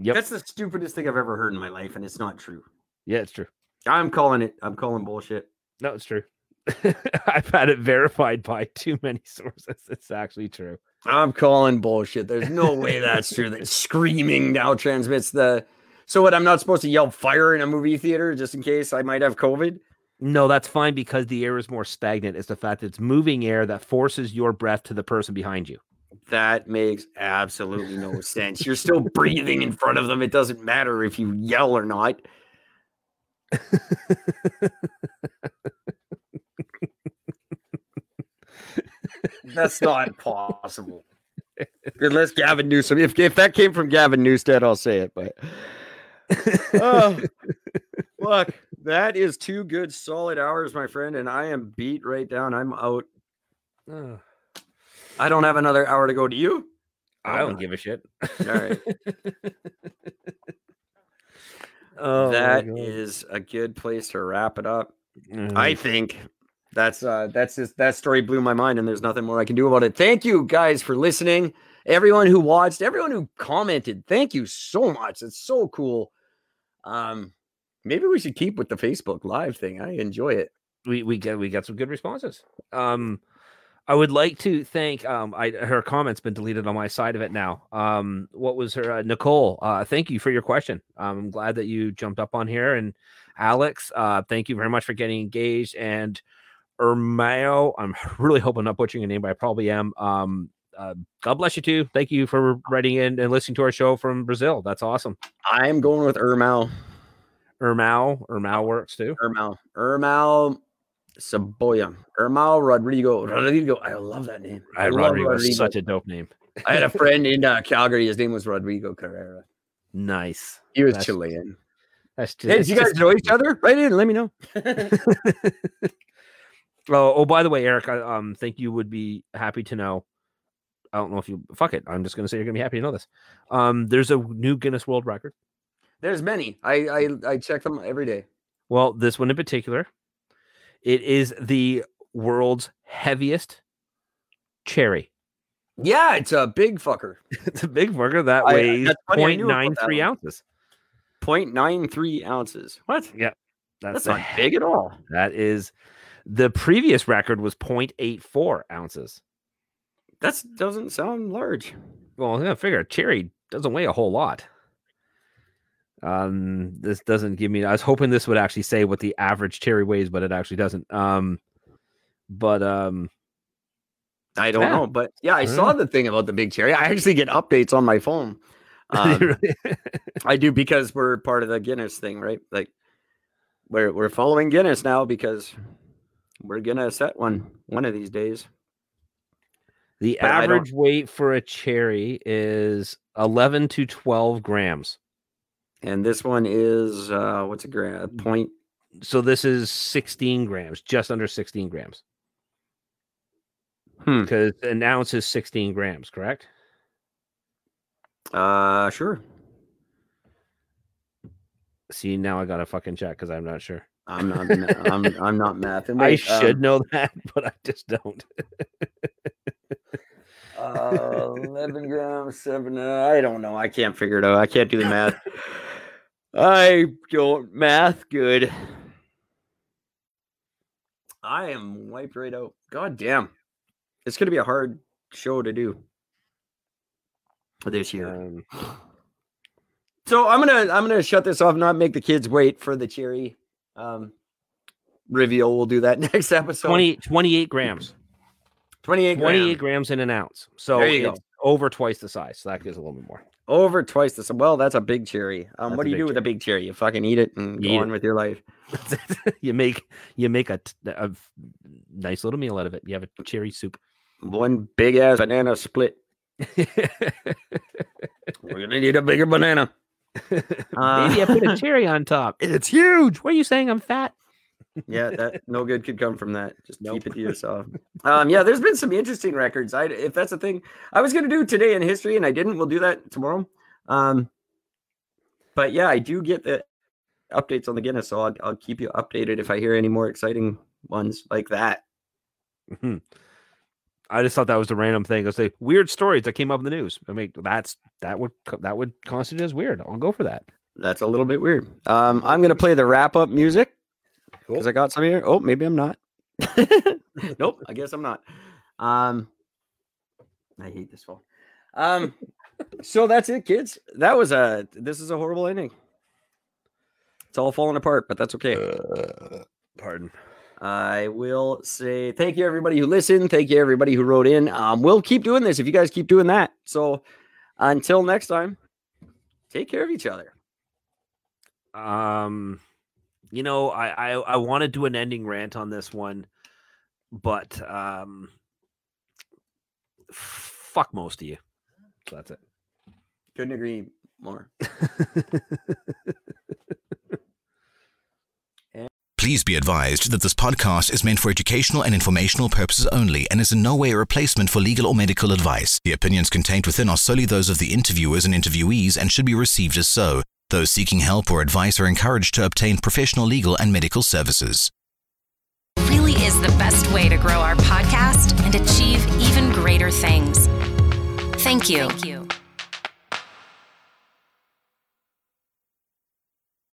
Yep. That's the stupidest thing I've ever heard in my life, and it's not true. Yeah, it's true. I'm calling it. I'm calling bullshit. No, it's true. I've had it verified by too many sources. It's actually true. I'm calling bullshit. There's no way that's true. That screaming now transmits the. So what? I'm not supposed to yell fire in a movie theater just in case I might have COVID. No, that's fine because the air is more stagnant. It's the fact that it's moving air that forces your breath to the person behind you. That makes absolutely no sense. You're still breathing in front of them. It doesn't matter if you yell or not. That's not possible. Unless Gavin Newsom. If, if that came from Gavin Newstead, I'll say it. But oh, look, that is two good solid hours, my friend. And I am beat right down. I'm out. Ugh, I don't have another hour to go. Do you? I don't give a shit. All right. Oh, that is a good place to wrap it up. I mm. think that's uh that's just that story blew my mind and there's nothing more I can do about it. Thank you guys for listening. Everyone who watched, everyone who commented, thank you so much. It's so cool. Um maybe we should keep with the Facebook live thing. I enjoy it. we we get we got some good responses. Um, I would like to thank um I her comments been deleted on my side of it now. Um, what was her uh, Nicole? Uh, thank you for your question. Um, I'm glad that you jumped up on here and Alex. Uh, thank you very much for getting engaged and Ermao. I'm really hoping I'm not butchering your name, but I probably am. Um, uh, God bless you too. Thank you for writing in and listening to our show from Brazil. That's awesome. I'm going with Ermal. Ermao, Ermao er works too. Ermal. Ermal Saboya. Ermal Rodrigo. Rodrigo. I love that name. I, love Rodrigo is such a dope name. I had a friend in uh, Calgary. His name was Rodrigo Carrera. Nice. He was That's- Chilean. That's just, Hey, you guys just- know each other? Right in. Let me know. Oh, oh, by the way, Eric, I um think you would be happy to know. I don't know if you fuck it. I'm just gonna say you're gonna be happy to know this. Um, there's a new Guinness World Record. There's many. I, I I check them every day. Well, this one in particular, it is the world's heaviest cherry. Yeah, it's a big fucker. it's a big fucker that I- weighs that's funny, I knew about 0.93 that one. ounces. 0.93 ounces. What? Yeah, That's, that's, not big at all. That is the previous record was 0.84 ounces. That doesn't sound large. Well, I figure a cherry doesn't weigh a whole lot. Um, this doesn't give me. I was hoping this would actually say what the average cherry weighs, but it actually doesn't. Um, but um, I don't Yeah. know, but yeah, I I saw the thing about the big cherry. I actually get updates on my phone. Um, I do because we're part of the Guinness thing, right? Like we're we're following Guinness now because we're gonna set one one of these days. the But average weight for a cherry is 11 to 12 grams. And this one is uh what's a gram? Point So this is 16 grams, just under 16 grams. Hmm. Because an ounce is 16 grams, correct? uh sure. See, now I gotta fucking check because I'm not sure. I'm not I'm I'm not mathing. I Wait, should um, know that, but I just don't. uh, 11 grams, seven. Uh, I don't know. I can't figure it out. I can't do the math. I don't math good. I am wiped right out. God damn. It's going to be a hard show to do this year. Um, So I'm gonna I'm gonna shut this off, not make the kids wait for the cherry um reveal. We'll do that next episode. 20, 28 grams. 28 28 grams. grams in an ounce. So you go. over twice the size. So that gives a little bit more. Over twice the size. well, that's a big cherry. Um, That's what do you do with a big cherry? You fucking eat it and You go on it. with your life. you make you make a, a nice little meal out of it. You have a cherry soup. One big ass banana split. We're gonna need a bigger banana. Uh, Maybe I put a cherry on top. It's huge. What are you saying? I'm fat. yeah, that no good could come from that. Just Nope. keep it to yourself. Um, yeah, there's been some interesting records. I if that's a thing, I was gonna do today in history and I didn't. We'll do that tomorrow. Um, but yeah, I do get the updates on the Guinness, so I'll, I'll keep you updated if I hear any more exciting ones like that. Mhm. I just thought that was a random thing. I say weird stories that came up in the news. I mean, that's that would that would constitute as weird. I'll go for that. That's a little bit weird. Um, I'm gonna play the wrap up music because I got some here. Oh, maybe I'm not. nope, I guess I'm not. Um, I hate this phone. Um, so that's it, kids. That was a. This is a horrible ending. It's all falling apart, but that's okay. Pardon. I will say thank you everybody who listened. Thank you everybody who wrote in. Um, we'll keep doing this if you guys keep doing that. So until next time, take care of each other. Um, you know, I I, I want to do an ending rant on this one, but um, fuck most of you. So that's it. Couldn't agree more. Please be advised that this podcast is meant for educational and informational purposes only and is in no way a replacement for legal or medical advice. The opinions contained within are solely those of the interviewers and interviewees and should be received as so. Those seeking help or advice are encouraged to obtain professional legal and medical services. really is the best way to grow our podcast and achieve even greater things. Thank you. Thank you.